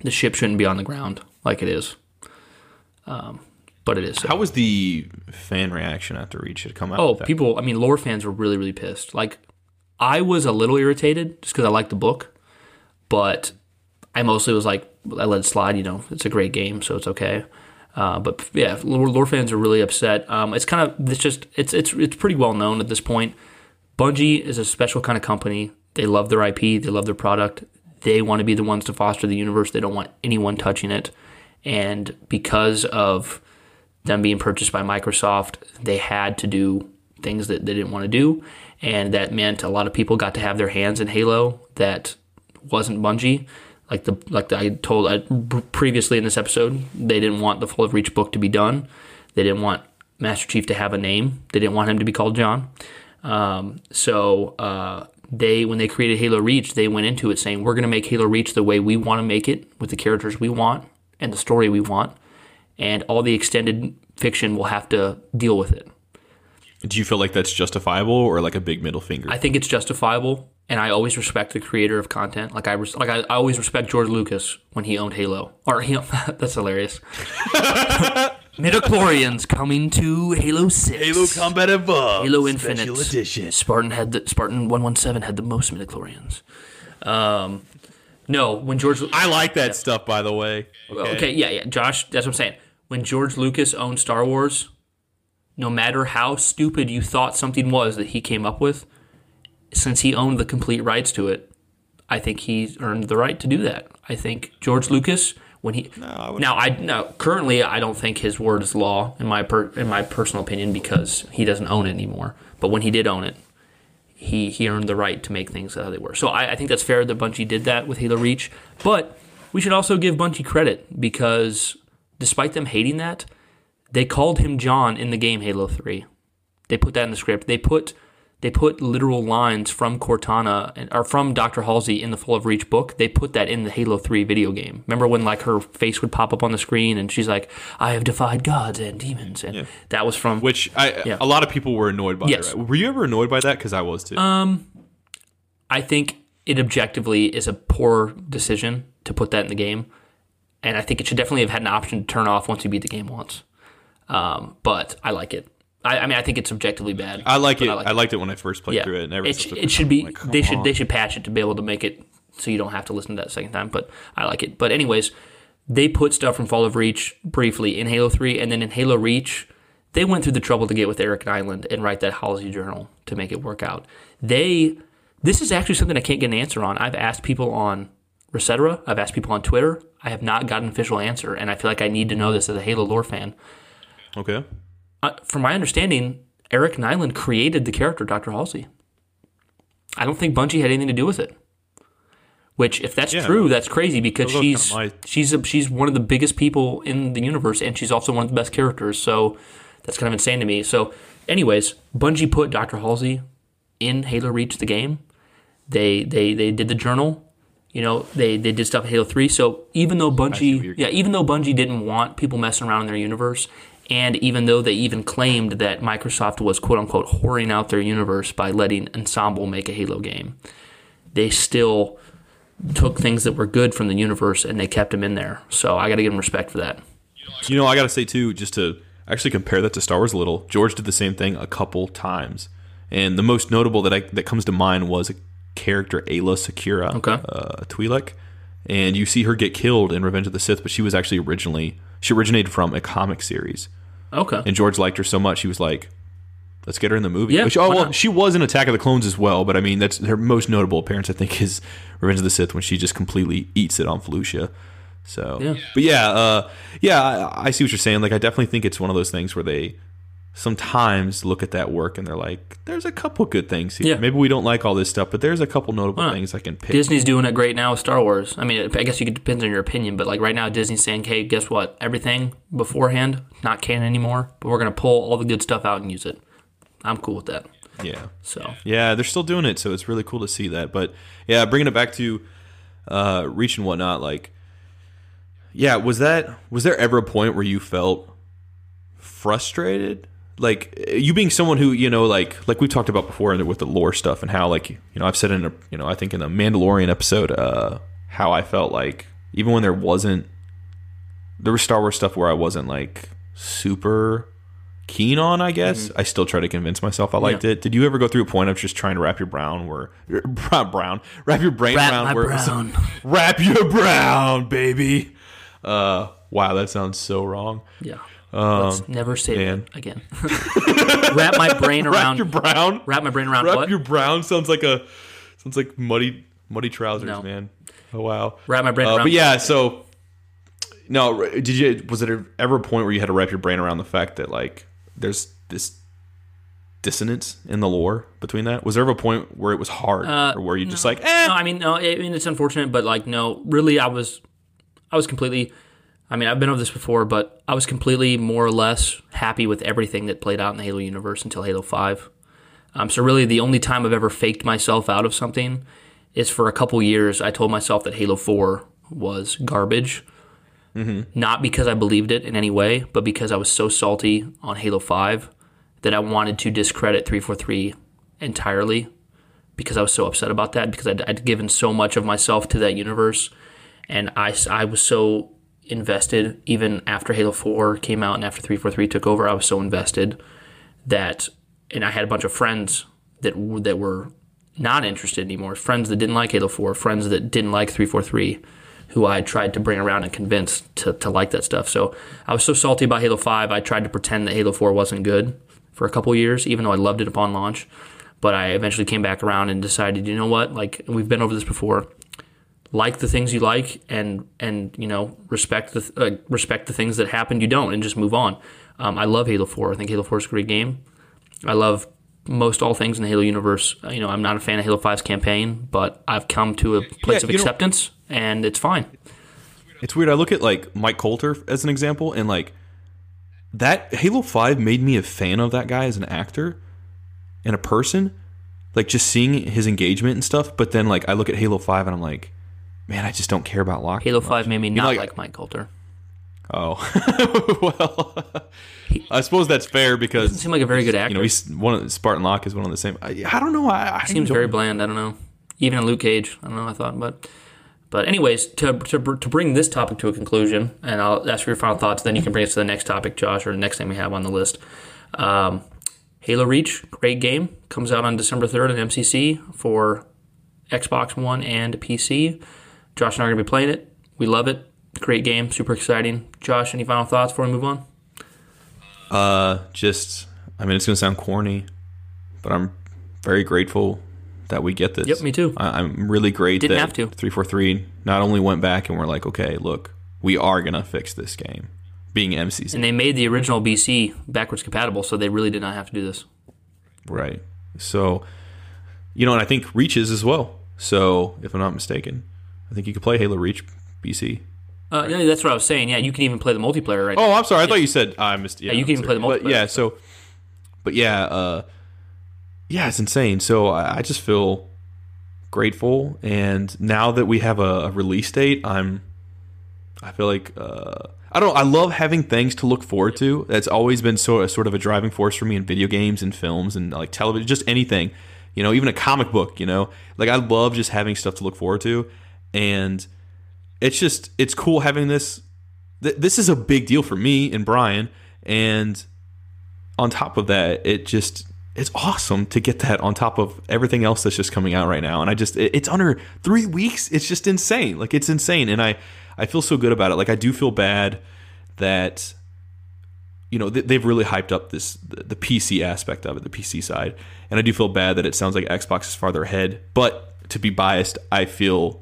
the ship shouldn't be on the ground like it is. Um, but it is. so. How was the fan reaction after Reach had come out? Oh, people! I mean, lore fans were really, really pissed. Like, I was a little irritated just because I liked the book, but I mostly was like, I let it slide. You know, it's a great game, so it's okay. Uh, but yeah, lore, lore fans are really upset. Um, it's kind of it's just it's it's it's pretty well known at this point. Bungie is a special kind of company. They love their IP. They love their product. They want to be the ones to foster the universe. They don't want anyone touching it. And because of them being purchased by Microsoft, they had to do things that they didn't want to do, and that meant a lot of people got to have their hands in Halo that wasn't Bungie. Like the like I told I, previously in this episode, they didn't want the Fall of Reach book to be done. They didn't want Master Chief to have a name. They didn't want him to be called John. Um, so uh, they when they created Halo Reach, they went into it saying we're going to make Halo Reach the way we want to make it with the characters we want and the story we want, and all the extended fiction will have to deal with it. Do you feel like that's justifiable or like a big middle finger? I think it's justifiable, and I always respect the creator of content. Like I res- like I, I always respect George Lucas when he owned Halo. Or he, that's hilarious. Midichlorians coming to Halo Six. Halo Combat Evolved Halo Infinite Spartan had the Spartan one one seven had the most midichlorians. Um, no, when George I like that stuff, by the way. okay. yeah, yeah, Josh, that's what I'm saying. When George Lucas owned Star Wars, no matter how stupid you thought something was that he came up with, since he owned the complete rights to it, I think he earned the right to do that. I think George Lucas, when he I now I now currently I don't think his word is law in my per, in my personal opinion because he doesn't own it anymore. But when he did own it, he he earned the right to make things how they were. So I, I think that's fair that Bungie did that with Halo Reach. But we should also give Bungie credit because despite them hating that, they called him John in the game Halo Three. They put that in the script. They put they put literal lines from Cortana and- or from Dr. Halsey in the Fall of Reach book. They put that in the Halo 3 video game. Remember when like her face would pop up on the screen and she's like, "I have defied gods and demons." And that was from Which I Yeah. a lot of people were annoyed by. Yes. Right? Were you ever annoyed by that? Because I was too. I think it objectively is a poor decision to put that in the game, and I think it should definitely have had an option to turn off once you beat the game once. Um, but I like it. I, I mean, I think it's objectively bad. I like it. I, like liked it when I first played yeah, through it. And it, sh- it should be. Like, they should they should patch it to be able to make it so you don't have to listen to that second time. But I like it. But anyways, they put stuff from Fall of Reach briefly in Halo Three, and then in Halo Reach, they went through the trouble to get with Eric Nylund and write that Halsey journal to make it work out. They this is actually something I can't get an answer on. I've asked people on ResetEra, I've asked people on Twitter. I have not gotten an official answer, and I feel like I need to know this as a Halo lore fan. Okay. Uh, from my understanding, Eric Nylund created the character Dr. Halsey. I don't think Bungie had anything to do with it. Which, if that's Yeah. true, that's crazy because she's she's a, she's one of the biggest people in the universe, and she's also one of the best characters. So that's kind of insane to me. So, anyways, Bungie put Dr. Halsey in Halo Reach the game. They they they did the journal. You know, they they did stuff in Halo Three. So even though Bungie, yeah, even though Bungie didn't want people messing around in their universe, and even though they even claimed that Microsoft was quote unquote whoring out their universe by letting Ensemble make a Halo game, they still took things that were good from the universe and they kept them in there. So I got to give them respect for that. You know, I got to say too, just to actually compare that to Star Wars a little. George did the same thing a couple times, and the most notable that I that comes to mind was a character Aayla Secura, Okay. uh, a Twi'lek, and you see her get killed in Revenge of the Sith, but she was actually originally she originated from a comic series, Okay. and George liked her so much he was like. Let's get her in the movie. Yeah, Which, oh well, not? she was in Attack of the Clones as well, but I mean that's her most notable appearance. I think is Revenge of the Sith when she just completely eats it on Felucia. So, Yeah. but yeah, uh, yeah, I, I see what you're saying. Like, I definitely think it's one of those things where they sometimes look at that work and they're like, "There's a couple good things here. Yeah. Maybe we don't like all this stuff, but there's a couple notable Huh. things I can pick." Disney's doing it great now with Star Wars. I mean, I guess it depends on your opinion, but like right now, Disney's saying, "Hey, guess what? Everything beforehand not canon anymore, but we're gonna pull all the good stuff out and use it." I'm cool with that. yeah, So yeah, they're still doing it, so it's really cool to see that. But yeah, bringing it back to uh, reach and whatnot, like, yeah, was that was there ever a point where you felt frustrated? Like you being someone who you know, like like we talked about before with the lore stuff and how like you know I've said in a you know I think in the Mandalorian episode uh, how I felt like even when there wasn't there was Star Wars stuff where I wasn't like super keen on, I guess. I still try to convince myself I liked it. Did you ever go through a point of just trying to wrap your brown where brown wrap your brain Wrap around my where was- brown. wrap your brown, baby. Uh, wow, that sounds so wrong. yeah, let's never say man. that again. wrap my brain Wrap around. your brown. wrap my brain around Wrap what? your brown sounds like a sounds like muddy muddy trousers, No. man. Oh wow. wrap my brain Uh, around. but yeah, so no, did you? Was there ever a point where you had to wrap your brain around the fact that like there's this dissonance in the lore between that? Was there ever a point where it was hard, or where you just like, eh? No, I mean, no, I mean it's unfortunate, but like, no, really, I was, I was completely. I mean, I've been over this before, but I was completely more or less happy with everything that played out in the Halo universe until Halo Five. Um, so really, the only time I've ever faked myself out of something is for a couple years. I told myself that Halo Four was garbage, not because I believed it in any way, but because I was so salty on Halo Five that I wanted to discredit 343 entirely because I was so upset about that because I'd, I'd given so much of myself to that universe and I, I was so invested even after Halo 4 came out and after 343 took over I was so invested that and I had a bunch of friends that that were not interested anymore friends that didn't like Halo 4 friends that didn't like 343 who I tried to bring around and convince to, to like that stuff so I was so salty about Halo 5 I tried to pretend that Halo 4 wasn't good for a couple years even though I loved it upon launch but I eventually came back around and decided, you know what? Like we've been over this before. Like the things you like and and you know respect the uh, respect the things that happened you don't and just move on. Um, I love Halo Four. I think Halo Four is a great game. I love most all things in the Halo universe. Uh, You know, I'm not a fan of Halo 5's campaign, but I've come to a place Yeah, of you know- acceptance, and it's fine. It's weird. I look at like Mike Colter as an example, and like that Halo Five made me a fan of that guy as an actor and a person. Like just seeing his engagement and stuff. But then like I look at Halo Five and I'm like, man, I just don't care about Locke. Halo 5 made me not like- like, Mike Colter. Oh, well, I suppose that's fair because Doesn't seem like a very good actor. you know he's one of Spartan Locke is one of the same. I, I don't know. I, I seems very bland. I don't know. Even in Luke Cage, I don't know. I thought, but but anyways, to to to bring this topic to a conclusion, and I'll ask for your final thoughts. Then you can bring us to the next topic, Josh, or the next thing we have on the list. Um, Halo Reach, great game, comes out on December third in MCC for Xbox One and PC. Josh and I are gonna be playing it. We love it. Great game, super exciting. Josh, any final thoughts before we move on? Uh, just I mean, it's gonna sound corny, but I'm very grateful that we get this. Yep, me too. I, I'm really great Didn't that have to. three four three not only went back and we're like, okay, look, we are gonna fix this game, being MCC, And they made the original BC backwards compatible, so they really did not have to do this. right? So, you know, and I think reaches as well. So, if I'm not mistaken, I think you could play Halo Reach BC. Uh, yeah, that's what I was saying. Yeah, you can even play the multiplayer right now. Oh, I'm sorry. I thought you said I missed. Yeah, you can even play the But multiplayer. yeah, so, but yeah, uh, yeah, it's insane. So I, I just feel grateful, and now that we have a, a release date, I'm, I feel like uh, I don't. I love having things to look forward to. That's always been sort of sort of a driving force for me in video games and films and like television, just anything. You know, even a comic book. You know, like I love just having stuff to look forward to, and it's just it's cool having this th- this is a big deal for me and Brian. And on top of that, it just it's awesome to get that on top of everything else that's just coming out right now. And I just it- it's under three weeks. It's just insane. Like it's insane. And I I feel so good about it. Like I do feel bad that you know they- they've really hyped up this the PC aspect of it, the PC side, and I do feel bad that it sounds like Xbox is farther ahead. But to be biased, I feel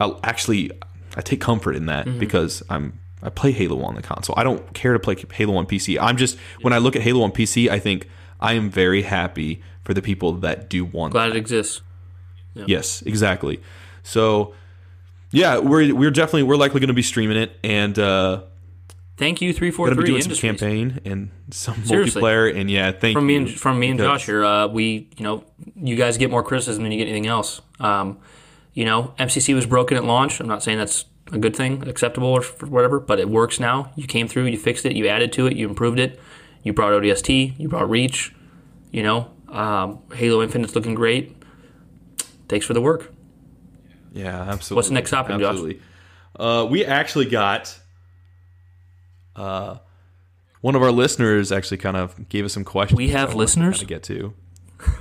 I'll actually I take comfort in that because I'm I play Halo on the console. I don't care to play Halo on PC. I'm just when I look at Halo on PC, I think I am very happy for the people that do want. Glad it exists. Yes, exactly. So yeah, we're we're definitely we're likely going to be streaming it and uh Thank you, three four be doing some campaign and some Seriously. multiplayer and yeah, thank From me you and from me and Josh here, uh, we you know you guys get more criticism than you get anything else. Um, you know, MCC was broken at launch. I'm not saying that's a good thing, acceptable or f- whatever, but it works now. You came through, you fixed it, you added to it, you improved it. You brought ODST, you brought Reach. You know, um, Halo Infinite's looking great. Thanks for the work. Yeah, absolutely. What's the next topic, Josh? Uh, we actually got uh, one of our listeners actually kind of gave us some questions. We have wanna kinda get to.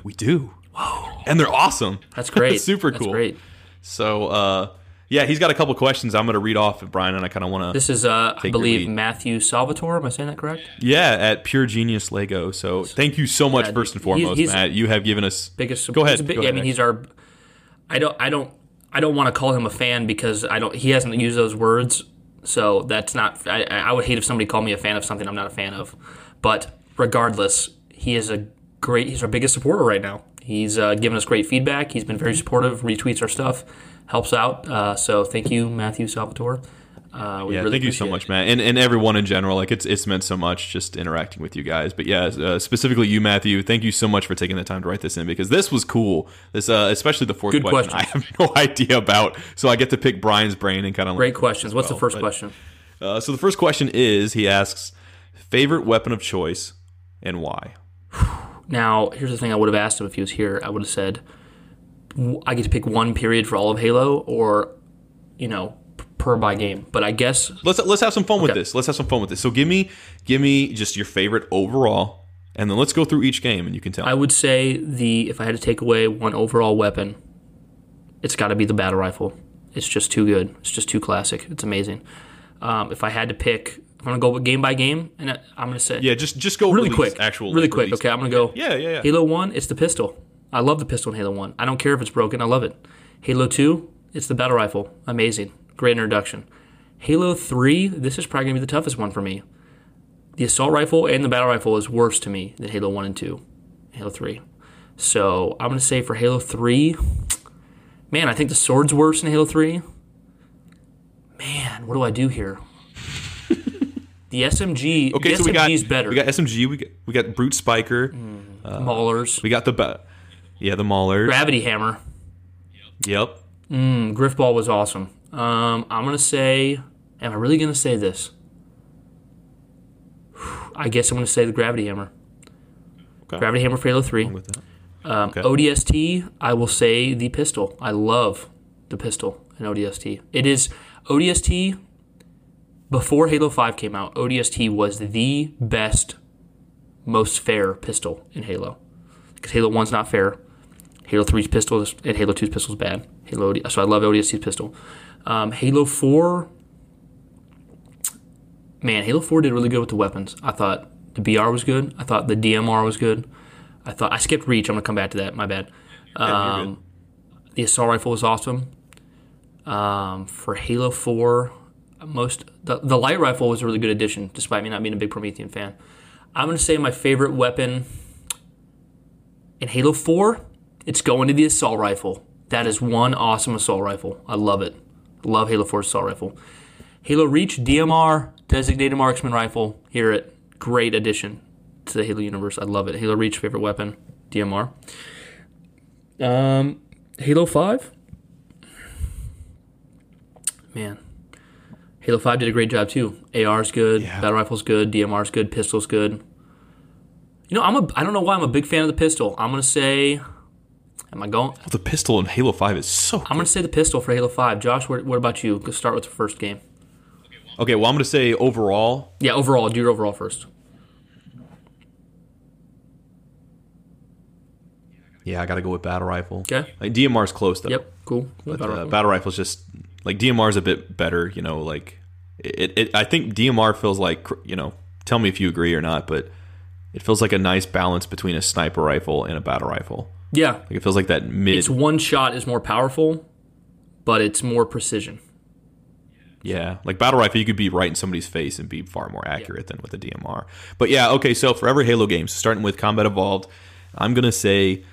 We do. Whoa. And they're awesome. That's great. Super That's cool. great. So, uh, yeah, he's got a couple questions I'm going to read off, Brian, and I kind of want to. This is, uh, I believe. Matthew Salvatore. Am I saying that correct? Yeah, at Pure Genius Lego. So, thank you so much, Yeah, first and foremost, he's- Matt. You have given us. biggest. Go ahead. big- Go I mean, he's our. I don't. I don't. I don't want to call him a fan because I don't. He hasn't used those words, so that's not. I, I would hate if somebody called me a fan of something I'm not a fan of. But regardless, he is a great. He's our biggest supporter right now. He's uh, given us great feedback. He's been very supportive. Retweets our stuff, helps out. Uh, so thank you, Matthew Salvatore. Uh, we Yeah, really thank you so appreciate it. much, Matt, and and everyone in general. Like it's it's meant so much just interacting with you guys. But yeah, uh, specifically you, Matthew. Thank you so much for taking the time to write this in because this was cool. This, uh, especially the fourth Good question, I have no idea about, so I get to pick Brian's brain and kind of Great questions. What's the first but- question? Uh, so the first question is he asks favorite weapon of choice and why. Now, here's the thing I would have asked him if he was here. I would have said, I get to pick one period for all of Halo or, you know, per by game. But I guess, Let's let's have some fun with this. Let's have some fun with this. So give me give me just your favorite overall, and then let's go through each game and you can tell. I would say the if I had to take away one overall weapon, it's got to be the battle rifle. It's just too good. It's just too classic. It's amazing. Um, if I had to pick, I'm to go game by game, and I'm to say yeah, just just go really quick. Actual really quick. release. Okay, I'm gonna go. Yeah, yeah, yeah. Halo One, it's the pistol. I love the pistol in Halo One. I don't care if it's broken. I love it. Halo Two It's the battle rifle. Amazing. Great introduction. Halo 3, this is probably going to be the toughest one for me. The assault rifle and the battle rifle is worse to me than Halo 1 and 2. Halo 3. So I'm to say for Halo 3, man, I think the sword's worse in Halo 3. Man, what do I do here? The SMG, Okay, the so we got better. we got SMG, we got we got Brute Spiker, Maulers, we got the ba- yeah the Maulers. Gravity Hammer. Yep. Mm, Grifball was awesome. Um, I'm gonna say, am I really gonna say this? I guess I'm gonna say the Gravity Hammer. Okay. Gravity Hammer for Halo 3. With that. Um, Okay. ODST, I will say the pistol. I love the pistol in ODST. It is ODST before Halo 5 came out. ODST was the best, most fair pistol in Halo. Because Halo 1's not fair. Halo 3's pistol is, and Halo 2's pistol is bad. Halo, so I love ODST's pistol. Um, Halo 4, man, Halo 4 did really good with the weapons. I thought the BR was good. I thought the DMR was good. I thought I skipped reach. I'm gonna come back to that. My bad. Um, the assault rifle was awesome. Um, for Halo 4, most the, the light rifle was a really good addition, despite me not being a big Promethean fan. I'm gonna say my favorite weapon in Halo 4, it's going to the assault rifle. That is one awesome assault rifle. I love it. Love Halo 4 assault rifle. Halo Reach, DMR, designated marksman rifle. Hear it. Great addition to the Halo universe. I love it. Halo Reach, favorite weapon, DMR. Um, Halo 5. Man. Halo 5 did a great job too. AR's good, Yeah. battle rifle's good, DMR's good, pistol's good. You know, I'm a I don't know why I'm a big fan of the pistol. I'm going to say Am I going? The pistol in Halo Five is so. I'm going to say the pistol for Halo 5. Josh, what, what about you? Let's start with the first game. Okay, well I'm gonna say overall, Yeah, overall. Do your overall first. yeah, I gotta go with battle rifle. Okay. Like DMR's close though. Yep, cool. But Battle uh, rifle. battle rifle's just like DMR is a bit better. You know, like it, it. I think DMR feels like you know. Tell me if you agree or not, but it feels like a nice balance between a sniper rifle and a battle rifle. yeah, Like it feels like that mid. it's one shot is more powerful, but it's more precision. Yeah, like battle rifle, you could be right in somebody's face and be far more accurate than with the DMR. But yeah, okay. So for every Halo games, starting with Combat Evolved, I'm gonna say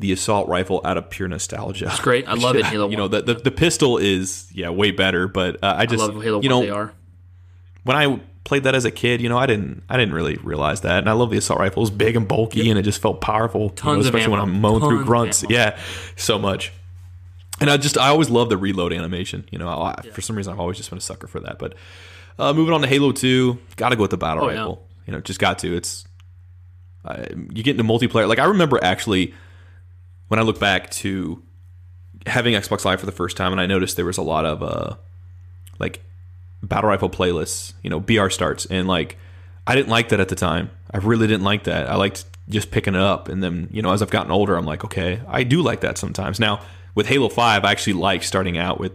the assault rifle out of pure nostalgia. It's great. I love it Halo You know, the, the the pistol is yeah way better, but uh, I I just love Halo you know they are. when I played that as a kid, you know, I didn't I didn't really realize that, and I love the assault rifle. It was big and bulky, and it just felt powerful. you know, Tons especially when. I'm mowing Tons through grunts. Yeah, so much. And I just I always love the reload animation. You know, I, for some reason I've always just been a sucker for that. But uh, moving on to Halo Two, got to go with the battle Oh, yeah. rifle. You know, just got to. It's uh, you get into multiplayer. Like I remember actually when I look back to having Xbox Live for the first time, and I noticed there was a lot of uh, like battle rifle playlists, you know, BR starts, and like I didn't like that at the time. I really didn't like that. I liked just picking it up, and then you know, as I've gotten older, I'm like, okay, I do like that sometimes. Now with Halo Five, I actually like starting out with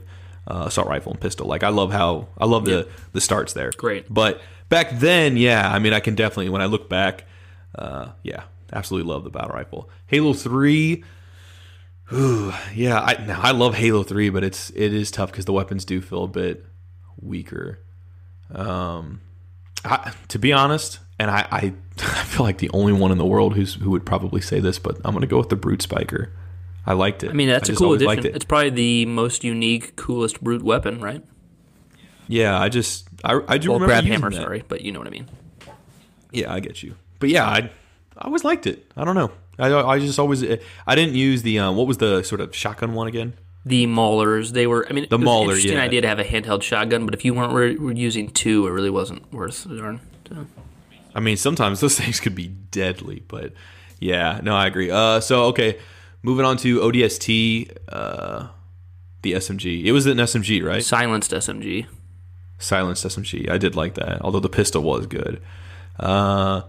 uh, assault rifle and pistol. Like I love how I love the the starts there. Great. But back then, yeah, I mean, I can definitely when I look back, uh, yeah, absolutely love the battle rifle. Halo Three. Ooh, yeah, I now I love Halo Three, but it's it is tough because the weapons do feel a bit weaker. Um, I, to be honest, and I, I I feel like the only one in the world who's who would probably say this, but I'm gonna go with the Brute Spiker. I liked it. I mean, that's a cool addition. it. It's probably the most unique, coolest brute weapon, right? Yeah, I just I, I do Well, remember grav hammer, that. sorry, but you know what I mean. Yeah, I get you. But yeah, I I always liked it. I don't know. I I just always I didn't use the um, what was the sort of shotgun one again? The Maulers, they were. I mean, The it was Mauler, an interesting yeah. idea to have a handheld shotgun, but if you weren't re- were using two, it really wasn't worth the darn. So, I mean, sometimes those things could be deadly, but yeah, no, I agree. Uh, so okay, moving on to ODST, uh, the SMG. It was an SMG, right? Silenced SMG. Silenced SMG. I did like that, although the pistol was good. Uh,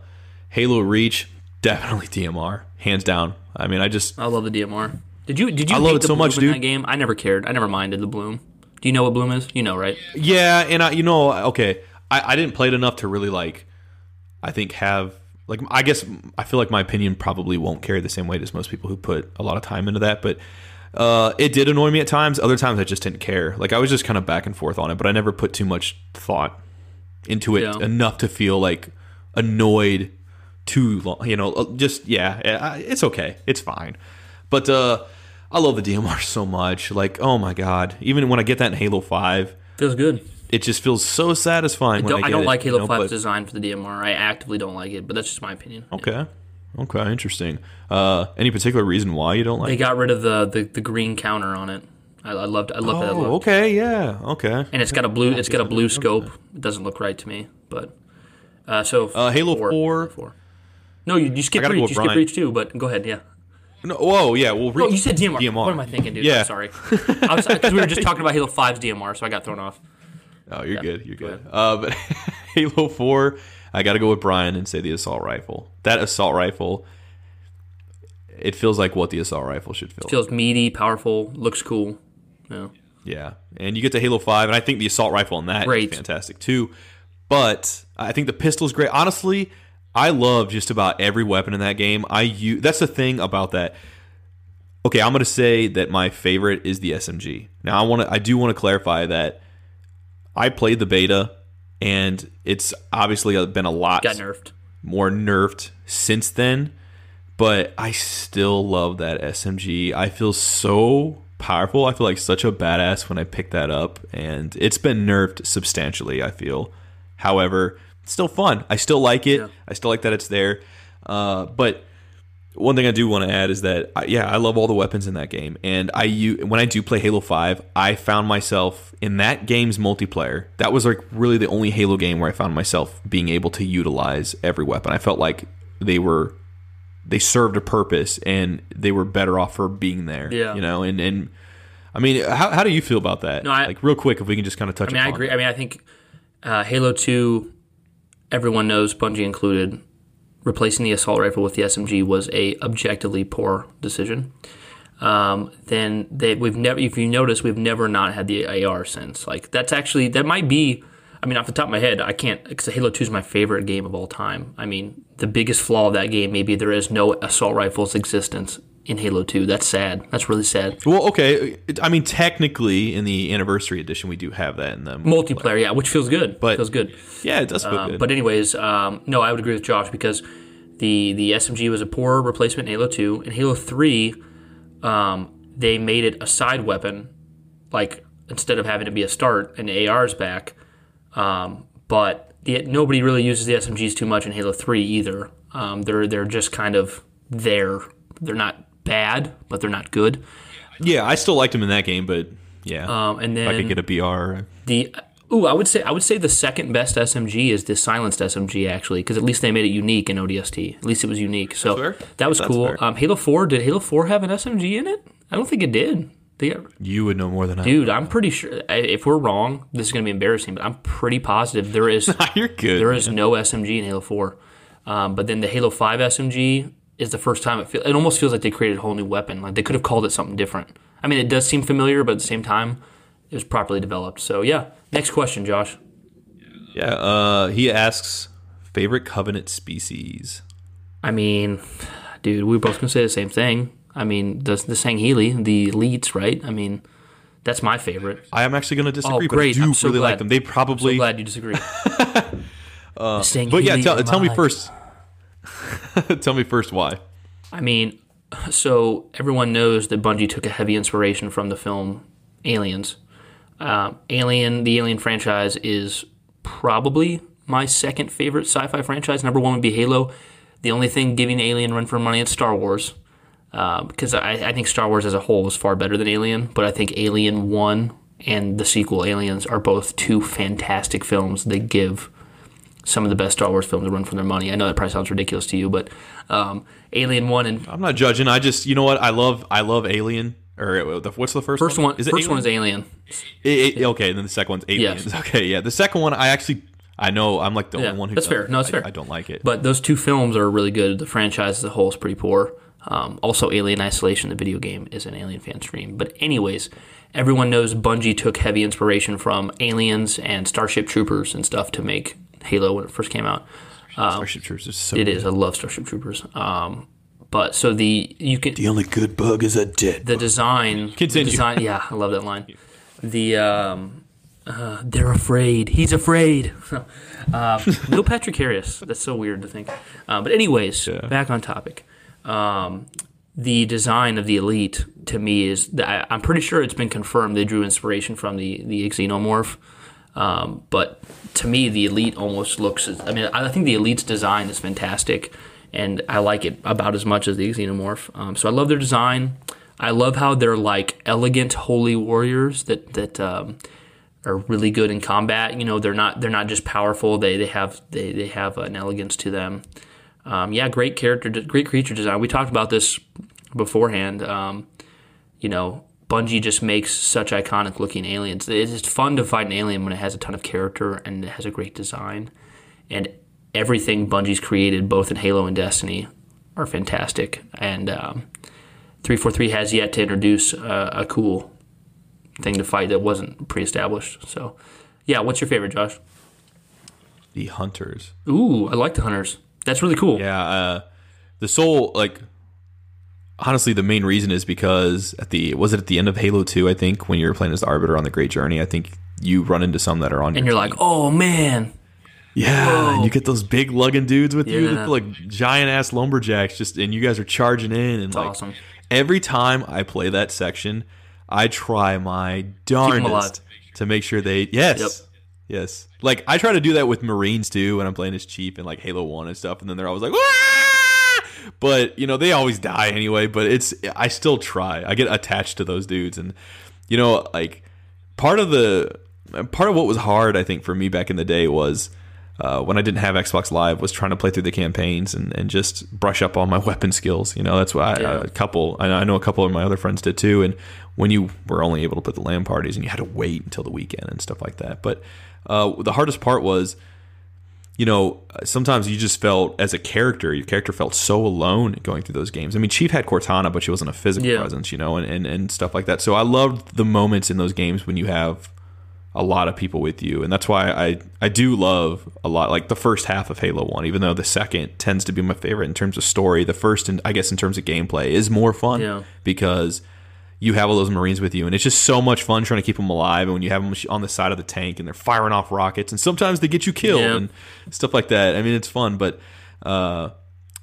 Halo Reach, definitely DMR, hands down. I mean, I just I love the DMR. Did you did you I love it the so much, dude. that game? I never cared. I never minded the bloom. Do you know what bloom is? You know, right? Yeah, and I, you know, okay, I, I didn't play it enough to really like. I think have like I guess I feel like my opinion probably won't carry the same weight as most people who put a lot of time into that, but Uh, it did annoy me at times. Other times I just didn't care. Like I was just kind of back and forth on it, but I never put too much thought into it Yeah. enough to feel like annoyed too long. You know, uh, just yeah, yeah, it's okay, it's fine. But uh, I love the DMR so much. Like oh my god, even when I get that in Halo Five, Feels good. it just feels so satisfying. when Don't, I, I don't it, like you Halo know, 5's but- design for the DMR. I actively don't like it, but that's just my opinion. Okay. Okay, interesting. Uh, any particular reason why you don't like They got rid of the, the, the green counter on it. I, I loved I love that Oh, look. okay, yeah, okay. And it's got a blue it's got a blue scope. It doesn't look right to me, but uh, so Uh, Halo 4. four. No, you, you go reach. You skipped reach too, but go ahead. Yeah. No, whoa, yeah. Well, Oh, you said DMR. DMR. What am I thinking, dude? Yeah. I'm sorry. Because we were just talking about Halo 5's DMR, so I got thrown off. Oh, you're good. You're go good. Uh, but Halo Four, I got to go with Brian and say the assault rifle. That assault rifle, it feels like what the assault rifle should feel. It Feels meaty, powerful, looks cool. Yeah. Yeah, and you get to Halo Five, and I think the assault rifle on that is Great. fantastic too. But I think the pistol's great. Honestly, I love just about every weapon in that game. I use that's the thing about that. Okay, I'm gonna say that my favorite is the SMG. Now I want to, I do want to clarify that I played the beta, and it's obviously uh, been a lot Got nerfed. more nerfed since then, but I still love that SMG. I feel so powerful. I feel like such a badass when I pick that up, and it's been nerfed substantially, I feel. However, it's still fun. I still like it. Yeah. I still like that it's there. Uh, but one thing I do want to add is that I- yeah, I love all the weapons in that game, and I u- when I do play Halo Five, I found myself in that game's multiplayer. That was like really the only Halo game where I found myself being able to utilize every weapon. I felt like they were they served a purpose, and they were better off for being there. Yeah. you know, and and I mean, how how do you feel about that? No, I- like real quick, if we can just kind of touch. I mean, I agree. I mean, I think uh, Halo 2, everyone knows, Bungie included, replacing the assault rifle with the SMG was a objectively poor decision. Um, then they, we've never, if you notice, we've never not had the AR since. Like that's actually that might be. I mean, off the top of my head, I can't because Halo 2 is my favorite game of all time. I mean, the biggest flaw of that game maybe there is no assault rifle's existence in Halo 2. That's sad. That's really sad. Well, okay. I mean, technically, in the anniversary edition, we do have that in them. Multiplayer, yeah, which feels good. But- feels good. Yeah, it does feel Um, good. But anyways, um, no, I would agree with Josh because the the SMG was a poor replacement in Halo Two. In Halo Three, um, they made it a side weapon, like instead of having to be a start, and the AR's back. Um, but the, nobody really uses the SMGs too much in Halo Three either. Um, they're they're just kind of there. They're not bad, but they're not good. Yeah, I still liked them in that game, but yeah, Um, and if I could get a BR. the ooh, I would say I would say the second best SMG is the silenced SMG actually, because at least they made it unique in ODST. At least it was unique, so that was That's cool. Um, Halo Four did Halo Four have an SMG in it? I don't think it did. They got, You would know more than I. dude, I'm pretty sure. If we're wrong, this is going to be embarrassing, but I'm pretty positive there is You're good. there is no SMG in Halo Four. Um, but then the Halo Five SMG is the first time it feel, it almost feels like they created a whole new weapon. Like they could have called it something different. I mean, it does seem familiar, but at the same time, it was properly developed. So yeah, next question, Josh. Yeah. Uh, he asks favorite Covenant species. I mean, dude, we were both gonna say the same thing. I mean, the the Sangheili, the elites, right? I mean, that's my favorite. I am actually going to disagree, Oh, great! but I do I'm so really glad. like them. They probably. I'm so glad you disagree. but yeah, tell, tell me first. tell me first why. I mean, so everyone knows that Bungie took a heavy inspiration from the film Aliens. Um, Alien, the Alien franchise, is probably my second favorite sci-fi franchise. Number one would be Halo. The only thing giving Alien run for money is Star Wars, uh, because I, I think Star Wars as a whole is far better than Alien. But I think Alien One and the sequel Aliens are both two fantastic films that give some of the best Star Wars films a run for their money. I know that probably sounds ridiculous to you, but um, Alien One and I'm not judging. I just, you know what? I love, I love Alien. Or uh, what's the first, First one, Is it first Alien? one is Alien. It- it- okay, and then the second one's Aliens. Yes. Okay, yeah. The second one, I actually, I know I'm like the Yeah, only one who. that's fair. No, it's I, fair. I don't like it. But those two films are really good. The franchise as a whole is pretty poor. Um, also, Alien Isolation, the video game, is an Alien fan stream. But anyways, everyone knows Bungie took heavy inspiration from Aliens and Starship Troopers and stuff to make Halo when it first came out. Starship Troopers is so. It is. I love Starship Troopers. Um, but so the you can The only good bug is a dead. the design Continue. The design, yeah, I love that line. The um, uh, they're afraid. He's afraid. uh, Neil Patrick Harris. That's so weird to think. Uh, but anyways, Yeah. back on topic. Um, the design of the elite to me is I, I'm pretty sure it's been confirmed they drew inspiration from the the xenomorph. Um, but to me, the elite almost looks. I mean, I think the elite's design is fantastic, and I like it about as much as the xenomorph. Um, so I love their design. I love how they're like elegant, holy warriors that that um, are really good in combat. You know, they're not they're not just powerful. They they have they they have an elegance to them. Um, yeah, great character, great creature design. We talked about this beforehand. Um, you know, Bungie just makes such iconic looking aliens. It's fun to fight an alien when it has a ton of character and it has a great design. And everything Bungie's created, both in Halo and Destiny, are fantastic. And um, 343 has yet to introduce uh, a cool thing to fight that wasn't pre established. So, yeah, what's your favorite, Josh? the hunters. Ooh, I like the Hunters. That's really cool. Yeah, uh, the soul like honestly the main reason is because at the was it at the end of Halo 2 I think when you were playing as the arbiter on the great journey I think you run into some that are on And your you're team. like, oh man, yeah and you get those big lugging dudes with you Yeah. feel like giant ass lumberjacks just and you guys are charging in and like awesome. every time I play that section I try my darndest alive. to make sure they yes Yep. Yes. Like I try to do that with Marines too when I'm playing as Chief and like Halo 1 and stuff and then they're always like "Wah!" but you know they always die anyway, but it's I still try. I get attached to those dudes and you know like part of the part of what was hard I think for me back in the day was uh, when I didn't have Xbox Live was trying to play through the campaigns and, and just brush up on my weapon skills. You know, that's why I, Yeah. a couple, I I know a couple of my other friends did too. And when you were only able to put the LAN parties and you had to wait until the weekend and stuff like that. But uh, the hardest part was, you know, sometimes you just felt as a character, your character felt so alone going through those games. I mean, Chief had Cortana, but she wasn't a physical Yeah. presence, you know, and, and, and stuff like that. So I loved the moments in those games when you have a lot of people with you and that's why I I do love a lot like the first half of Halo 1 even though the second tends to be my favorite in terms of story the first and I guess in terms of gameplay is more fun Yeah. because you have all those marines with you and it's just so much fun trying to keep them alive and when you have them on the side of the tank and they're firing off rockets and sometimes they get you killed Yeah. and stuff like that I mean it's fun but uh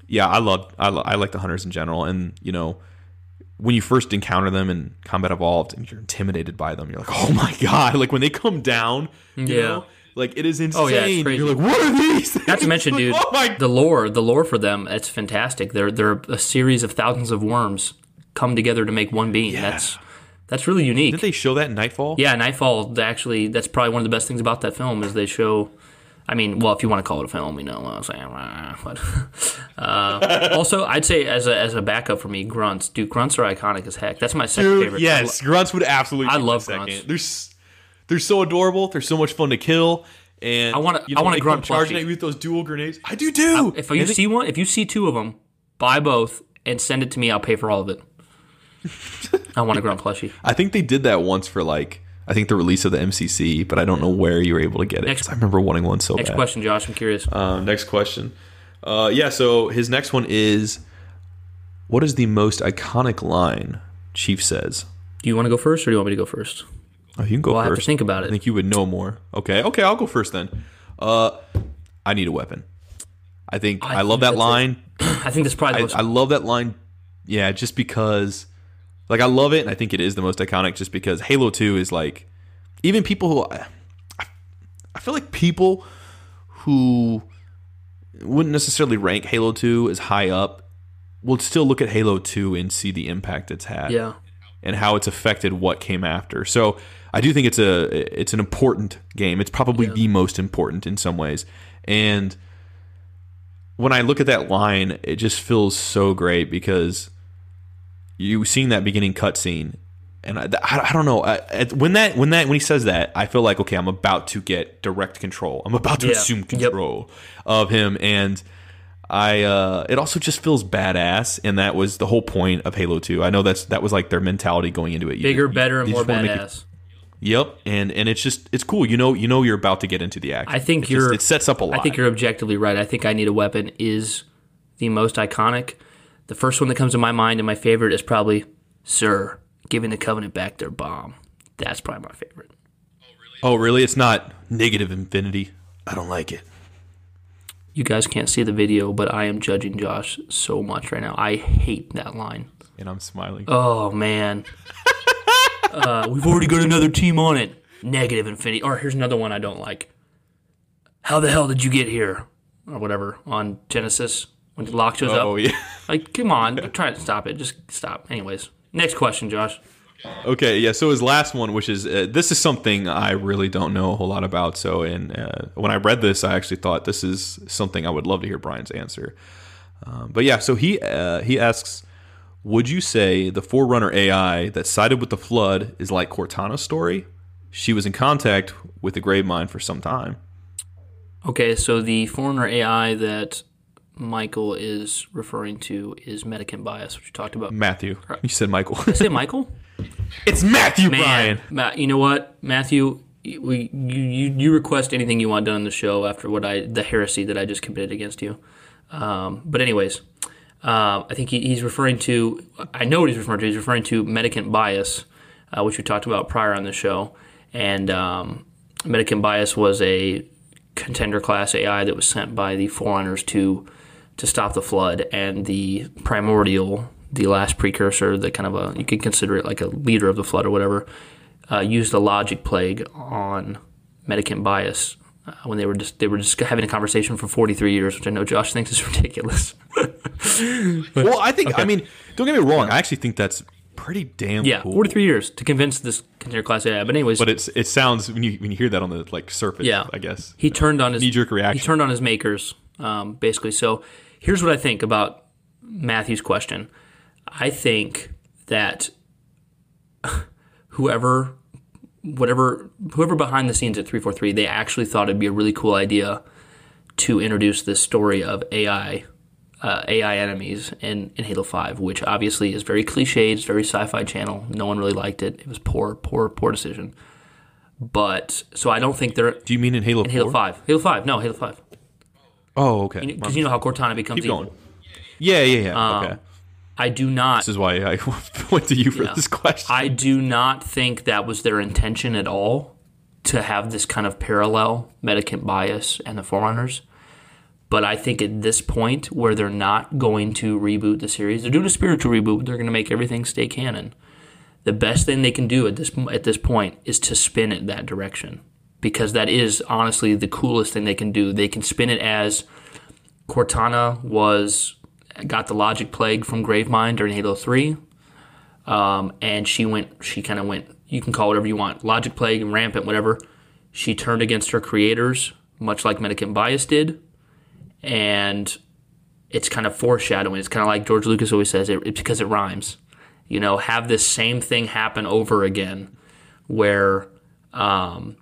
yeah I love I, lo- I like the hunters in general and you know when you first encounter them in Combat Evolved and you're intimidated by them, you're like, oh my god! Like when they come down, you Yeah. know, like it is insane. Oh, yeah. You're like, what are these? Not to mention, Like, dude, oh my the lore, the lore for them, it's fantastic. They're they're a series of thousands of worms come together to make one being. That's that's really unique. Did they show that in Nightfall? yeah, Nightfall. Actually, that's probably one of the best things about that film is they show. I mean, well, if you want to call it a film, you know what I'm saying. But uh, also, I'd say as a as a backup for me, grunts. Dude, grunts are iconic as heck. That's my second Dude, favorite. yes, grunts would absolutely. I love grunts. They're they're so adorable. They're so much fun to kill. And I wanna- you I want come grunt charging at you with those dual grenades. I do too. If you And they- see one, if you see two of them, buy both and send it to me. I'll pay for all of it. I want a grunt plushie. I think they did that once for like I think the release of the MCC, but I don't know where you were able to get it. Next- I remember wanting one so Next bad. question, Josh. I'm curious. Uh, next question. Uh, yeah, so his next one is What is the most iconic line? Chief says. Do you want to go first, or do you want me to go first? Oh, you can go Well, I have to first. think about it. I think you would know more. Okay, okay, I'll go first then. Uh, I need a weapon. I think I, I love that that's line. I think that's probably I, most. I love that line. Yeah, just because, like, I love it, and I think it is the most iconic. Just because Halo Two is like, even people who, I, feel like people who wouldn't necessarily rank Halo Two as high up will still look at Halo Two and see the impact it's had yeah, and how it's affected what came after. So I do think it's a it's an important game. It's probably the most important in some ways. And when I look at that line, it just feels so great because you seeing that beginning cutscene, and I, I, I don't know I, when that when that when he says that, I feel like okay, I'm about to get direct control. I'm about to Yeah. assume Yep. control of him, and I uh, it also just feels badass, and that was the whole point of Halo Two. I know that's that was like their mentality going into it. You- bigger, you- better, and more just it- badass. Yep, and and it's just it's cool. You know, you know you're about to get into the action. I think It you're- it sets up a lot. I think you're objectively right. I think I need a weapon is the most iconic. The first one that comes to my mind and my favorite is probably Sir giving the Covenant back their bomb. That's probably my favorite. Oh, really? It's not negative infinity. I don't like it. You guys can't see the video, but I am judging Josh so much right now. I hate that line. And I'm smiling. Oh man, uh, we've already got another team on it. Negative infinity. Or here's another one I don't like. How the hell did you get here? Or whatever on Genesis when Locke shows oh up. yeah. Like, come on, I'm trying to stop it. Just stop. Anyways, next question, Josh. Okay, yeah. So his last one, which is uh, this is something I really don't know a whole lot about. So, and uh, when I read this, I actually thought this is something I would love to hear Brian's answer. Um, but yeah, so he uh, he asks, would you say the Forerunner AI that sided with the Flood is like Cortana's story? She was in contact with the Gravemind for some time. Okay, so the Forerunner AI that Michael is referring to is Medicant bias, which we talked about. Matthew, you said Michael. Did I say Michael? it's Matthew Man, Brian. Matt, you know what, Matthew, we you, you you request anything you want done on the show after what I the heresy that I just committed against you. Um, but anyways, uh, I think he, he's referring to. I know what he's referring to. He's referring to medicant bias, uh, which we talked about prior on the show. And um, medicant bias was a contender class AI that was sent by the Forerunners to to stop the flood, and the primordial, the last precursor, the kind of a you could consider it like a leader of the flood or whatever, uh, used a logic plague on medicant bias. Uh, when they were just they were just having a conversation for 43 years, which I know Josh thinks is ridiculous. Well, I think I mean, don't get me wrong. I actually think that's pretty damn yeah, cool. 43 years to convince this contender class AI. But anyways, But it's it sounds when you when you hear that on the like surface. Yeah. I guess he turned on his Knee-jerk reaction. He turned on his makers, um, basically. So here's what I think about Matthew's question. I think that whoever, whatever, whoever behind the scenes at three four three, they actually thought it'd be a really cool idea to introduce this story of AI. Uh, AI enemies in, in Halo 5, which obviously is very cliched, it's very sci fi channel. No one really liked it. It was poor, poor, poor decision. But so I don't think they're Do you mean in Halo? in Halo 4? Five. Halo Five. No, Halo Five. Oh, okay. Because you know how Cortana becomes Keep evil. going. Yeah, yeah, yeah. Um, okay. I do not. This is why I went to you for this question. I do not think that was their intention at all to have this kind of parallel medicant bias and the Forerunners. But I think at this point, where they're not going to reboot the series, they're doing a spiritual reboot. They're going to make everything stay canon. The best thing they can do at this at this point is to spin it that direction, because that is honestly the coolest thing they can do. They can spin it as Cortana was got the logic plague from Gravemind during Halo Three, um, and she went. She kind of went. You can call whatever you want. Logic plague and rampant, whatever. She turned against her creators, much like Medicant Bias did, and it's kind of foreshadowing. It's kind of like George Lucas always says, it, it's because it rhymes. You know, have this same thing happen over again, where, um,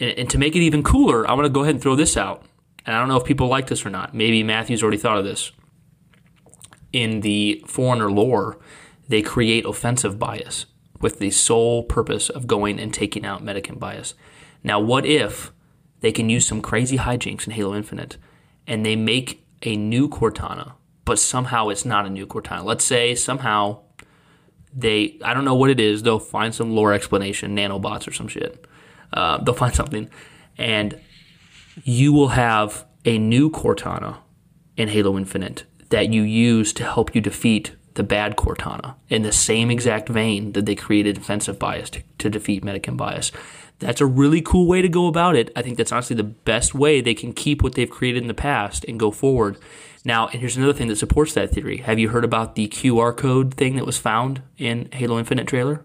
and, and to make it even cooler, I'm going to go ahead and throw this out. And I don't know if people like this or not. Maybe Matthew's already thought of this. In the Forerunner lore, they create offensive bias with the sole purpose of going and taking out Medicant bias. Now, what if they can use some crazy hijinks in Halo Infinite and they make a new Cortana, but somehow it's not a new Cortana? Let's say somehow they, I don't know what it is, they'll find some lore explanation, nanobots or some shit. Uh, they'll find something. And you will have a new Cortana in Halo Infinite that you use to help you defeat the bad Cortana in the same exact vein that they created offensive bias to, to defeat Medicant bias. That's a really cool way to go about it. I think that's honestly the best way they can keep what they've created in the past and go forward. Now, and here's another thing that supports that theory. Have you heard about the QR code thing that was found in Halo Infinite trailer?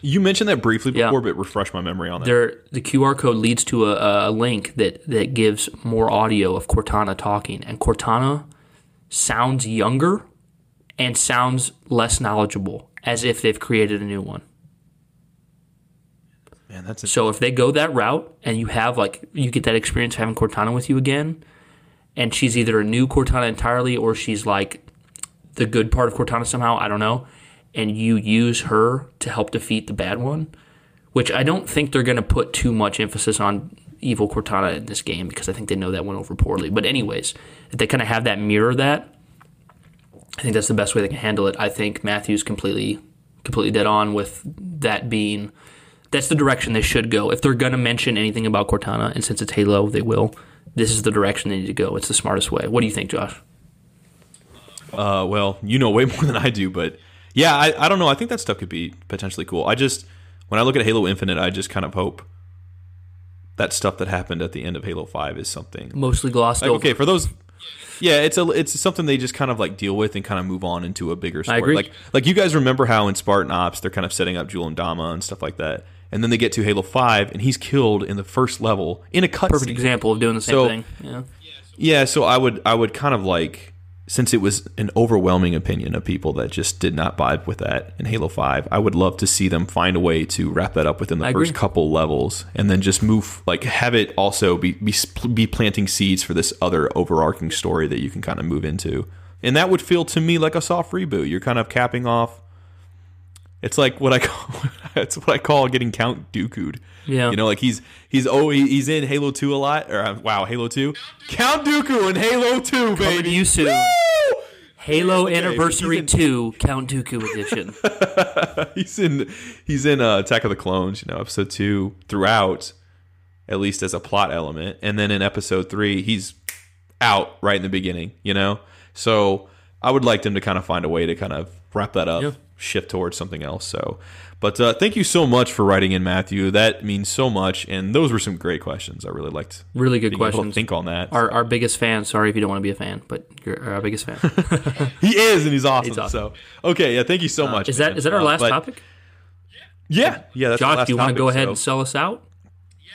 You mentioned that briefly Yeah. before, but refresh my memory on that. there the QR code leads to a, a link that that gives more audio of Cortana talking, and Cortana sounds younger and sounds less knowledgeable, as if they've created a new one. Man, that's a, So if they go that route, and you have like you get that experience of having Cortana with you again, and she's either a new Cortana entirely, or she's like the good part of Cortana somehow, I don't know, and you use her to help defeat the bad one, which I don't think they're going to put too much emphasis on evil Cortana in this game because I think they know that went over poorly. But anyways, if they kind of have that mirror that, I think that's the best way they can handle it. I think Matthew's completely completely dead on with that being that's the direction they should go. If they're going to mention anything about Cortana, and since it's Halo, they will. This is the direction they need to go. It's the smartest way. What do you think, Josh? Uh, well, you know way more than I do, but yeah, I, I don't know. I think that stuff could be potentially cool. I just when I look at Halo Infinite, I just kind of hope that stuff that happened at the end of Halo Five is something Mostly glossed like, over. okay for those. Yeah, it's a it's something they just kind of like deal with and kind of move on into a bigger story. agree. Like like you guys remember how in Spartan Ops they're kind of setting up Jul 'Mdama and stuff like that, and then they get to Halo Five and he's killed in the first level in a cutscene. Perfect example of doing the same So- thing. Yeah. Yeah, so I would I would kind of like since it was an overwhelming opinion of people that just did not vibe with that in Halo 5, I would love to see them find a way to wrap that up within the I first agree. couple levels and then just move like have it also be be be planting seeds for this other overarching story that you can kind of move into. And that would feel to me like a soft reboot. You're kind of capping off it's like what I call it's what I call getting Count Dooku'd. Yeah. You know, like he's he's oh he's in Halo 2 a lot or uh, wow, Halo 2. Count Dooku in Halo 2, Coming baby. to you soon. Woo! Halo Okay, Anniversary in- 2 Count Dooku Edition. he's in he's in uh, Attack of the Clones, you know, episode 2 throughout at least as a plot element. And then in episode 3, he's out right in the beginning, you know? So I would like them to kind of find a way to kind of wrap that up, Yeah. shift towards something else. So, but uh, thank you so much for writing in, Matthew. That means so much, and those were some great questions. I really liked Really good being able to questions. think on that. Our, our biggest fan. Sorry if you don't want to be a fan, but you're our biggest fan. he is, and he's awesome. He's awesome. So, okay, yeah, thank you so much. is that man. is that our Uh, last but- topic? Yeah, yeah. That's the Josh, do you want to go ahead so- and sell us out? Yeah.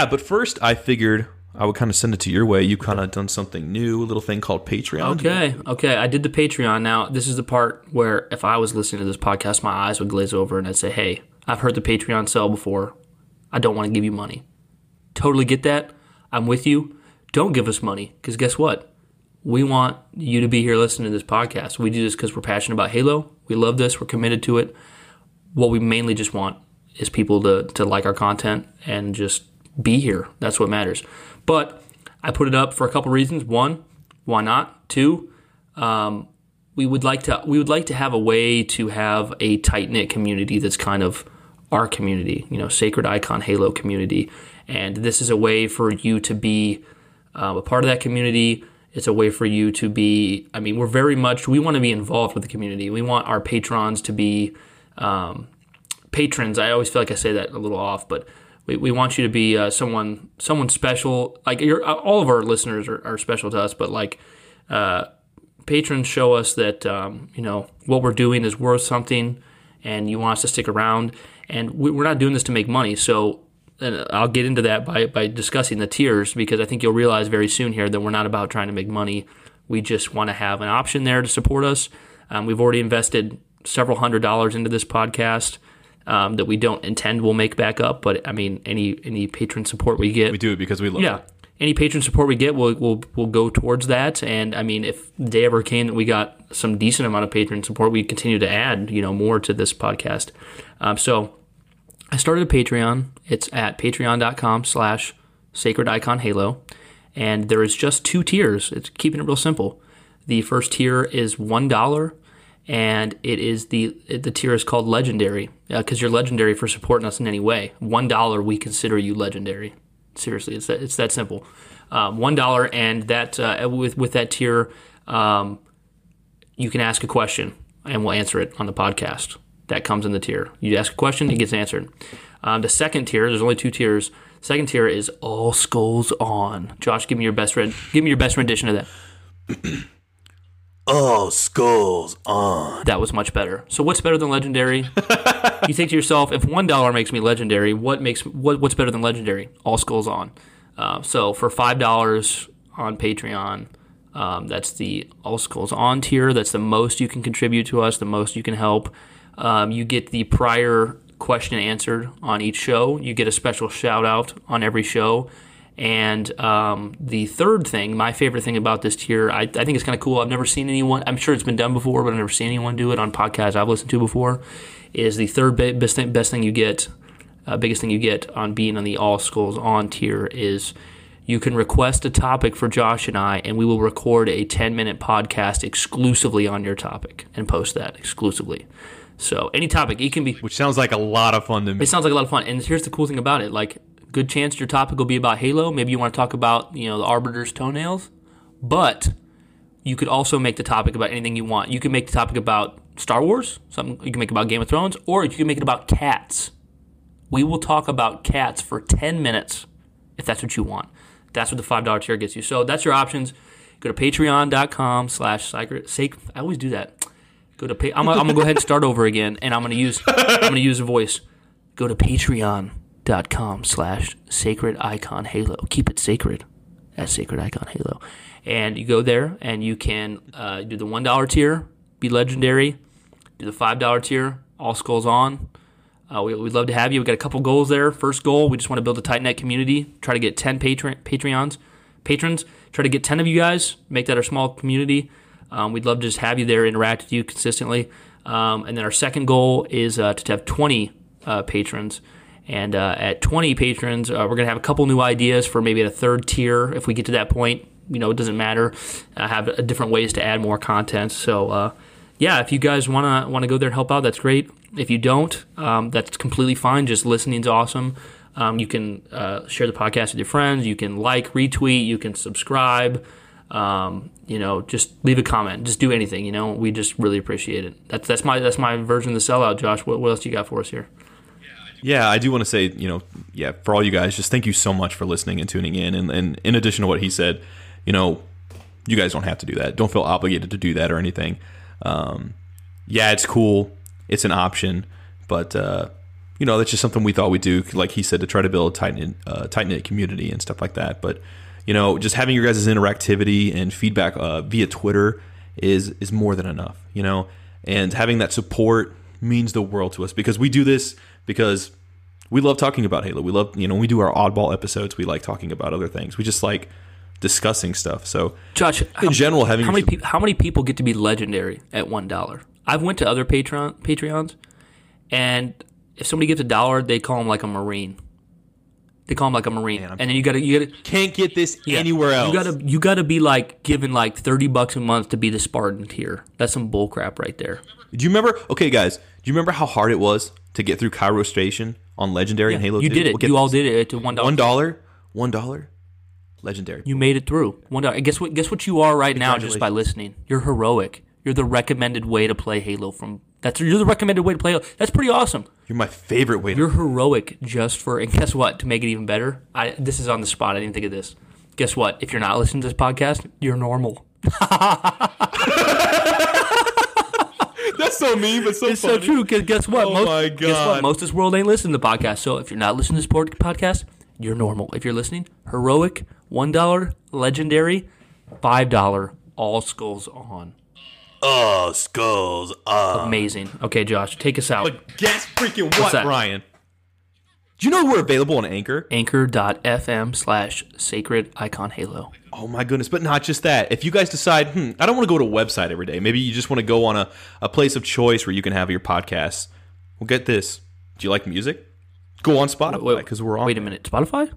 Yeah, but first I figured I would kind of send it to your way. You kind of done something new, a little thing called Patreon. Okay, okay. I did the Patreon. Now, this is the part where if I was listening to this podcast, my eyes would glaze over and I'd say, hey, I've heard the Patreon sell before. I don't want to give you money. Totally get that. I'm with you. Don't give us money because guess what? We want you to be here listening to this podcast. We do this because we're passionate about Halo. We love this. We're committed to it. What we mainly just want is people to, to like our content and just be here. That's what matters. But I put it up for a couple reasons. One, why not? Two, um, we would like to we would like to have a way to have a tight knit community that's kind of our community, you know, Sacred Icon Halo community, and this is a way for you to be um, a part of that community. It's a way for you to be. I mean, we're very much we want to be involved with the community. We want our patrons to be um, patrons. I always feel like I say that a little off, but we, we want you to be uh, someone someone special. Like you're, all of our listeners are, are special to us, but like uh, patrons show us that um, you know what we're doing is worth something, and you want us to stick around. And we, we're not doing this to make money, so. And I'll get into that by, by discussing the tiers because I think you'll realize very soon here that we're not about trying to make money. We just want to have an option there to support us. Um, we've already invested several hundred dollars into this podcast um, that we don't intend we'll make back up. But I mean, any any patron support we get, We do it because we love yeah, it. any patron support we get will will will go towards that. And I mean, if the day ever came that we got some decent amount of patron support, we continue to add you know more to this podcast. Um, so I started a Patreon. It's at patreon.com slash sacred icon halo. And there is just two tiers. It's keeping it real simple. The first tier is one dollar, and it is the the tier is called legendary because you're legendary for supporting us in any way. One dollar, we consider you legendary. Seriously, it's that it's that simple. Um, One dollar, and that uh, with with that tier, um, you can ask a question and we'll answer it on the podcast. That comes in the tier. You ask a question, it gets answered. Um, the second tier, there's only two tiers. Second tier is all skulls on. Josh, give me your best red, give me your best rendition of that. Oh, skulls on. That was much better. So what's better than legendary? you think to yourself, if one dollar makes me legendary, what makes what, what's better than legendary? All skulls on. Uh, so for five dollars on Patreon, um, that's the all skulls on tier. That's the most you can contribute to us. The most you can help. Um, you get the prior question answered on each show. You get a special shout out on every show. And um, the third thing, my favorite thing about this tier, I, I think it's kind of cool. I've never seen anyone. I'm sure it's been done before, but I've never seen anyone do it on podcasts I've listened to before. Is the third best thing, best thing you get, uh, biggest thing you get on being on the All Skulls On tier is you can request a topic for Josh and I, and we will record a 10 minute podcast exclusively on your topic and post that exclusively. So any topic, it can be. Which sounds like a lot of fun to me. It sounds like a lot of fun. And here's the cool thing about it: like, good chance your topic will be about Halo. Maybe you want to talk about you know the Arbiter's toenails, but you could also make the topic about anything you want. You can make the topic about Star Wars, something you can make about Game of Thrones, or you can make it about cats. We will talk about cats for 10 minutes if that's what you want. That's what the $5 tier gets you. So that's your options. Go to patreon.com slash sacred. I always do that. Go to pa- I'm, I'm gonna go ahead and start over again, and I'm gonna use I'm gonna use a voice. Go to patreon.com slash sacred icon halo. Keep it sacred at sacred icon halo, and you go there and you can uh, do the one dollar tier, be legendary. Do the five dollar tier, all skulls on. Uh, we, would love to have you. We got a couple goals there. First goal, we just want to build a tight knit community. Try to get ten patron Patreons, patrons. Try to get ten of you guys. Make that our small community. Um, we'd love to just have you there, interact with you consistently. Um, and then our second goal is uh, to have 20 uh, patrons. And uh, at 20 patrons, uh, we're going to have a couple new ideas for maybe a third tier if we get to that point. You know, it doesn't matter. I have uh, different ways to add more content. So, uh, yeah, if you guys want to want to go there and help out, that's great. If you don't, um, that's completely fine. Just listening's awesome. Um, you can share the podcast with your friends. You can like, retweet. You can subscribe. Um, you know, just leave a comment, just do anything. You know, we just really appreciate it. That's that's my that's my version of the sellout, Josh. What, what else you got for us here? Yeah, I do want to say, you know, yeah, for all you guys, just thank you so much for listening and tuning in. And, and in addition to what he said, you know, you guys don't have to do that. Don't feel obligated to do that or anything. Um, yeah, it's cool. It's an option, but uh, you know, that's just something we thought we'd do. Like he said, to try to build a tight knit, uh, tight knit community and stuff like that. But you know, just having your guys' interactivity and feedback uh, via Twitter is is more than enough. You know, and having that support means the world to us because we do this because we love talking about Halo. We love, you know, when we do our oddball episodes. We like talking about other things. We just like discussing stuff. So, Josh, in how, general, having how many pe- how many people get to be legendary at one dollar? I've went to other Patreon Patreons, and if somebody gets a dollar, they call them like a marine. They call them like a marine, Man, and then you gotta you gotta can't get this yeah, anywhere else. You gotta you gotta be like given like thirty bucks a month to be the Spartan tier. That's some bullcrap right there. Do you remember? Okay, guys, do you remember how hard it was to get through Cairo Station on Legendary yeah, and Halo? You 2? did it. We'll you all did it to one dollar. One dollar. One dollar. Legendary. You made it through. One dollar. Guess what? Guess what you are right now just by listening. You're heroic. You're the recommended way to play Halo from that's you're the recommended way to play. That's pretty awesome. You're my favorite way. You're heroic just for and guess what? To make it even better, I this is on the spot. I didn't think of this. Guess what? If you're not listening to this podcast, you're normal. That's so mean, but so it's funny. so true. Because guess what? Oh most, my god! Guess what? Most of this world ain't listening to the podcast. So if you're not listening to this podcast, you're normal. If you're listening, heroic, one dollar, legendary, five dollar, all skulls on. Oh, skulls. on. Amazing. Okay, Josh, take us out. But guess freaking what, Brian? Do you know we're available on Anchor? Anchor.fm slash sacred icon halo. Oh my goodness, but not just that. If you guys decide, hmm, I don't want to go to a website every day. Maybe you just want to go on a, a place of choice where you can have your podcasts. Well, get this. Do you like music? Go on Spotify because we're on. Wait a minute, Spotify?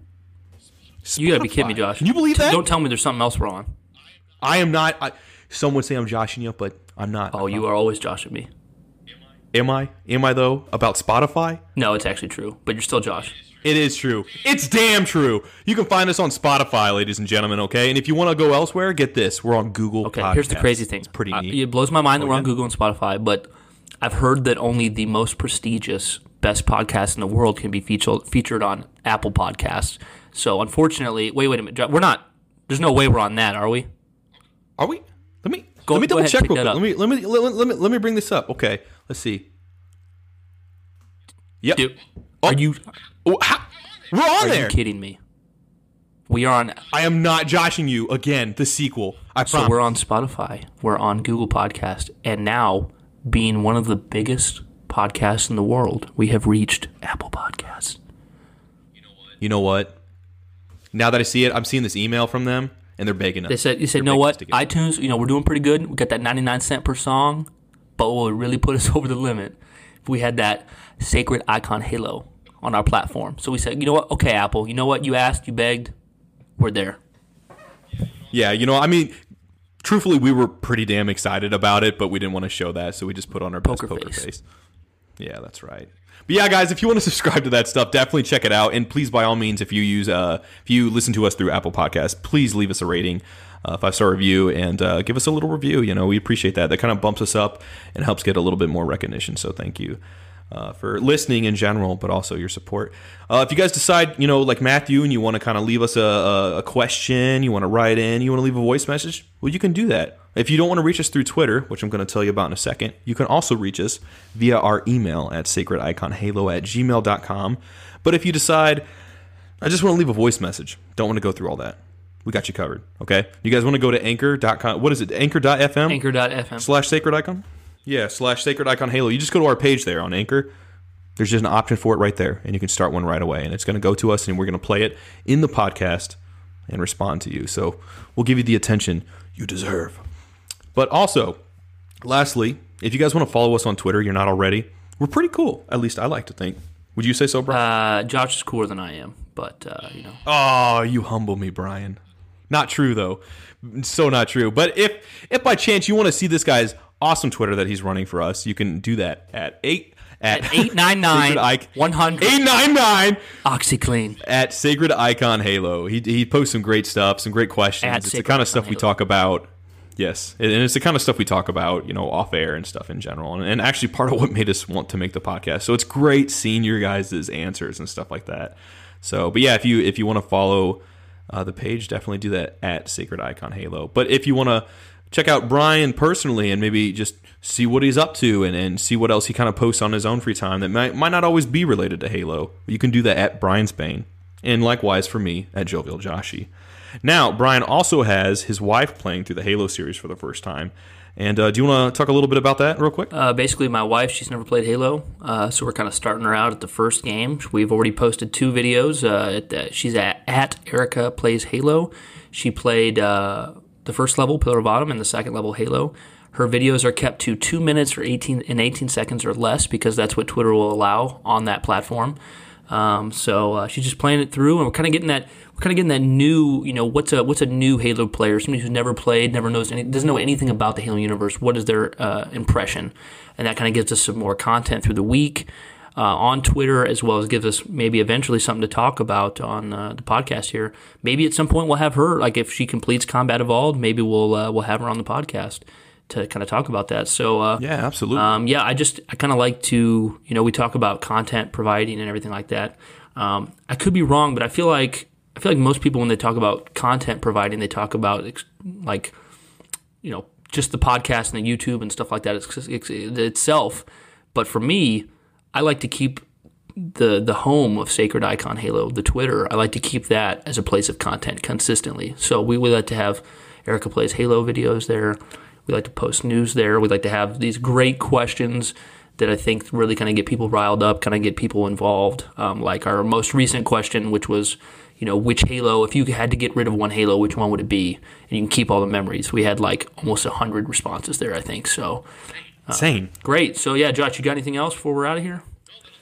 Spotify? You gotta be kidding me, Josh. Can you believe that? Don't tell me there's something else we're on. I am not. I, some would say I'm joshing you, but I'm not. Oh, I'm you not. are always joshing me. Am I? Am I though? About Spotify? No, it's actually true, but you're still Josh. It is true. It's damn true. You can find us on Spotify, ladies and gentlemen. Okay, and if you want to go elsewhere, get this: we're on Google. Okay, Podcasts. here's the crazy thing. It's pretty uh, neat. it blows my mind that Oh, we're on? Google and Spotify, but I've heard that only the most prestigious, best podcasts in the world can be featured featured on Apple Podcasts. So unfortunately, wait, wait a minute, we're not. There's no way we're on that, are we? Are we? Let me Go- let me double ahead, check real quick. Let me let me let, me- let me let me bring this up. Okay, let's see. Yep. Dude, oh. are you Oh, how- we're on are there. you kidding me? We are on. I am not joshing you again. The sequel. I So promise. we're on Spotify. We're on Google Podcast, and now being one of the biggest podcasts in the world, we have reached Apple Podcasts. you know what? Now that I see it, I'm seeing this email from them, and they're begging us. They said, "You said, They're know what? us to get- iTunes, you know, we're doing pretty good. We got that 99 cent per song, but what would really put us over the limit if we had that sacred icon halo on our platform. So we said, you know what? Okay, Apple, you know what? You asked, you begged. we're there. Yeah, you know, I mean, truthfully, we were pretty damn excited about it, but we didn't want to show that, so we just put on our best Poker poker, face. Yeah, that's right. But yeah, guys, if you want to subscribe to that stuff, definitely check it out. And please, by all means, if you use, uh, if you listen to us through Apple Podcasts, please leave us a rating, uh, five star review, and uh, give us a little review. You know, we appreciate that. That kind of bumps us up and helps get a little bit more recognition. So thank you. Uh, for listening in general, but also your support. Uh, if you guys decide, you know, like Matthew, and you want to kind of leave us a, a, a question, you want to write in, you want to leave a voice message, well, you can do that. If you don't want to reach us through Twitter, which I'm going to tell you about in a second, you can also reach us via our email at sacrediconhalo at gmail.com. But if you decide, I just want to leave a voice message, don't want to go through all that, we got you covered. Okay? You guys want to go to anchor.com, what is it, anchor.fm? Anchor.fm. slash sacred icon yeah slash sacred icon halo you just go to our page there on anchor there's just an option for it right there and you can start one right away and it's going to go to us and we're going to play it in the podcast and respond to you so we'll give you the attention you deserve but also lastly if you guys want to follow us on twitter you're not already we're pretty cool at least i like to think would you say so brian Uh, Josh is cooler than I am, but uh, you know, Oh, you humble me, Brian. Not true though. So not true. But if if by chance you want to see this guy's awesome Twitter that he's running for us, you can do that at eight at, eight nine nine Sacred Ike- one hundred 899 OxyClean. at Sacred Icon Halo. He he posts some great stuff, some great questions. At it's the kind of Icon stuff we Halo. talk about. Yes, and it's the kind of stuff we talk about, you know, off air and stuff in general, and, and actually part of what made us want to make the podcast. So it's great seeing your guys' answers and stuff like that. So, but yeah, if you if you want to follow uh, the page, definitely do that at Sacred Icon Halo. But if you want to check out Brian personally and maybe just see what he's up to and, and see what else he kind of posts on his own free time that might might not always be related to Halo, you can do that at Brian's Bane. And likewise for me at Jovial Joshi. Now, Brian also has his wife playing through the Halo series for the first time. And uh, do you want to talk a little bit about that real quick? Uh, basically, my wife, she's never played Halo, uh, so we're kind of starting her out at the first game. We've already posted two videos. Uh, at she's at, at Erica Plays Halo. She played uh, the first level, Pillar of Autumn, and the second level, Halo. Her videos are kept to two minutes or 18 and 18 seconds or less because that's what Twitter will allow on that platform. Um, so uh, she's just playing it through, and we're kind of getting that. We're kind of getting that new, you know, what's a what's a new Halo player? Somebody who's never played, never knows, any, doesn't know anything about the Halo universe. What is their uh, impression? And that kind of gives us some more content through the week uh, on Twitter, as well as gives us maybe eventually something to talk about on uh, the podcast here. Maybe at some point we'll have her, like if she completes Combat Evolved, maybe we'll uh, we'll have her on the podcast to kind of talk about that. So uh, yeah, absolutely. um, yeah, I just I kind of like to you know we talk about content providing and everything like that. Um, I could be wrong, but I feel like I feel like most people when they talk about content providing, they talk about ex- like you know just the podcast and the YouTube and stuff like that it's, it's, itself. But for me, I like to keep the the home of Sacred Icon Halo, the Twitter. I like to keep that as a place of content consistently. So we would like to have Erica plays Halo videos there. We like to post news there. We like to have these great questions that I think really kind of get people riled up, kind of get people involved. Um, like our most recent question, which was, you know, which Halo, if you had to get rid of one Halo, which one would it be? And you can keep all the memories. We had like almost 100 responses there, I think. So same, great. So yeah, Josh, you got anything else before we're out of here?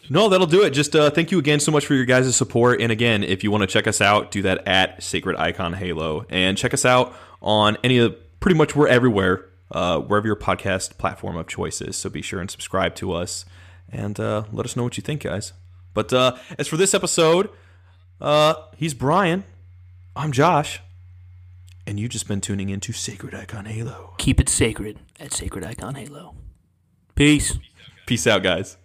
No, that'll do it. Just uh, thank you again so much for your guys' support. And again, if you want to check us out, do that at Sacred Icon Halo. And check us out on any of pretty much we're everywhere, uh, wherever your podcast platform of choice is. So be sure and subscribe to us and uh, let us know what you think, guys. But uh, as for this episode, uh, he's Brian. I'm Josh. And you've just been tuning into Sacred Icon Halo. Keep it sacred at Sacred Icon Halo. Peace. Peace out, guys.